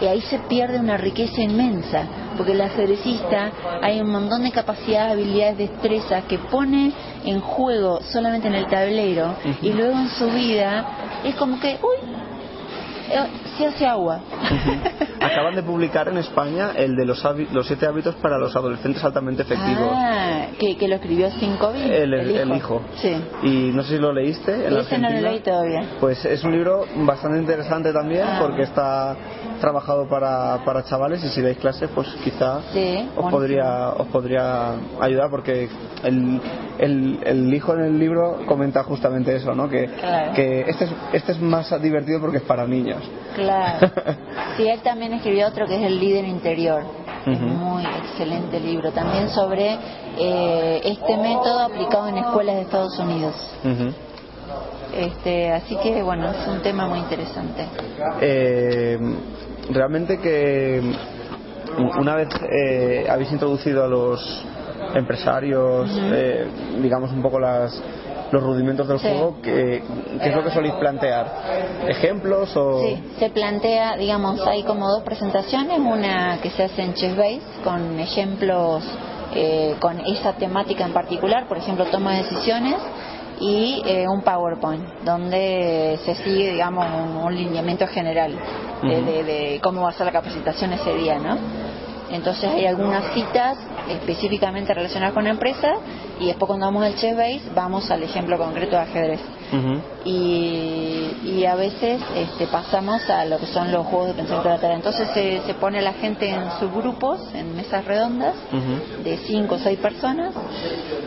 y ahí se pierde una riqueza inmensa, porque el ajedrecista hay un montón de capacidades, habilidades, destrezas que pone en juego solamente en el tablero y luego en su vida es como que, uy, eh, se hace agua. Acaban de publicar en España el de los, los siete hábitos para los adolescentes altamente efectivos. Ah, que, que lo escribió Cinco el, el- el hijo. Sí. Y no sé si lo leíste. En Ese no lo leí todavía. Pues es un libro bastante interesante también Ah. porque está trabajado para, para chavales y si dais clases pues quizá Sí, os podría os podría ayudar porque el, el, el hijo en el libro comenta justamente eso, ¿no? Que, Claro. que este, es, este es más divertido porque es para niños. Claro. [LAUGHS] Sí, él también escribió otro que es El líder interior. Es Ujú. muy excelente libro. También sobre eh, este método aplicado en escuelas de Estados Unidos. Este, así que bueno, es un tema muy interesante. Eh, realmente que una vez eh, habéis introducido a los empresarios, eh, digamos un poco las los rudimentos del Sí. juego, ¿qué, qué es lo que soléis plantear? ¿Ejemplos o...? Sí, se plantea, digamos, hay como dos presentaciones, una que se hace en Chessbase con ejemplos eh, con esa temática en particular, por ejemplo, toma de decisiones y eh, un PowerPoint donde se sigue, digamos, un, un lineamiento general de, de- de cómo va a ser la capacitación ese día, ¿no? Entonces hay algunas citas específicamente relacionadas con la empresa y después cuando vamos al Chessbase vamos al ejemplo concreto de ajedrez y, y a veces este, pasamos a lo que son los juegos de pensamiento lateral. Entonces se, se pone la gente en subgrupos, en mesas redondas, de cinco o seis personas,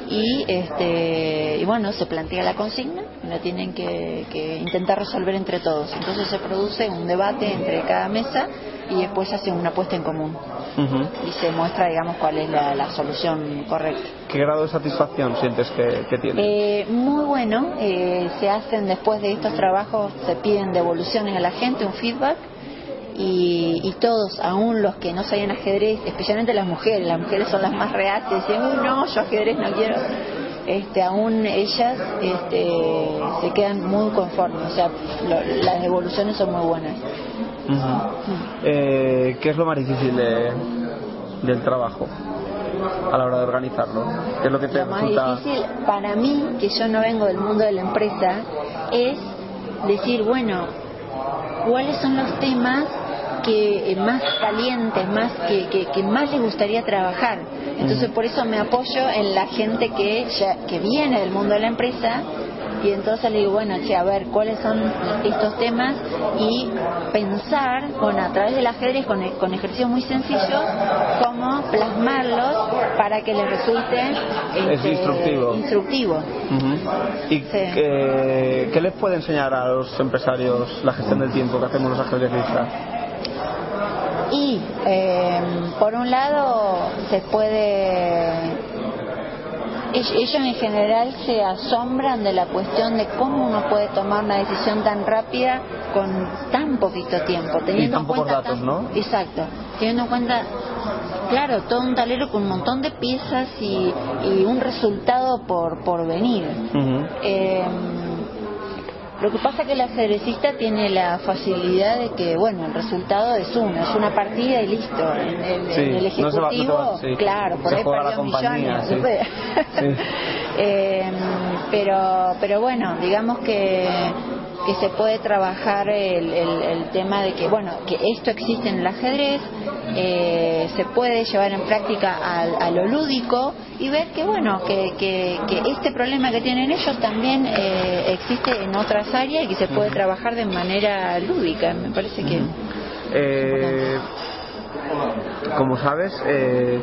y, este, y bueno, se plantea la consigna y la tienen que, que intentar resolver entre todos. Entonces se produce un debate entre cada mesa y después se hace una puesta en común y se muestra, digamos, cuál es la, la solución correcta. ¿Qué grado de satisfacción sientes que, que tiene? Eh, muy bueno, eh, se hacen después de estos trabajos, se piden devoluciones a la gente, un feedback, y, y todos, aún los que no sabían ajedrez, especialmente las mujeres, las mujeres son las más reacias, dicen, no, yo ajedrez no quiero, este, aún ellas este, se quedan muy conformes, o sea, lo- las devoluciones son muy buenas. Eh, ¿Qué es lo más difícil de- del trabajo a la hora de organizarlo? ¿Qué es lo que te Lo más resulta...? difícil para mí, que yo no vengo del mundo de la empresa, es decir, bueno, ¿cuáles son los temas que eh, más calientes, más que, que, que más les gustaría trabajar? Entonces, por eso me apoyo en la gente que ya que viene del mundo de la empresa y entonces le digo, bueno, che, a ver, ¿cuáles son estos temas? Y pensar con a través del ajedrez, con, con ejercicios muy sencillos, cómo plasmarlos para que les resulte Es este, instructivo. instructivo. ¿Y qué, qué les puede enseñar a los empresarios la gestión del tiempo que hacemos los ajedrecistas? Y eh, por un lado se puede ell- ellos en general se asombran de la cuestión de cómo uno puede tomar una decisión tan rápida con tan poquito tiempo, teniendo tan en pocos cuenta datos, tan- ¿no? Exacto, teniendo en cuenta, claro, todo un tablero con un montón de piezas y, y un resultado por por venir. Eh, lo que pasa es que el ajedrecista tiene la facilidad de que, bueno, el resultado es uno, es una partida y listo. En el, Sí, en el no se va- no ejecutivo, se va- sí. claro, por Se ahí perdió millones. sí. [LAUGHS] Eh, pero, pero bueno, digamos que, que se puede trabajar el, el- el tema de que, bueno, que esto existe en el ajedrez, eh, se puede llevar en práctica al- a, lo lúdico y ver que, bueno, que, que, que este problema que tienen ellos también eh, existe en otras áreas y que se puede trabajar de manera lúdica. Me parece que. Eh, como sabes, eh,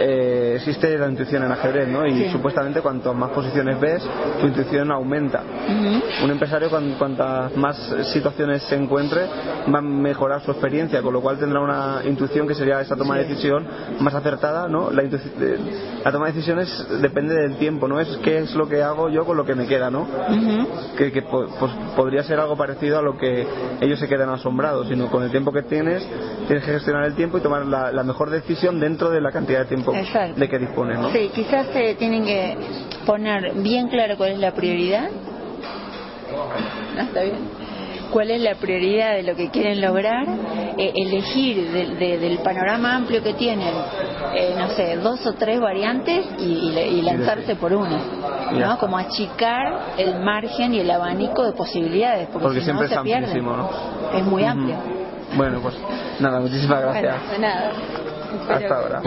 eh, existe la intuición en ajedrez, ¿no? Y Sí. supuestamente cuanto más posiciones ves, tu intuición aumenta. Un empresario, cuan- cuantas más situaciones se encuentre, va a mejorar su experiencia, con lo cual tendrá una intuición que sería esa toma de Sí. decisión más acertada, ¿no? La, eh, la toma de decisiones depende del tiempo, ¿no? Es qué es lo que hago yo con lo que me queda, ¿no? que, que po- pues, podría ser algo parecido a lo que ellos se quedan asombrados, sino con el tiempo que tienes, tienes que gestionar el tiempo y tomar la, la mejor decisión dentro de la cantidad de tiempo Exacto. de que dispones, ¿no? Sí, quizás se tienen que poner bien claro cuál es la prioridad. Está bien. cuál es la prioridad de lo que quieren lograr, eh, elegir de- de- del panorama amplio que tienen, eh, no sé, dos o tres variantes y, y le- y lanzarse por una. ¿no? Como achicar el margen y el abanico de posibilidades, porque, Porque si siempre no se es pierden. amplísimo, ¿no? Es muy amplio. Bueno, pues nada, muchísimas gracias. Bueno, de nada. Hasta ahora.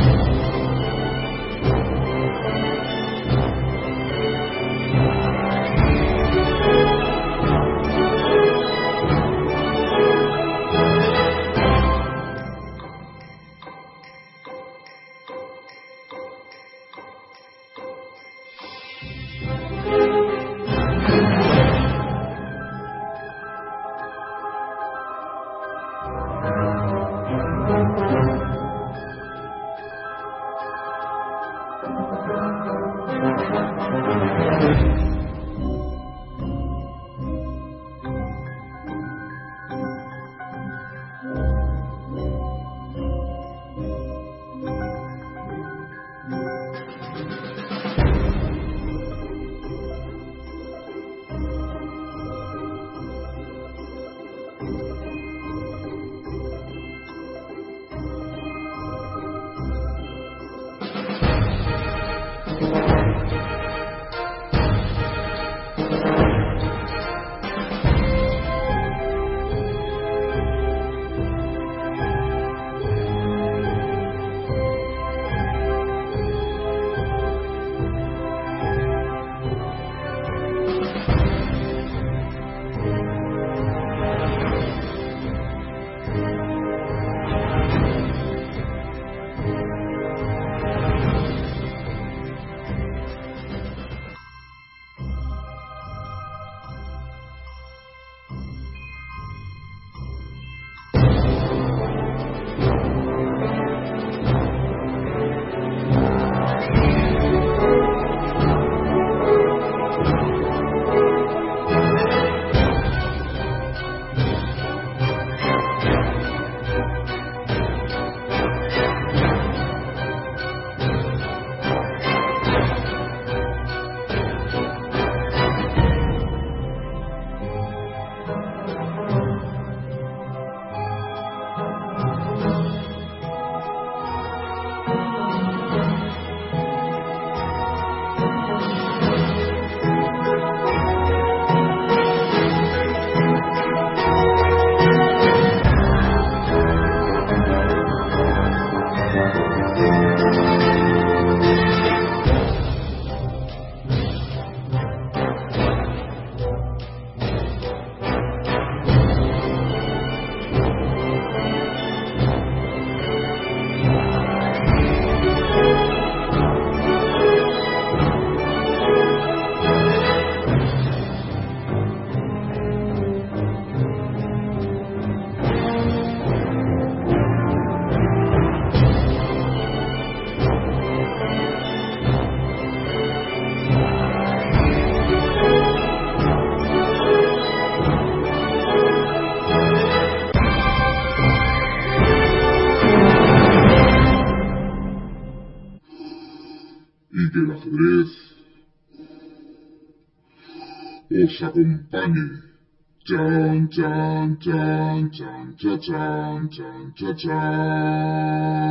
sekompani. Dun, dun, dun, dun, dun, dun, dun, dun.